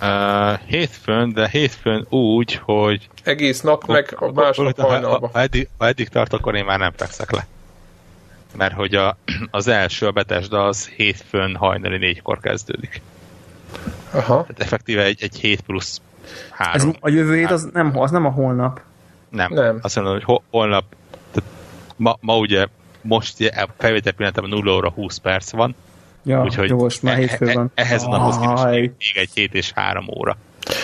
Uh, hétfőn, de hétfőn úgy, hogy Egész nap, meg a másnap ha, ha, eddig, ha eddig tart, akkor én már nem fekszek le. Mert hogy a, az első, a Betesda, az hétfőn hajnali négykor kezdődik. Aha. Tehát effektíve egy, egy 7 plusz Ez 3. a jövő hét az nem, az nem a holnap. Nem. Nem. Azt mondom, hogy ho- holnap, tehát ma, ma ugye most felvétel pillanatában 0 óra 20 perc van, Ja, úgyhogy jó, most már e- hétfő e- van. ehhez a naphoz képest még egy 7 és 3 óra.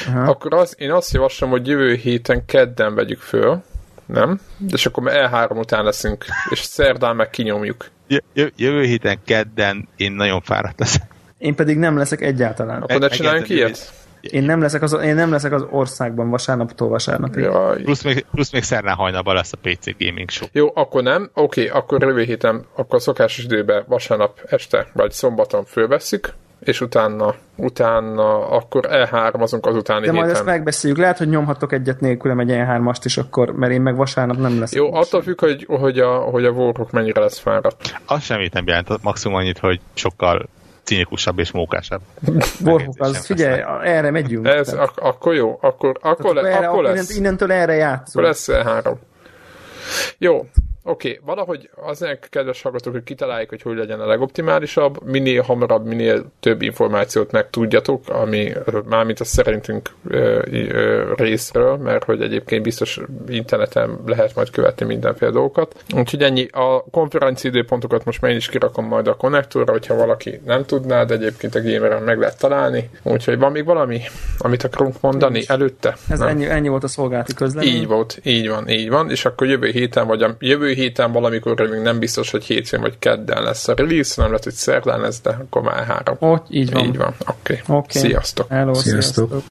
Aha. Akkor az, én azt javaslom, hogy jövő héten kedden vegyük föl, nem? És akkor E3 után leszünk, és szerdán meg kinyomjuk. Jö- jö- Jövő héten kedden én nagyon fáradt leszek. Én pedig nem leszek egyáltalán. Akkor ne csináljunk Egészen ilyet? Én nem leszek az, én nem leszek az országban vasárnaptól vasárnapig. Jaj. Plusz még, plusz még szerdán hajnalban lesz a PC Gaming Show. Jó, akkor nem. Oké, akkor jövő héten, akkor szokásos időben vasárnap este, vagy szombaton fölveszük, és utána, utána akkor E3 azunk az utáni De majd héten. ezt megbeszéljük. Lehet, hogy nyomhatok egyet nélkülem egy E3-ast is akkor, mert én meg vasárnap nem leszek. Jó, attól függ, hogy, hogy a, hogy a Warhawk mennyire lesz fáradt. Az semmit nem jelent, maximum annyit, hogy sokkal cinikusabb és mókásabb. Warhawk, az figyelj, lesznek. erre megyünk. Ez, Tehát- ak- akkor jó, akkor, akkor, le, erre, akkor lesz. Innentől erre Akkor játszunk. lesz E3. Jó, oké, okay. valahogy azért kedves hallgatók, hogy kitaláljuk, hogy hogy legyen a legoptimálisabb, minél hamarabb, minél több információt megtudjatok, ami mármint a szerintünk ö, ö, részről, mert hogy egyébként biztos interneten lehet majd követni mindenféle dolgokat. Úgyhogy ennyi, a konferenci időpontokat most már én is kirakom majd a konnektorra, hogyha valaki nem tudná, de egyébként a gameren meg lehet találni. Úgyhogy van még valami, amit akarunk mondani Nincs. előtte? Ez Nem? ennyi, ennyi volt a szolgálati közlemény. Így volt, így van, így van, és akkor jövő héten, vagy a jövő héten valamikor még nem biztos, hogy hétfőn vagy kedden lesz a release, nem lehet, hogy szerdán lesz, de akkor már három. Ott, így van. Így van, oké. Okay. Oké. Sziasztok! Hello, Sziasztok. sziasztok.